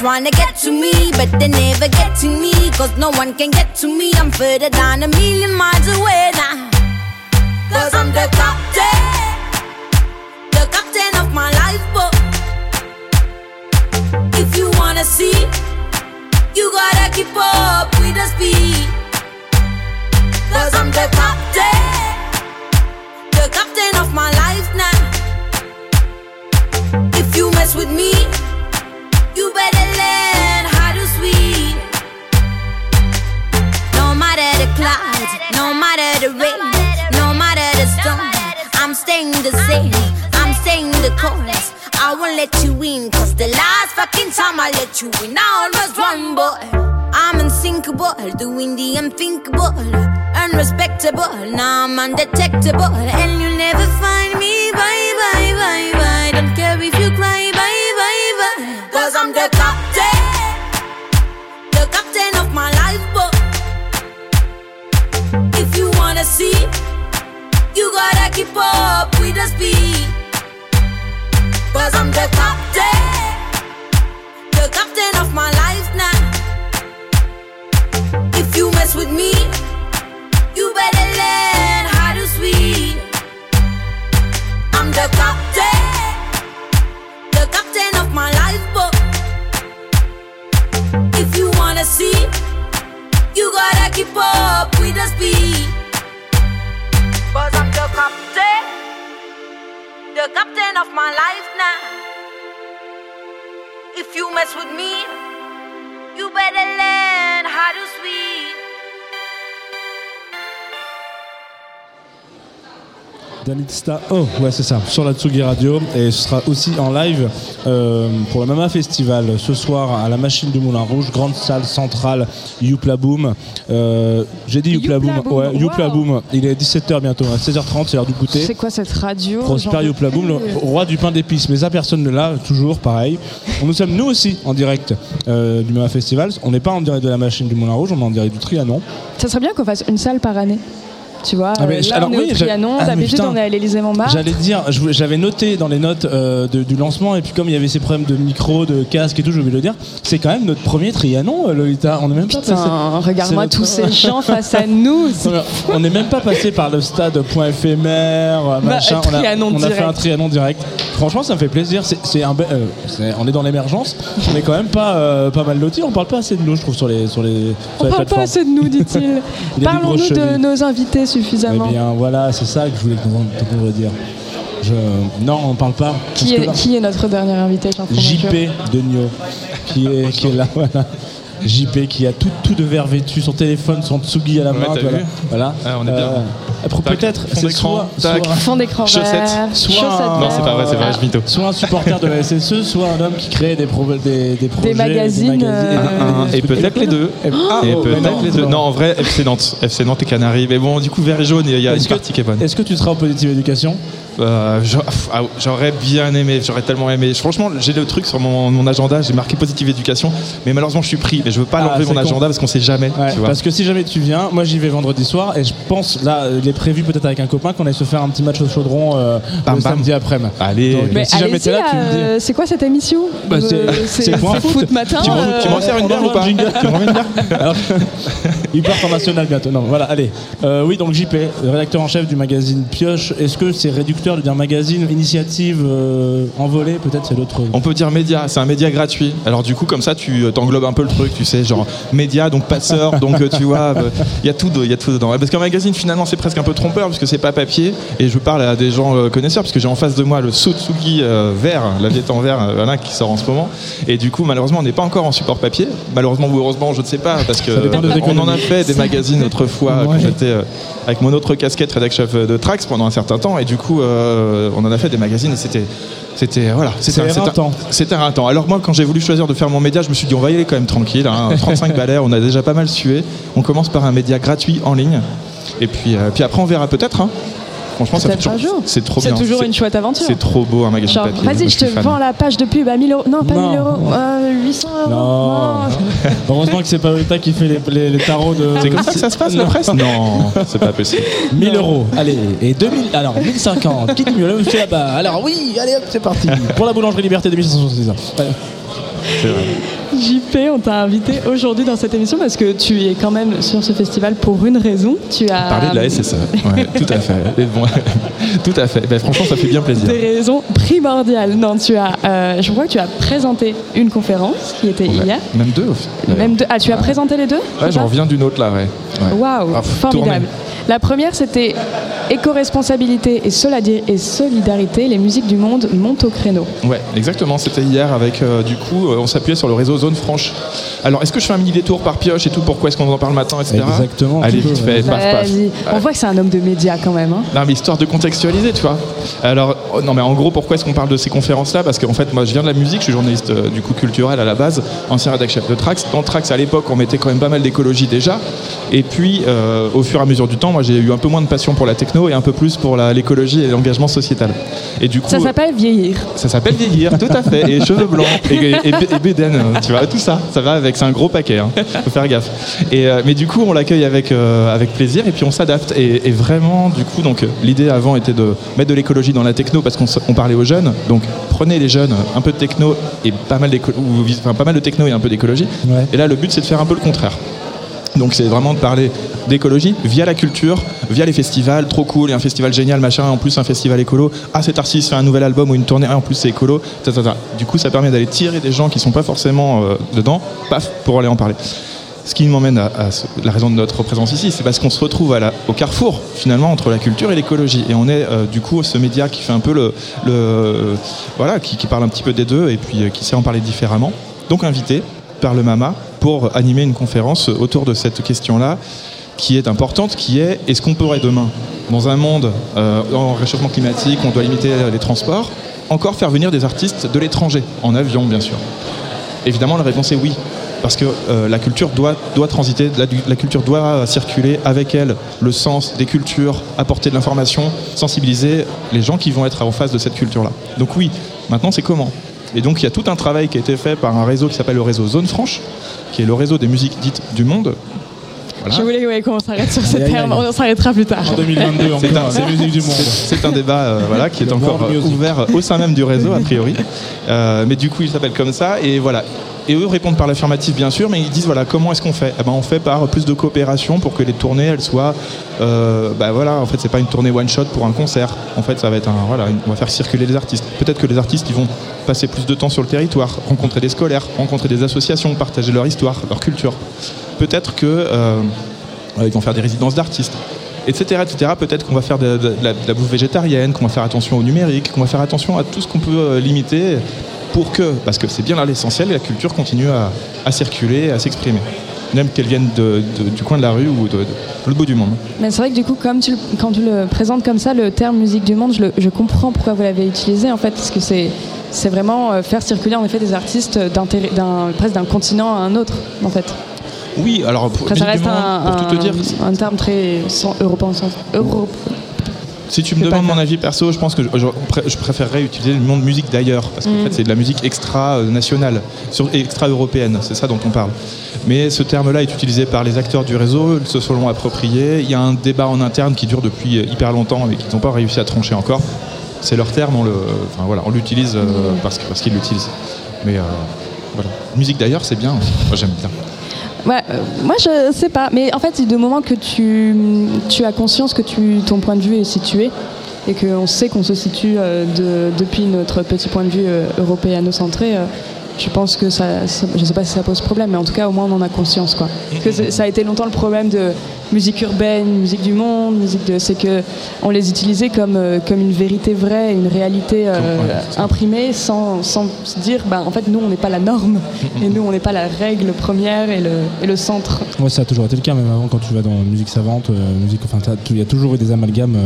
S16: To get to me, but they never get to me, cause no one can get to me. I'm further down a million miles away now. Cause I'm the captain, the captain of my lifeboat. If you wanna see, you gotta keep up with the speed. Cause I'm the captain, the captain of my life now. If you mess with me, better learn how to swim. No matter the clouds, no matter the rain, no matter the storm, I'm staying the same. I'm staying the course. I won't let you in, cause the last fucking time I let you in, I almost won, boy. I'm unsinkable, doing the unthinkable, unrespectable. Now I'm undetectable, and you'll never find me. Bye, bye, bye, bye. Don't care if you cry. Cause I'm the captain, the captain of my lifeboat. If you wanna see, you gotta keep up with the speed.
S2: Oh ouais c'est ça, sur la Tsugi Radio et ce sera aussi en live euh, pour le Mama Festival ce soir à la Machine du Moulin Rouge, grande salle centrale Youpla Boom. Euh, J'ai dit Youpla Boom,
S17: Boom,
S2: ouais,
S17: wow.
S2: Youpla Boom. Il est 17h bientôt, à 16h30, c'est l'heure du goûter.
S17: C'est quoi cette radio
S2: Prosper
S17: J'en peux
S2: Youpla Boom, le roi du pain d'épices. Mais ça, personne ne l'a, toujours pareil. Nous sommes nous aussi en direct euh, du Mama Festival. On n'est pas en direct de la Machine du Moulin Rouge, on est en direct du Trianon.
S3: Ça serait bien qu'on fasse une salle par année. Tu vois,
S2: Ah, mais
S3: euh,
S2: je-
S3: là,
S2: alors
S3: on est
S2: oui,
S3: au
S2: j'ai-
S3: Trianon,
S2: ah,
S3: d'habitude,
S2: putain.
S3: on est à l'Élysée-Montmartre.
S2: J'allais te dire, j'avais noté dans les notes euh, de- du lancement, et puis comme il y avait ces problèmes de micro, de casque et tout, je vais le dire, c'est quand même notre premier Trianon, euh, Lolita. On n'est même pas
S3: Putain,
S2: passé-
S3: regarde-moi tous ces [laughs] gens face à nous.
S2: On n'est même pas passé par le stade point éphémère, euh, machin. on a,
S3: Trianon
S2: on a fait un trianon direct. Franchement, ça me fait plaisir. C'est, un, euh, on est dans l'émergence. On est quand même pas, euh, pas mal lotis. On parle pas assez de nous, je trouve, sur les, sur les, sur
S3: On
S2: les
S3: parle pas assez de nous, dit-il. [laughs] Parlons-nous de nos invités suffisamment.
S2: Eh bien, voilà, c'est ça que je voulais t'entendre dire. Je... Non, on parle pas.
S3: Qui est,
S2: là-
S3: qui est notre dernier invité
S2: JP de Nio, qui est, qui est là, voilà. JP qui a tout, tout de verre vêtu, son téléphone, son tsugi à la main. voilà. voilà.
S18: Ah, on est bien.
S2: après,
S18: Tac,
S2: peut-être,
S18: fond
S2: c'est
S18: d'écran,
S2: soit,
S3: Fond d'écran
S18: Chaussettes.
S2: Soit
S3: chaussettes
S2: un-
S18: Non, c'est pas vrai, c'est vrai, je mytho.
S2: soit un supporter de la SSE, soit un homme qui crée des, pro- des, des projets,
S3: magazines, euh,
S18: Un, un, et peut-être les deux.
S2: Et, ah,
S18: Et
S2: oh,
S18: peut-être
S2: non,
S18: les deux.
S2: non.
S18: En vrai, FC Nantes. FC Nantes et Canaries. Mais bon, du coup, vert et jaune, il y a
S2: Est-ce
S18: une
S2: que-
S18: partie qui est bonne.
S2: Est-ce que tu seras en positive éducation
S18: Euh, ah, J'aurais bien aimé, j'aurais tellement aimé. Franchement, j'ai le truc sur mon, mon agenda, j'ai marqué positive éducation, mais malheureusement, je suis pris. Mais je veux pas
S2: Ah,
S18: l'enlever mon
S2: con.
S18: agenda parce qu'on sait jamais.
S2: Ouais,
S18: tu vois.
S2: parce que si jamais tu viens, moi j'y vais vendredi soir et je pense là, il est prévu peut-être avec un copain qu'on aille se faire un petit match au chaudron euh,
S18: Bam,
S2: le
S18: bam.
S2: samedi après-midi.
S18: Allez.
S2: Donc,
S3: Mais
S2: si jamais
S3: allez-y,
S2: t'es là, me
S3: euh, c'est quoi cette émission
S2: Bah, c'est- c'est point foot.
S3: matin.
S18: Tu
S3: euh,
S18: m'en sers une
S2: on
S18: bière ou pas
S2: avoir un jingle.
S18: Tu m'en mets une bière [laughs]
S2: Alors, il part en national bientôt. Non, voilà, allez. Oui, donc JP, rédacteur en chef du magazine Pioche. Est-ce que c'est réducteur de dire magazine, initiative euh, envolée Peut-être c'est l'autre.
S18: On peut dire média, c'est un média gratuit. Alors du coup, comme ça, tu euh, t'englobes un peu le truc, tu sais, genre média, donc passeur, donc euh, tu vois, euh, il y a tout, il y a tout dedans. Parce qu'un magazine, finalement, c'est presque un peu trompeur, parce que c'est pas papier. Et je parle à des gens connaisseurs, parce que j'ai en face de moi le Sotsugi euh, vert, la viette en vert, voilà, qui sort en ce moment. Et du coup, malheureusement, on n'est pas encore en support papier. Malheureusement ou heureusement, je ne sais pas, parce que on en a fait des magazines autrefois quand
S2: Ouais.
S18: j'étais euh, avec mon autre casquette rédac chef de Trax pendant un certain temps. Et du coup, euh, on en a fait des magazines et c'était c'était voilà, c'était un- c'était un- c'était éreintant. Alors moi, quand j'ai voulu choisir de faire mon média, je me suis dit on va y aller quand même tranquille. hein. [laughs] 35 balais, on a déjà pas mal sué. On commence par un média gratuit en ligne. Et puis, euh, puis après, on verra peut-être. hein. Franchement, ça fait toujours.
S3: jour.
S18: C'est trop
S3: C'est
S18: bien.
S3: toujours
S18: C'est-
S3: une chouette aventure.
S18: C'est trop beau un magazine
S3: Genre,
S18: papier.
S3: Vas-y, je te vends la page de pub à 1000 euros. Non, pas
S2: Non.
S3: 1000 euros, euh, 800 euros.
S2: Non. Heureusement que c'est pas Lolita qui fait les, les- les tarots de.
S18: C'est comme ça que ça se passe la
S2: Non.
S18: presse Non, c'est pas possible.
S2: 1000 euros. Allez, et 2000. Alors, 1050. Qui dit mieux, le monsieur là-bas Alors, oui, allez hop, c'est parti. Pour la boulangerie Liberté 2566. Allez.
S18: C'est vrai.
S3: JP, on t'a invité aujourd'hui dans cette émission parce que tu es quand même sur ce festival pour une raison. Tu as
S18: Parler de la SSE. Ouais, tout à fait. Et bon, [laughs] tout à fait. Ben, franchement, ça fait bien plaisir.
S3: des raisons primordiales. Non, tu as, euh, je crois que tu as présenté une conférence qui était
S18: Ouais.
S3: hier.
S18: Même deux.
S3: Même deux. Ah, tu as présenté les deux
S18: Ouais, j'en reviens d'une autre là, ouais. Ouais.
S3: Waouh,
S18: Ah,
S3: formidable. La première, c'était éco-responsabilité et, solidarité. Les musiques du monde montent au créneau.
S18: Ouais, exactement. C'était hier avec, euh, du coup, euh, on s'appuyait sur le réseau Zone Franche. Alors, est-ce que je fais un mini détour par pioche et tout? Pourquoi est-ce qu'on en parle maintenant, etc.
S2: Exactement,
S18: Allez, vite
S2: ouais.
S18: fait, paf, paf.
S3: On voit que c'est un homme de médias quand même. hein.
S18: Non, mais histoire de contextualiser, tu vois. Alors, oh, non, mais en gros, pourquoi est-ce qu'on parle de ces conférences-là? Parce qu'en fait, moi, je viens de la musique, je suis journaliste euh, du coup culturel à la base, ancien rédac chef de Trax. Dans Trax, à l'époque, on mettait quand même pas mal d'écologie déjà. Et puis, euh, au fur et à mesure du temps, moi, j'ai eu un peu moins de passion pour la techno et un peu plus pour la- l'écologie et l'engagement sociétal. Et du coup,
S3: Ça s'appelle vieillir.
S18: ça s'appelle vieillir, tout à fait. Et cheveux blancs, et, et, et, bédaine, tu vois, tout ça, ça va avec, c'est un gros paquet, hein. faut faire gaffe. Et, euh, mais du coup, on l'accueille avec, euh, avec plaisir et puis on s'adapte. Et, et vraiment, du coup, donc l'idée avant était de mettre de l'écologie dans la techno parce qu'on parlait aux jeunes. Donc prenez les jeunes, un peu de techno et pas mal, ou, enfin, pas mal de techno et un peu d'écologie.
S2: Ouais.
S18: Et là, le but, c'est de faire un peu le contraire. Donc c'est vraiment de parler d'écologie via la culture, via les festivals, trop cool, et un festival génial, machin, en plus un festival écolo. Ah cet artiste fait un nouvel album ou une tournée, ah, en plus c'est écolo. ta, ta, ta. Du coup ça permet d'aller tirer des gens qui sont pas forcément euh, dedans, paf, pour aller en parler. Ce qui m'emmène à, la raison de notre présence ici, c'est parce qu'on se retrouve au carrefour finalement entre la culture et l'écologie. Et on est euh, du coup ce média qui fait un peu le, voilà, qui, qui parle un petit peu des deux et puis euh, qui sait en parler différemment. Donc invité par le MAMA pour animer une conférence autour de cette question-là qui est importante, qui est est-ce qu'on pourrait demain, dans un monde euh, en réchauffement climatique, on doit limiter les transports, encore faire venir des artistes de l'étranger, en avion bien sûr? Évidemment, la réponse est oui. Parce que euh, la culture doit, transiter, la, la culture doit circuler avec elle le sens des cultures, apporter de l'information, sensibiliser les gens qui vont être en face de cette culture-là. Donc oui, maintenant c'est comment? Et donc il y a tout un travail qui a été fait par un réseau qui s'appelle le réseau Zone Franche, qui est le réseau des musiques dites du monde, Voilà.
S3: Je voulais ouais, qu'on s'arrête sur ce terme, on s'arrêtera plus tard.
S18: C'est un-
S2: c'est musique du monde.
S18: c'est- un débat euh, voilà, qui est encore ouvert au sein même du réseau, a priori. Euh, mais du coup, il s'appelle comme ça. Et voilà. Et eux répondent par l'affirmative, bien sûr, mais ils disent voilà, comment est-ce qu'on fait? Eh ben, On fait par plus de coopération pour que les tournées, elles soient. euh, bah voilà, en fait, c'est pas une tournée one-shot pour un concert. En fait, ça va être un. Voilà, on va faire circuler les artistes. Peut-être que les artistes, ils vont passer plus de temps sur le territoire, rencontrer des scolaires, rencontrer des associations, partager leur histoire, leur culture. Peut-être que. euh, ils vont faire des résidences d'artistes, etc. etc. Peut-être qu'on va faire de la bouffe végétarienne, qu'on va faire attention au numérique, qu'on va faire attention à tout ce qu'on peut euh, limiter pour que, parce que c'est bien là l'essentiel, la culture continue à, à circuler, à s'exprimer. Même qu'elle vienne de- de- du coin de la rue ou de, de l'autre bout du monde.
S3: Mais c'est vrai que du coup, comme tu le- quand tu le présentes comme ça, le terme musique du monde, je, le- je comprends pourquoi vous l'avez utilisé en fait, parce que c'est c'est vraiment euh, faire circuler en effet des artistes d'un presque d'un continent à un autre en fait.
S18: Oui, alors pour,
S3: Après, ça reste un,
S18: pour tout te dire,
S3: un- un terme très sans- européen, sans- euro-
S18: Si tu me demandes mon avis perso, je pense que je, je pré- je préférerais utiliser le nom de musique d'ailleurs, parce qu'en
S3: Mm.
S18: fait c'est de la musique extra-nationale, extra-européenne, c'est ça dont on parle. Mais ce terme-là est utilisé par les acteurs du réseau, ils se sont l'ont approprié. Il y a un débat en interne qui dure depuis euh, hyper longtemps et qu'ils n'ont pas réussi à trancher encore. C'est leur terme, on enfin, voilà, on l'utilise euh, parce parce qu'ils l'utilisent. Mais euh, voilà, musique d'ailleurs, c'est bien. Moi j'aime bien.
S3: Euh, moi je sais pas, mais en fait, de moment que tu, tu as conscience que tu, ton point de vue est situé et qu'on sait qu'on se situe euh, de- depuis notre petit point de vue euh, européano-centré, je pense que ça, ça- je sais pas si ça pose problème, mais en tout cas, au moins, on en a conscience, quoi. Parce que ça a été longtemps le problème de musique urbaine, musique du monde, musique de, c'est que on les utilisait comme euh, comme une vérité vraie, une réalité euh, imprimée, sans, sans se dire, bah, en fait, nous, on n'est pas la norme et nous, on n'est pas la règle première et le, et le centre.
S2: Ouais, ça a toujours été le cas, même avant quand tu vas dans musique savante, euh, musique, enfin, il y a toujours eu des amalgames,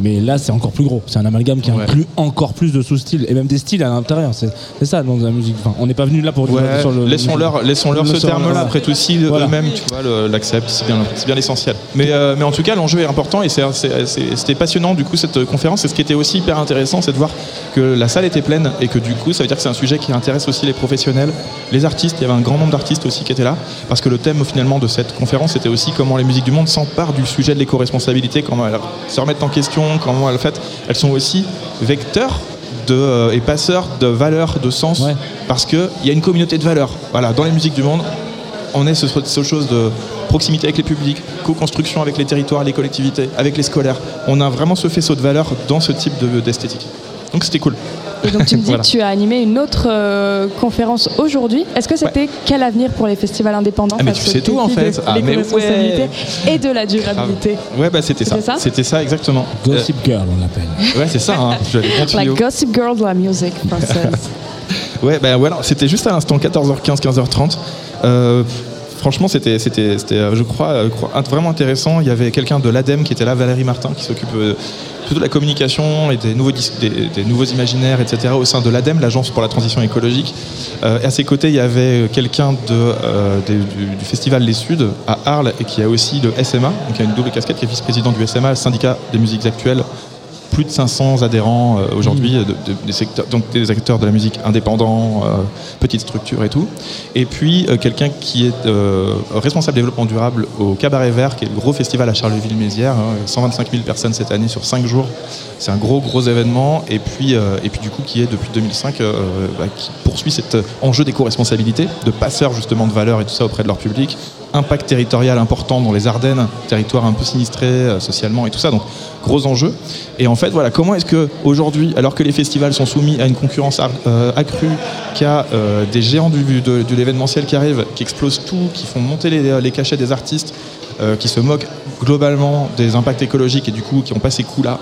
S2: mais là c'est encore plus gros. C'est un amalgame qui inclut encore plus de sous-styles et même des styles à l'intérieur. C'est ça dans la musique. Enfin, on n'est pas venu là pour
S18: Ouais,
S2: sur le.
S18: laissons-leur, laissons-leur ce
S2: Laissons-leur,
S18: terme-là.
S2: voilà.
S18: Après tout, si
S2: Voilà.
S18: eux-mêmes, tu vois, l'acceptent, c'est bien, bien l'essentiel. Mais, euh, mais en tout cas, l'enjeu est important et c'était passionnant du coup cette conférence. Et ce qui était aussi hyper intéressant, c'est de voir que la salle était pleine et que du coup, ça veut dire que c'est un sujet qui intéresse aussi les professionnels, les artistes. Il y avait un grand nombre d'artistes aussi qui étaient là parce que le thème finalement de cette conférence c'était aussi comment les musiques du monde s'emparent du sujet de l'éco-responsabilité, comment elles se remettent en question, comment elles, en fait, elles sont aussi vecteurs de, euh, et passeurs de valeurs, de sens, parce qu'il y a une communauté de valeurs. Voilà, dans les musiques du monde, on est ce, ce chose de proximité avec les publics, co-construction avec les territoires, les collectivités, avec les scolaires. On a vraiment ce faisceau de valeurs dans ce type de- d'esthétique. Donc c'était cool.
S3: Et donc tu me [laughs] dis
S18: Voilà.
S3: que tu as animé une autre euh, conférence aujourd'hui. Est-ce que c'était quel avenir pour les festivals indépendants?
S18: Ah, mais tu sais tout, en fait.
S3: de
S18: Ah, mais
S3: l'éco-responsabilité et de la
S18: Ah,
S3: durabilité
S18: ouais, bah c'était ça.
S3: C'était ça?
S18: C'était ça, exactement.
S2: Gossip Girl, on l'appelle.
S18: Euh, ouais, c'est ça. Hein. Je vais
S3: La
S18: continuer.
S3: Gossip Girl de la musique française. [laughs]
S18: Ouais, ben voilà, c'était juste à l'instant 14h15, 15h30. Euh, franchement, c'était, c'était, c'était, euh, je crois, euh, int- vraiment intéressant. Il y avait quelqu'un de l'ADEME qui était là, Valérie Martin, qui s'occupe euh, plutôt de la communication et des nouveaux, imaginaires, etc. au sein de l'ADEME, l'Agence pour la transition écologique. Euh, à ses côtés, il y avait quelqu'un euh, du Festival Les Suds à Arles et qui a aussi le SMA, donc il a une double casquette, qui est vice-président du SMA, le syndicat des musiques actuelles plus de 500 adhérents euh, aujourd'hui, secteurs, donc des acteurs de la musique indépendants, euh, petites structures et tout. Et puis euh, quelqu'un qui est euh, responsable développement durable au Cabaret Vert, qui est le gros festival à Charleville-Mézières, hein, 125 000 personnes cette année sur 5 jours. C'est un gros gros événement. Et puis, euh, et puis du coup, qui est depuis 2005, euh, bah, qui poursuit cet euh, enjeu d'éco-responsabilité, de passeurs justement de valeurs et tout ça auprès de leur public. Impact territorial important dans les Ardennes, territoire un peu sinistré euh, socialement et tout ça. Donc gros enjeu. Et en fait, voilà, comment est-ce que aujourd'hui, alors que les festivals sont soumis à une concurrence euh, accrue, qu'il y a euh, des géants du, de, l'événementiel qui arrivent, qui explosent tout, qui font monter les, cachets des artistes, qui se moquent globalement des impacts écologiques et du coup qui n'ont pas ces coûts-là,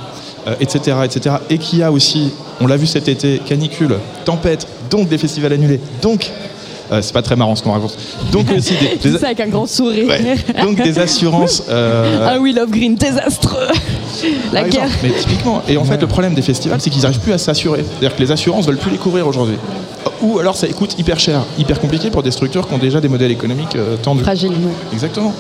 S18: euh, etc., etc. Et qu'il y a aussi, on l'a vu cet été, canicule, tempête, donc des festivals annulés, donc euh, c'est pas très marrant ce qu'on raconte. Donc [laughs] aussi des,
S3: ça avec un grand sourire.
S18: donc des assurances. [laughs] euh,
S3: Ah oui, Love Green, désastreux. La
S18: par
S3: guerre.
S18: exemple. Mais typiquement, et en fait, le problème des festivals, c'est qu'ils n'arrivent plus à s'assurer. C'est-à-dire que les assurances veulent plus les couvrir aujourd'hui. Ou alors ça coûte hyper cher, hyper compliqué pour des structures qui ont déjà des modèles économiques euh, tendus.
S3: Fragile, ouais.
S18: Exactement.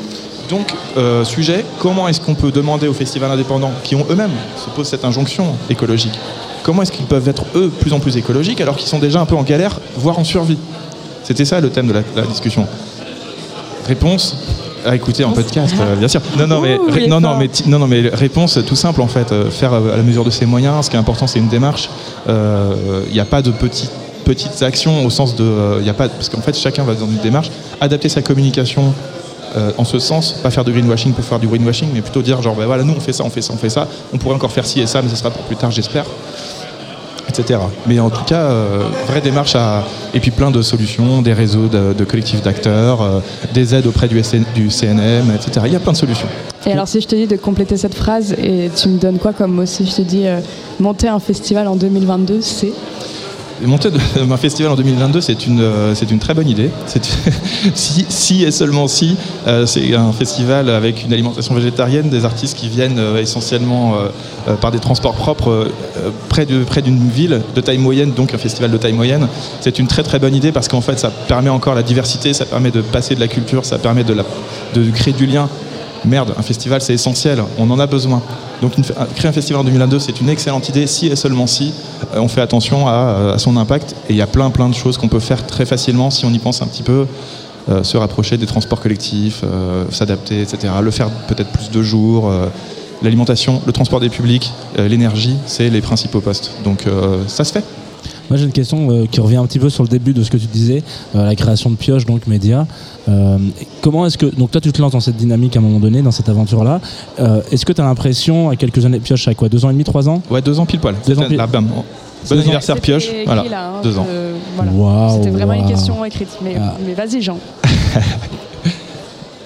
S18: Donc, euh, sujet, comment est-ce qu'on peut demander aux festivals indépendants, qui ont eux-mêmes se posent cette injonction écologique, comment est-ce qu'ils peuvent être eux plus en plus écologiques alors qu'ils sont déjà un peu en galère, voire en survie? C'était ça le thème de la, la discussion. Réponse À écouter en podcast, euh, bien sûr. Non, non, mais,
S3: Ouh,
S18: non, non, mais, non, non, mais réponse tout simple en fait. euh, faire euh, à la mesure de ses moyens. Ce qui est important, c'est une démarche. Euh, Il n'y a pas de petites petites actions au sens de. euh, Il y a pas parce qu'en fait, chacun va dans une démarche. Adapter sa communication. euh, en ce sens, pas faire de greenwashing pour faire du greenwashing, mais plutôt dire genre, ben voilà, nous on fait ça, on fait ça, on fait ça, on pourrait encore faire ci et ça, mais ce sera pour plus tard, j'espère etc. Mais en tout cas, euh, vraie démarche à... Et puis plein de solutions, des réseaux de, collectifs d'acteurs, euh, des aides auprès du CNM, etc. Il y a plein de solutions.
S3: Et alors, si je te dis de compléter cette phrase, et tu me donnes quoi comme mot? Si je te dis euh, monter un festival en 2022, c'est?
S18: Monter un [laughs] festival en 2022, c'est une, euh, c'est une très bonne idée. [laughs] Si, et seulement si, euh, c'est un festival avec une alimentation végétarienne, des artistes qui viennent euh, essentiellement par des transports propres près de- près d'une ville de taille moyenne, donc un festival de taille moyenne. C'est une très très bonne idée parce qu'en fait, ça permet encore la diversité, ça permet de passer de la culture, ça permet de créer du lien. Merde, un festival c'est essentiel, on en a besoin. Donc créer un festival en 2022 c'est une excellente idée, si et seulement si euh, on fait attention à, euh, à son impact. Et il y a plein plein de choses qu'on peut faire très facilement si on y pense un petit peu. Euh, se rapprocher des transports collectifs, s'adapter, etc. Le faire peut-être plus de jours. L'alimentation, le transport des publics, l'énergie, c'est les principaux postes. Donc ça se fait.
S2: Moi j'ai une question euh, qui revient un petit peu sur le début de ce que tu disais, euh, la création de Pioche, donc média. Euh, comment est-ce que. Donc toi tu te lances dans cette dynamique à un moment donné, dans cette aventure-là. Euh, est-ce que tu as l'impression, à quelques années, Pioche, à quoi Deux ans et demi, trois ans?
S18: Ouais, deux ans pile poil.
S2: Deux ans pile.
S18: Là, bam. Bon anniversaire Pioche.
S3: écrit,
S18: Voilà,
S3: là, hein,
S18: deux ans.
S3: euh, voilà.
S2: Waouh,
S3: C'était vraiment une question écrite. Mais,
S2: Ah.
S3: mais vas-y, Jean. [laughs]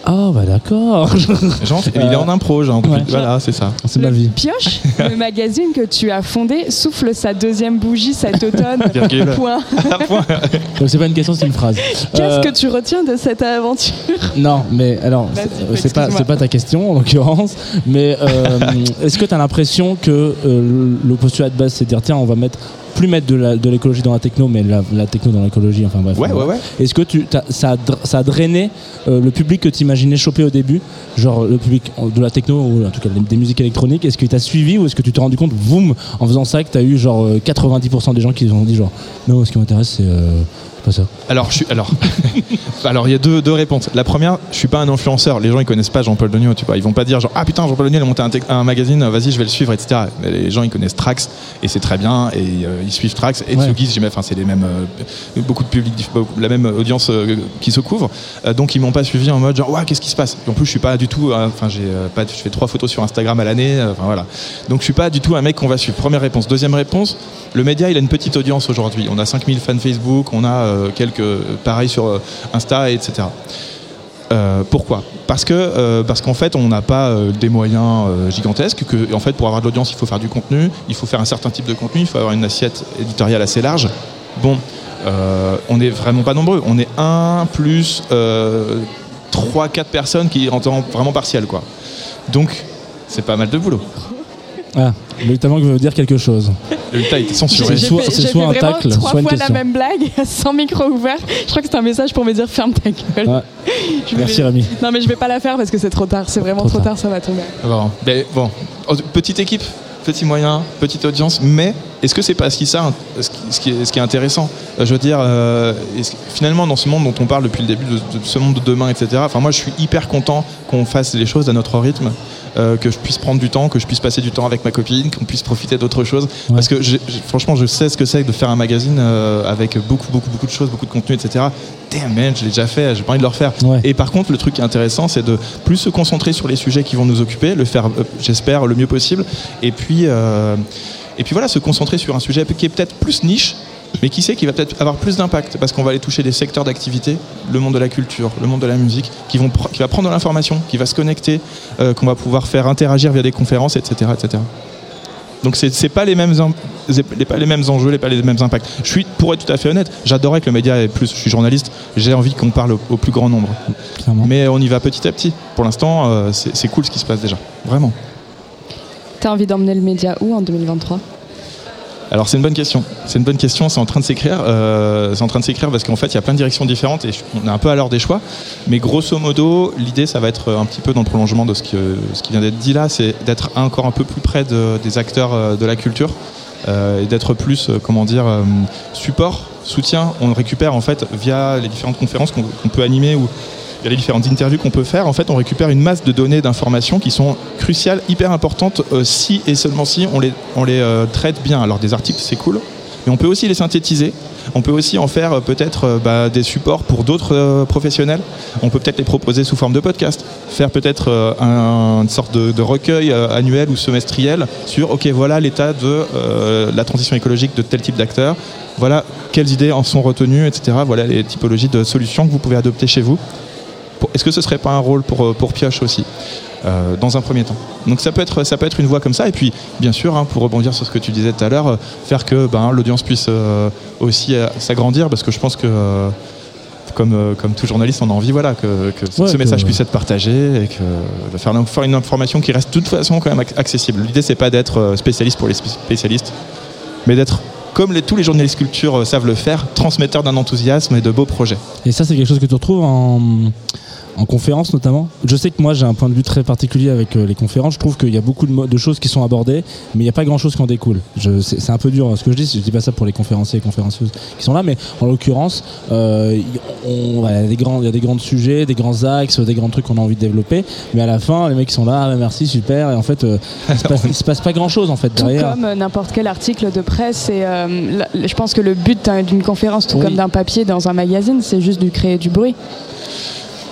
S2: Ah bah d'accord. [laughs]
S18: Il est en impro, Jean.
S2: Ouais.
S18: Voilà, c'est ça.
S2: C'est ma vie.
S3: Pioche, le magazine que tu as fondé, souffle sa deuxième bougie cet automne. [laughs] [laughs] Point.
S2: Donc c'est pas une question, c'est une phrase.
S3: Qu'est-ce
S2: Euh,
S3: que tu retiens de cette aventure?
S2: Non, mais alors, c'est- pas, pas ta question en l'occurrence, mais euh, est-ce que tu as l'impression que euh, le postulat de base, c'est de dire tiens, on va mettre plus mettre de l'écologie dans la techno, mais la, la techno dans l'écologie, enfin bref.
S18: Ouais, ouais, ouais.
S2: Est-ce que tu, t'as- ça, a, ça a drainé euh, le public que tu imaginais choper au début, genre le public de la techno ou en tout cas des, musiques électroniques Est-ce qu'il t'a suivi ou est-ce que tu t'es rendu compte, boum, en faisant ça, que tu as eu genre euh, 90% des gens qui ont dit genre non, ce qui m'intéresse c'est euh, pas ça.
S18: Alors, je suis, alors, [laughs] alors il y a deux, deux réponses. La première, je suis pas un influenceur. Les gens ils connaissent pas Jean-Paul Degnaud, tu vois. Ils vont pas dire genre ah putain Jean-Paul Degnaud il a monté un, magazine, vas-y je vais le suivre, etc. Mais les gens ils connaissent Trax et c'est très bien et euh, ils suivent Trax et
S2: Ouais.
S18: Tsugis, enfin c'est les mêmes, euh, beaucoup de public, la même audience euh, qui se couvre. Donc ils m'ont pas suivi en mode genre ouais qu'est-ce qui se passe? Et en plus je suis pas du tout, enfin j'ai pas, je fais trois photos sur Instagram à l'année, enfin voilà. Donc je suis pas du tout un mec qu'on va suivre. Première réponse. Deuxième réponse, le média il a une petite audience aujourd'hui. On a 5000 fans Facebook, on a quelques pareil sur euh, Insta, etc. Euh, pourquoi? Parce que euh, parce qu'en fait on n'a pas euh, des moyens euh, gigantesques. Que en fait pour avoir de l'audience il faut faire du contenu, il faut faire un certain type de contenu, il faut avoir une assiette éditoriale assez large. Bon, euh, on n'est vraiment pas nombreux. On est un plus euh, trois quatre personnes qui en temps vraiment partiel quoi. Donc c'est pas mal de boulot.
S2: Ah, le manque veut dire quelque chose.
S18: Le tas été censuré.
S2: C'est soit, soit un tacle,
S3: trois
S2: soit une
S3: fois la même blague, [laughs] sans micro ouvert. Je crois que c'est un message pour me dire ferme ta gueule.
S2: Ouais. [laughs]
S3: Je
S2: Merci,
S3: vais-
S2: Rémi.
S3: Non mais je vais pas la faire parce que c'est trop tard. C'est vraiment
S2: Trop
S3: trop,
S2: tard.
S3: tard. ça va tomber.
S18: Bon, ben, bon. Petite équipe, petit moyen, petite audience, mais est-ce que c'est pas ce qui, ça, ce qui, ce qui est, ce qui est intéressant? Euh, Je veux dire, euh, finalement, dans ce monde dont on parle depuis le début, de, de ce monde de demain, etc., enfin, moi, je suis hyper content qu'on fasse les choses à notre rythme. Euh, que je puisse prendre du temps, que je puisse passer du temps avec ma copine, qu'on puisse profiter d'autres choses. Parce que j'ai- franchement, je sais ce que c'est que de faire un magazine euh, avec beaucoup, beaucoup, beaucoup de choses, beaucoup de contenu, etc. Damn man, je l'ai déjà fait, j'ai pas envie de le refaire. Et par contre, le truc qui est intéressant, c'est de plus se concentrer sur les sujets qui vont nous occuper, le faire, euh, j'espère, le mieux possible. Et puis, et puis voilà, se concentrer sur un sujet qui est peut-être plus niche, mais qui sait qui va peut-être avoir plus d'impact parce qu'on va aller toucher des secteurs d'activité, le monde de la culture, le monde de la musique, qui, vont, pr- qui va prendre de l'information, qui va se connecter, euh, qu'on va pouvoir faire interagir via des conférences, etc. etc. Donc c'est pas les mêmes pas les mêmes enjeux, les pas les mêmes impacts. Je suis pour être tout à fait honnête, j'adorais que le média ait plus. Je suis journaliste, j'ai envie qu'on parle au, au plus grand nombre. Mais on y va petit à petit. Pour l'instant, euh, c'est c'est cool ce qui se passe déjà, vraiment.
S3: T'as envie d'emmener le média où en 2023
S18: Alors c'est une bonne question. C'est une bonne question. C'est en train de s'écrire. Euh, c'est en train de s'écrire parce qu'en fait il y a plein de directions différentes et on est un peu à l'heure des choix. Mais grosso modo, l'idée ça va être un petit peu dans le prolongement de ce, qui vient d'être dit là, c'est d'être encore un peu plus près de- des acteurs euh, de la culture euh, et d'être plus, euh, comment dire, euh, support, soutien. On récupère en fait via les différentes conférences qu'on peut animer ou via les différentes interviews qu'on peut faire, en fait, on récupère une masse de données, d'informations qui sont cruciales, hyper importantes, euh, si et seulement si on les, on les euh, traite bien. Alors des articles, c'est cool, mais on peut aussi les synthétiser. On peut aussi en faire euh, peut-être bah, des supports pour d'autres professionnels. On peut peut-être les proposer sous forme de podcast. Faire peut-être un- une sorte de, recueil annuel ou semestriel sur, ok, voilà l'état de la transition écologique de tel type d'acteur. Voilà quelles idées en sont retenues, etc. Voilà les typologies de solutions que vous pouvez adopter chez vous. Est-ce que ce serait pas un rôle pour, euh, pour Pioche aussi euh, dans un premier temps? Donc ça peut être ça peut être une voie comme ça et puis bien sûr hein, pour rebondir sur ce que tu disais tout à l'heure, euh, faire que ben, l'audience puisse euh, aussi s'agrandir parce que je pense que comme, comme tout journaliste, on a envie voilà, que, que ce-
S2: Ouais,
S18: ce
S2: que-
S18: message puisse être partagé et que de faire, faire une information qui reste de toute façon quand même ac- accessible. L'idée c'est pas d'être spécialiste pour les spé- spécialistes, mais d'être comme les- tous les journalistes culture savent le faire, transmetteur d'un enthousiasme et de beaux projets.
S2: Et ça, c'est quelque chose que tu retrouves en, en conférence notamment. Je sais que moi, j'ai un point de vue très particulier avec euh, les conférences. Je trouve qu'il y a beaucoup de, choses qui sont abordées, mais il n'y a pas grand-chose qui en découle. C'est un peu dur hein, ce que je dis. Je dis pas ça pour les conférenciers et conférencieuses qui sont là, mais en l'occurrence, euh, il y a des grands, il y a des grands sujets, des grands axes, des grands trucs qu'on a envie de développer. Mais à la fin, les mecs sont là, ah, merci, super. Et en fait, euh, il, se passe, [laughs] il se passe pas grand-chose en fait
S3: Tout
S2: derrière.
S3: comme euh, n'importe quel article de presse. Et, euh, je pense que le but d'un- d'une conférence, tout
S18: Oui.
S3: comme d'un papier dans un magazine, c'est juste de créer du bruit.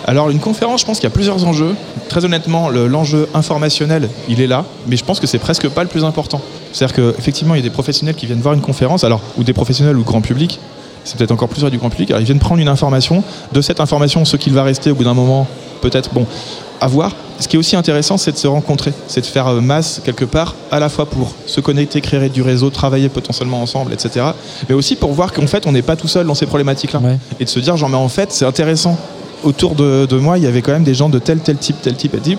S18: Alors une conférence, je pense qu'il y a plusieurs enjeux. Très honnêtement, le- l'enjeu informationnel, il est là, mais je pense que c'est presque pas le plus important. C'est-à-dire qu'effectivement, il y a des professionnels qui viennent voir une conférence, alors ou des professionnels ou grand public. C'est peut-être encore plus vrai du grand public. Alors ils viennent prendre une information. De cette information, ce qu'il va rester au bout d'un moment, peut-être bon, à voir. Ce qui est aussi intéressant, c'est de se rencontrer, c'est de faire euh, masse quelque part, à la fois pour se connecter, créer du réseau, travailler potentiellement ensemble, etc. Mais aussi pour voir qu'en fait, on n'est pas tout seul dans ces problématiques-là. Et de se dire, genre, mais en fait, c'est intéressant. Autour de, de moi, il y avait quand même des gens de tel, tel type, tel type, tel type.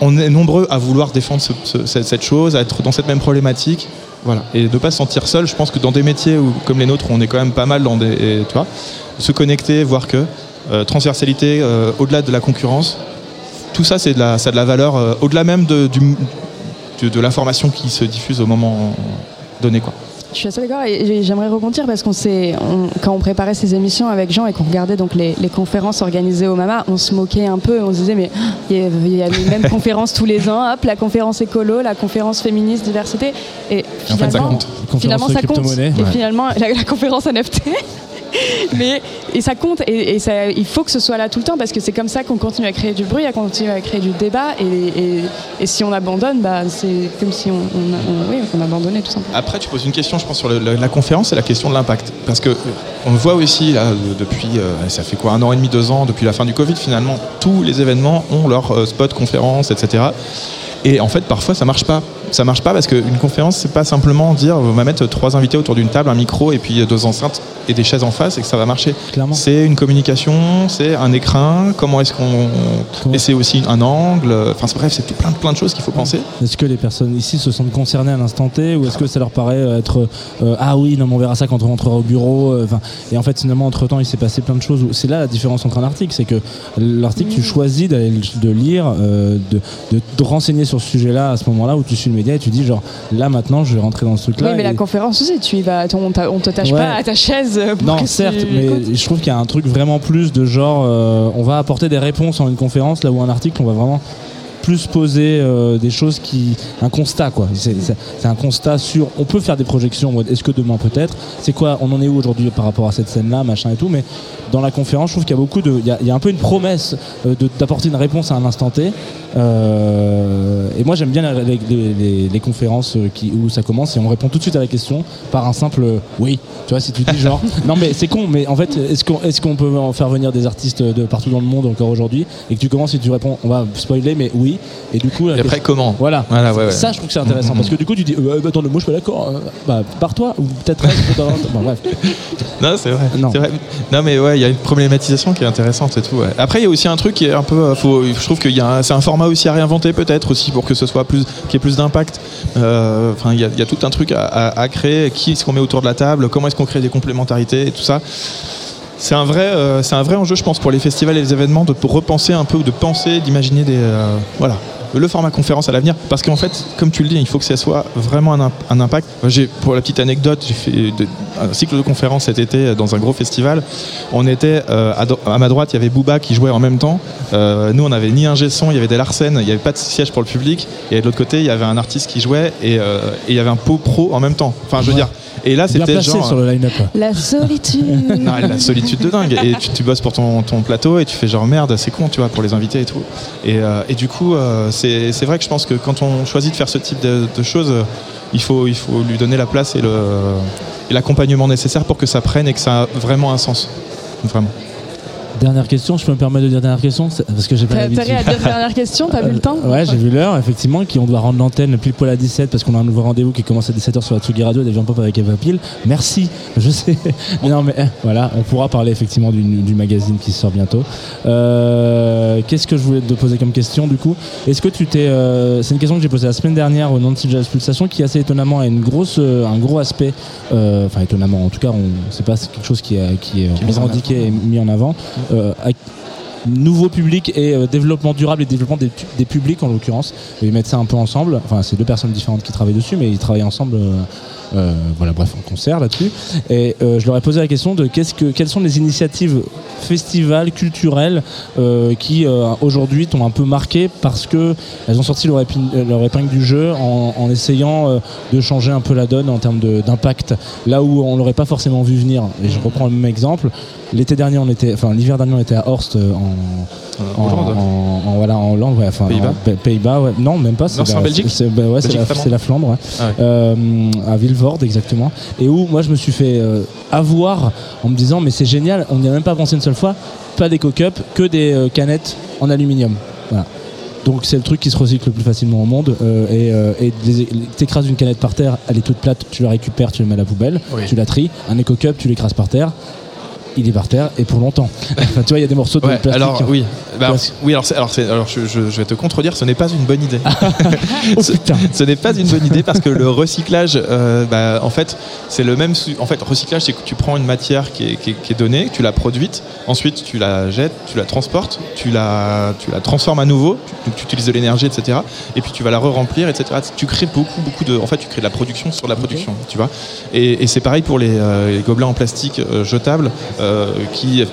S18: On est nombreux à vouloir défendre ce- ce- cette, chose, à être dans cette même problématique. Voilà. Et de ne pas se sentir seul, je pense que dans des métiers comme les nôtres, on est quand même pas mal dans des. tu vois, se connecter, voir que euh, transversalité, euh, au-delà de la concurrence, tout ça, c'est de la, ça a de la valeur, euh, au-delà même de, du- de, de l'information qui se diffuse au moment donné. Quoi.
S3: Je suis assez d'accord et j'ai- j'aimerais rebondir parce qu'on s'est, on- quand on préparait ces émissions avec Jean et qu'on regardait donc les, les conférences organisées au Mama, on se moquait un peu, on se disait mais il y a, il y a les mêmes [laughs] conférences tous les ans, hop, la conférence écolo, la conférence féministe, diversité, et
S2: Et en fait, ça
S3: finalement,
S2: compte.
S3: finalement ça compte. Et
S2: Ouais.
S3: finalement la, la conférence NFT. [laughs] Mais et ça compte et, et ça, il faut que ce soit là tout le temps parce que c'est comme ça qu'on continue à créer du bruit, à continuer à créer du débat et, et- et si on abandonne, bah, c'est comme si on, oui, on abandonnait tout simplement.
S18: Après, tu poses une question, je pense, sur la, conférence, c'est la question de l'impact. Parce que euh, on voit aussi, là, de- depuis, euh, ça fait quoi, un an et demi, deux ans, depuis la fin du Covid, finalement, tous les événements ont leur euh, spot conférence, etc. Et en fait, parfois, ça marche pas. Ça marche pas parce qu'une conférence, c'est pas simplement dire on va mettre trois invités autour d'une table, un micro et puis deux enceintes et des chaises en face et que ça va marcher. C'est une communication, c'est un écrin, comment est-ce qu'on. Et c'est aussi un angle. Enfin, bref, c'est tout plein, de- plein de choses qu'il faut penser.
S2: Est-ce que les personnes ici se sentent concernées à l'instant T ou est-ce que ça leur paraît être euh, ah oui non mais on verra ça quand on rentrera au bureau euh, enfin, et en fait finalement entre temps il s'est passé plein de choses c'est là la différence entre un article c'est que l'article tu choisis d'aller le- de lire euh, de, de te renseigner sur ce sujet là à ce moment là où tu suis le et tu dis genre là maintenant je vais rentrer dans ce truc là
S3: Oui, mais la conférence aussi, tu y vas, on, te tâche
S2: Ouais.
S3: pas à ta chaise. Pour
S2: non,
S3: que
S2: certes,
S3: tu
S2: mais je trouve qu'il y a un truc vraiment plus de genre, euh, on va apporter des réponses en une conférence, là où un article, on va vraiment plus poser euh, des choses qui. un constat, quoi. C'est un constat sur. On peut faire des projections est-ce que demain peut-être? C'est quoi On en est où aujourd'hui par rapport à cette scène-là, machin et tout, mais dans la conférence, je trouve qu'il y a beaucoup de. Il y a, il y a un peu une promesse euh, d'apporter une réponse à un instant T. Euh, et moi, j'aime bien les, les- les- les conférences euh, qui, où ça commence et on répond tout de suite à la question par un simple euh, oui. Tu vois, si tu dis genre. [laughs] non, mais c'est con, mais en fait, est-ce qu'on est qu'on peut en faire venir des artistes de partout dans le monde encore aujourd'hui et que tu commences et tu réponds, on va spoiler, mais oui. Et du coup.
S18: Et après, comment
S2: Voilà.
S18: Voilà, ouais, ouais.
S2: Ça, je trouve que c'est intéressant parce que du coup, tu dis, euh, bah, attends, moi je suis pas d'accord. euh, bah, pars-toi ou peut-être bon, bref. [laughs]
S18: Non, c'est vrai.
S2: Non.
S18: c'est vrai. Non, mais ouais, il y a une problématisation qui est intéressante, c'est tout. ouais. Après, il y a aussi un truc qui est un peu. Faut, je trouve qu'il y a un- c'est un format aussi à réinventer, peut-être aussi pour que ce soit plus, qu'il y ait plus d'impact. Euh, il y, a- tout un truc à créer. Qui est-ce qu'on met autour de la table? Comment est-ce qu'on crée des complémentarités et tout ça? C'est un vrai, euh, c'est un vrai enjeu, je pense, pour les festivals et les événements de repenser un peu ou de penser, d'imaginer des, euh, voilà, le format conférence à l'avenir, parce qu'en fait, comme tu le dis, il faut que ça soit vraiment un, imp- un impact. J'ai, pour la petite anecdote, j'ai fait de- un cycle de conférences cet été dans un gros festival. On était euh, à, do- à ma droite, il y avait Booba qui jouait en même temps. Euh, nous, on n'avait ni un son, il y avait des Larsen, il n'y avait pas de siège pour le public. Et de l'autre côté, il y avait un artiste qui jouait et, euh, et il y avait un pot pro en même temps. Enfin, je veux
S2: Ouais.
S18: dire. Et là, c'était genre.
S2: sur le line-up.
S3: La solitude.
S18: Non, la solitude de dingue. Et tu, tu bosses pour ton, ton plateau et tu fais genre merde, c'est con, tu vois, pour les invités et tout. Et, euh, et du coup, euh, c'est c'est vrai que je pense que quand on choisit de faire ce type de, de choses, euh, il faut, il faut lui donner la place et le- et l'accompagnement nécessaire pour que ça prenne et que ça a vraiment un sens. Vraiment.
S2: Dernière question, je peux me permettre de dire dernière question Parce que j'ai pas
S3: T'as
S2: l'habitude.
S3: intérêt à dire dernière question, t'as vu le temps?
S2: Ouais, j'ai vu l'heure, effectivement, qui on doit rendre l'antenne pile poil à 17 parce qu'on a un nouveau rendez-vous qui commence à 17h sur la Tsugi Radio, des gens pop avec Eva Pile. Merci, [laughs] je sais. Non, mais eh, voilà, on pourra parler effectivement du, du magazine qui sort bientôt. Euh, Qu'est-ce que je voulais te poser comme question du coup? Est-ce que tu t'es. euh, c'est une question que j'ai posée la semaine dernière au Nancy Jazz Pulsation qui assez étonnamment a une grosse, euh, un gros aspect. euh, Enfin, étonnamment, en tout cas, on c'est pas quelque chose qui, est- qui est
S18: mis en
S2: revendiqué et mis en avant. Euh, nouveau public et euh, développement durable et développement des, des publics en l'occurrence. Ils mettent ça un peu ensemble. Enfin, c'est deux personnes différentes qui travaillent dessus, mais ils travaillent ensemble. euh, voilà, bref, en concert là-dessus. Et euh, je leur ai posé la question de qu'est-ce que, quelles sont les initiatives festivals, culturelles, euh, qui euh, aujourd'hui t'ont un peu marqué parce que elles ont sorti leur, épine- euh, leur épingle du jeu en, en essayant euh, de changer un peu la donne en termes d'impact. Là où on l'aurait pas forcément vu venir. Et je reprends le même exemple. L'été dernier, on était, enfin l'hiver dernier, on était à Horst euh, en,
S18: En Hollande.
S2: en- en- voilà, en Hollande, ouais, enfin,
S18: Pays-Bas
S2: Pays- Pays-Bas, ouais. Non, même pas.
S18: C'est
S2: la-
S18: Belgique
S2: C'est bah ouais, la, la Flandre, ouais.
S18: Ah.
S2: Euh, à Exactement. Et où moi je me suis fait euh, avoir en me disant mais c'est génial, on n'y a même pas pensé une seule fois, pas des cock-up, que des euh, canettes en aluminium. Voilà. Donc c'est le truc qui se recycle le plus facilement au monde. euh, et euh, t'écrases une canette par terre, elle est toute plate, tu la récupères, tu la mets à la poubelle,
S18: Oui.
S2: tu la tries. Un éco-cup, tu l'écrases par terre. Il est par terre et pour longtemps. [laughs] enfin, tu vois, il y a des morceaux de
S18: Ouais,
S2: plastique.
S18: alors
S2: qui-
S18: oui, Bah, oui, alors, alors, alors je, je- je vais te contredire, ce n'est pas une bonne idée. [laughs] [laughs]
S2: Oh,
S18: ce, ce n'est pas une bonne idée parce que le recyclage, euh, bah, en fait, c'est le même. En fait, recyclage, c'est que tu prends une matière qui est, qui est- qui est donnée, tu la produite, ensuite tu la jettes, tu la transportes, tu la, tu la transformes à nouveau, tu, tu utilises de l'énergie, etc. Et puis tu vas la re-remplir, etc. Tu crées beaucoup, beaucoup de. En fait, tu crées de la production sur de la production, tu vois. Et, et c'est pareil pour les, euh, les gobelets en plastique euh, jetables euh, qui,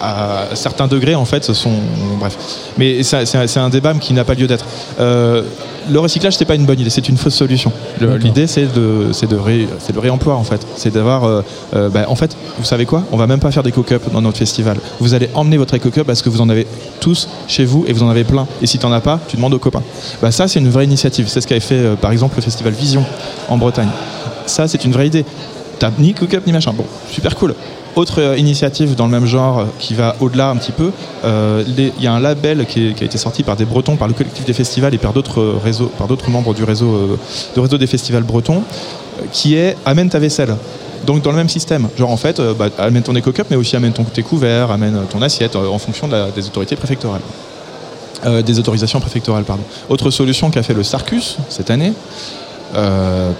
S18: à certains degrés, en fait, sont. Bref. Mais c'est un, débat qui n'a pas lieu d'être. Euh, le recyclage, c'est pas une bonne idée, c'est une fausse solution. L'idée, c'est de, de, ré- le réemploi, en fait. C'est d'avoir. euh, euh, bah, en fait, vous savez quoi? On va même pas faire des cook-up dans notre festival. Vous allez emmener votre cook-up parce que vous en avez tous chez vous et vous en avez plein. Et si t'en as pas, tu demandes aux copains. Bah, ça, c'est une vraie initiative. C'est ce qu'avait fait, euh, par exemple, le festival Vision en Bretagne. Ça, c'est une vraie idée. T'as ni cook-up ni machin. Bon, super cool. Autre euh, initiative dans le même genre qui va au-delà un petit peu, euh, il y a un label qui, a été sorti par des Bretons, par le collectif des festivals et par d'autres euh, réseaux, par d'autres membres du réseau, du réseau des festivals bretons, qui est amène ta vaisselle. Donc dans le même système, genre en fait, bah, amène ton éco-cup, mais aussi amène ton, tes couverts, amène ton assiette en fonction des autorités préfectorales. Des autorisations préfectorales, pardon. Autre solution qu'a fait le Sarcus cette année,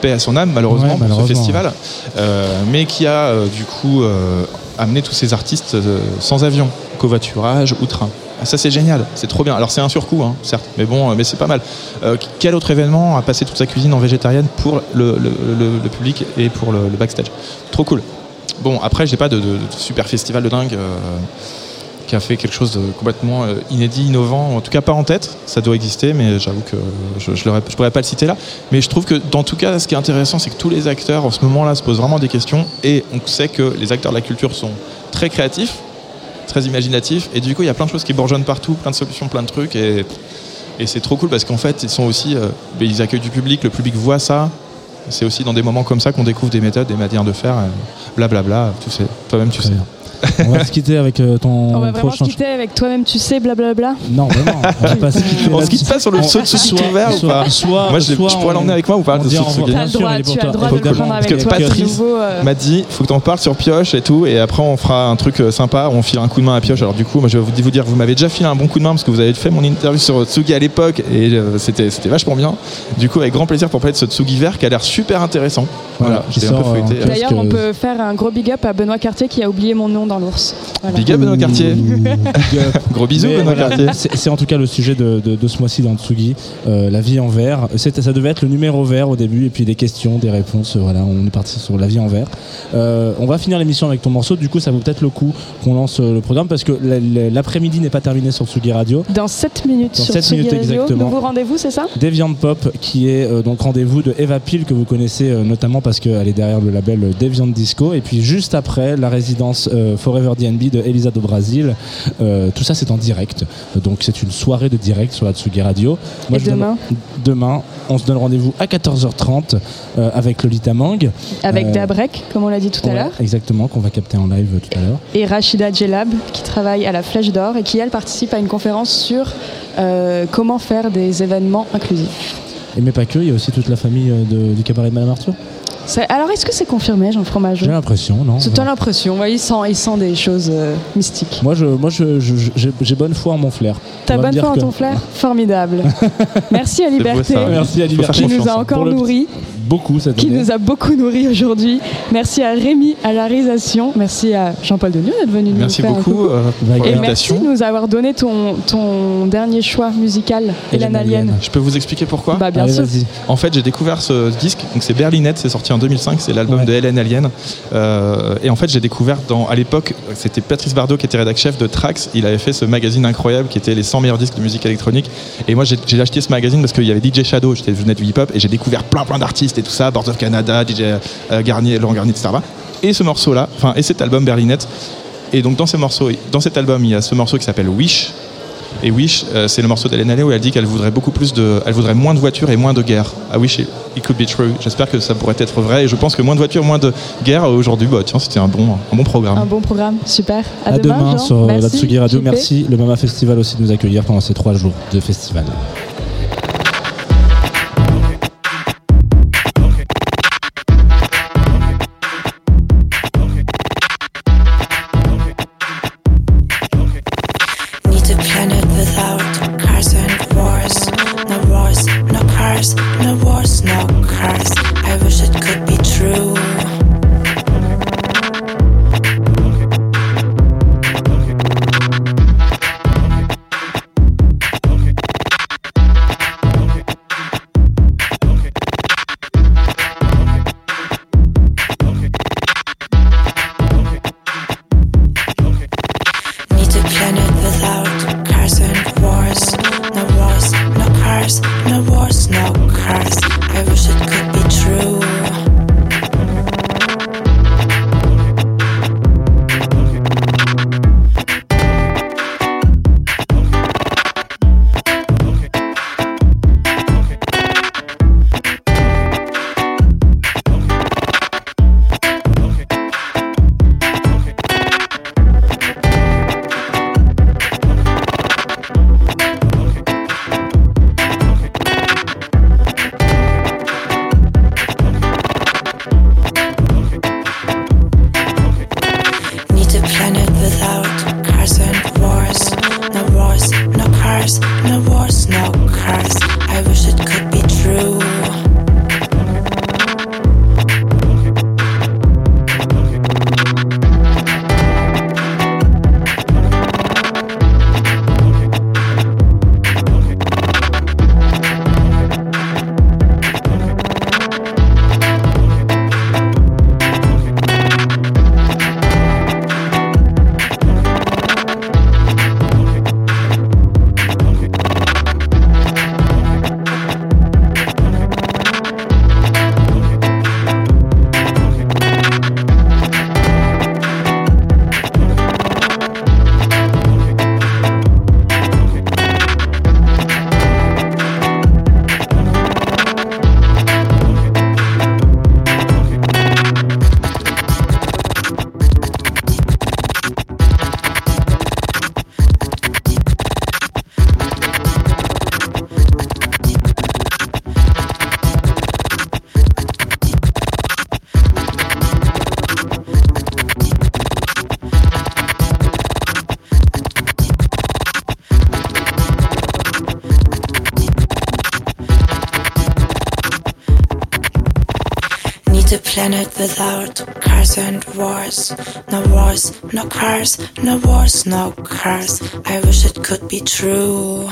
S18: paix à son âme malheureusement,
S2: Ouais,
S18: pour
S2: malheureusement,
S18: ce festival, euh, mais qui a euh, du coup euh, amené tous ces artistes euh, sans avion, covoiturage ou train. Ah, ça c'est génial, c'est trop bien. Alors c'est un surcoût, hein, certes, mais bon, euh, mais c'est pas mal. Euh, quel autre événement a passé toute sa cuisine en végétarienne pour le, le- le- le public et pour le, le backstage? Trop cool. Bon, après j'ai pas de, de- de super festival de dingue. euh, qui a fait quelque chose de complètement euh, inédit, innovant, en tout cas pas en tête, ça doit exister, mais j'avoue que je je ne pourrais pas le citer là. Mais je trouve que dans tout cas, ce qui est intéressant, c'est que tous les acteurs en ce moment-là se posent vraiment des questions, et on sait que les acteurs de la culture sont très créatifs, très imaginatifs, et du coup il y a plein de choses qui bourgeonnent partout, plein de solutions, plein de trucs, et, et c'est trop cool parce qu'en fait ils sont aussi, euh, ils accueillent du public, le public voit ça. C'est aussi dans des moments comme ça qu'on découvre des méthodes, des manières de faire, euh, blablabla, tu sais, toi-même tu sais.
S2: On va se quitter avec euh, ton
S3: On va vraiment
S2: prochain.
S3: se quitter avec toi-même, tu sais, blablabla.
S2: Non, vraiment. On va pas se [laughs] quitter.
S18: On se
S2: là-dessus.
S18: quitte pas sur le
S2: On-
S18: saut de ce
S2: soit-
S18: ouvert ou
S2: soit-
S18: pas
S2: soit-
S18: Moi, je,
S2: soit
S18: je pourrais
S2: on-
S18: l'emmener avec moi ou pas
S2: on
S18: de
S2: dit
S18: ce
S2: au revoir.
S18: truc
S3: T'as le
S2: Bien sûr,
S3: droit,
S2: elle est pour
S3: tu as le
S2: toi.
S3: droit de le
S2: Évidemment.
S3: prendre
S18: Parce
S3: avec
S18: que
S3: toi.
S18: Patrice
S3: de nouveau, euh,
S18: m'a dit faut que t'en parles sur Pioche et tout et après on fera un truc euh, sympa on file un coup de main à Pioche alors du coup moi je vais vous vous dire vous m'avez déjà filé un bon coup de main parce que vous avez fait mon interview sur Tsugi à l'époque et euh, c'était c'était vachement bien du coup avec grand plaisir pour parler de ce Tsugi vert qui a l'air super intéressant voilà,
S2: Voilà, qui
S18: je l'ai un peu
S2: sort,
S18: feuilleté
S3: D'ailleurs,
S2: que-
S3: on peut faire un gros big up à Benoît Cartier qui a oublié mon nom dans l'ours. Voilà.
S18: Big up Benoît Cartier. Gros bisous Benoît
S2: voilà,
S18: Cartier.
S2: C'est en tout cas le sujet de, de- de ce mois-ci dans Tsugi, euh, la vie en vert. Ça devait être le numéro vert au début, et puis des questions, des réponses. euh, Voilà, on est parti sur la vie en vert. Euh, on va finir l'émission avec ton morceau. Du coup, ça vaut peut-être le coup qu'on lance le programme parce que la- la- l'après-midi n'est pas terminé sur Tsugi Radio.
S3: Dans 7 minutes
S2: Dans
S3: sur
S2: 7
S3: Tsugi
S2: minutes
S3: Radio.
S2: exactement.
S3: Nouveau rendez-vous, c'est ça?
S2: Deviant Pop, qui est euh, donc rendez-vous de Eva Peel, que vous connaissez euh, notamment parce qu'elle est derrière le label Deviant Disco. Et puis juste après, la résidence euh, Forever DNB de Elisa do Brasil. Euh, tout ça, c'est en direct. Donc c'est une soirée de direct sur la Tsugi Radio.
S3: Et
S2: je donne-
S3: demain
S2: Demain, on se donne rendez-vous à 14h30 euh, avec Lolita Mang.
S3: Avec
S2: Euh,
S3: Dabrek, comme on l'a dit tout à l'heure.
S2: Exactement, qu'on va capter en live tout à l'heure.
S3: Et Rachida Djellab, qui travaille à la Flèche d'Or et qui, elle, participe à une conférence sur comment faire des événements inclusifs.
S2: Et mais pas que, il y a aussi toute la famille de- du cabaret de Madame Arthur.
S3: C'est- Alors, est-ce que c'est confirmé, Jean Fromageau
S2: J'ai l'impression, non
S3: C'est toi l'impression, ouais, il, sent, il sent des choses euh, mystiques.
S2: Moi, je, moi, je- je- je- j'ai j'ai bonne foi en mon flair.
S3: T'as
S2: On va me
S3: bonne
S2: dire
S3: foi en
S2: que-
S3: ton flair [laughs] Formidable. Merci à
S2: beau,
S3: Liberté.
S2: Merci à
S3: qui
S2: Liberté.
S3: nous a encore
S2: le-
S3: nourris.
S2: Beaucoup cette
S3: qui
S2: année.
S3: nous a beaucoup nourris aujourd'hui. Merci à Rémi à la réalisation. Merci à Jean-Paul Denieux d'être venu
S18: Merci
S3: nous faire un
S18: beaucoup
S3: coucou.
S18: euh, pour
S3: Et merci
S18: l'invitation.
S3: de nous avoir donné ton, ton dernier choix musical, Hélène Alien.
S18: Je peux vous expliquer pourquoi
S3: Bah, bien Allez, sûr.
S18: En fait, j'ai découvert ce disque, donc c'est Berlinette, c'est sorti en 2005, c'est l'album de Hélène Alien. Euh, et en fait, j'ai découvert dans, à l'époque, c'était Patrice Bardot qui était rédac chef de Trax. Il avait fait ce magazine incroyable qui était les 100 meilleurs disques de musique électronique. Et moi, j'ai acheté ce magazine parce qu'il y avait DJ Shadow, j'étais venais du hip-hop et j'ai découvert plein plein d'artistes et tout ça, Boards of Canada, DJ euh, Garnier, Laurent Garnier, etc. Et ce morceau-là, enfin, et cet album Berlinette. Et donc dans ces morceaux, dans cet album, il y a ce morceau qui s'appelle Wish. Et Wish, euh, c'est le morceau d'Hélène Allais où elle dit qu'elle voudrait beaucoup plus de, elle voudrait moins de voitures et moins de guerre. I wish it, it could be true. J'espère que ça pourrait être vrai. Et je pense que moins de voitures, moins de guerre euh, aujourd'hui, bah tiens, c'était un bon, un bon programme.
S3: Un bon programme, super. À,
S2: À demain,
S3: Jean.
S2: sur la Tsugi Radio. Merci le Mama Festival aussi de nous accueillir pendant ces trois jours de festival.
S6: No cars, no wars, no cars. I wish it could be true.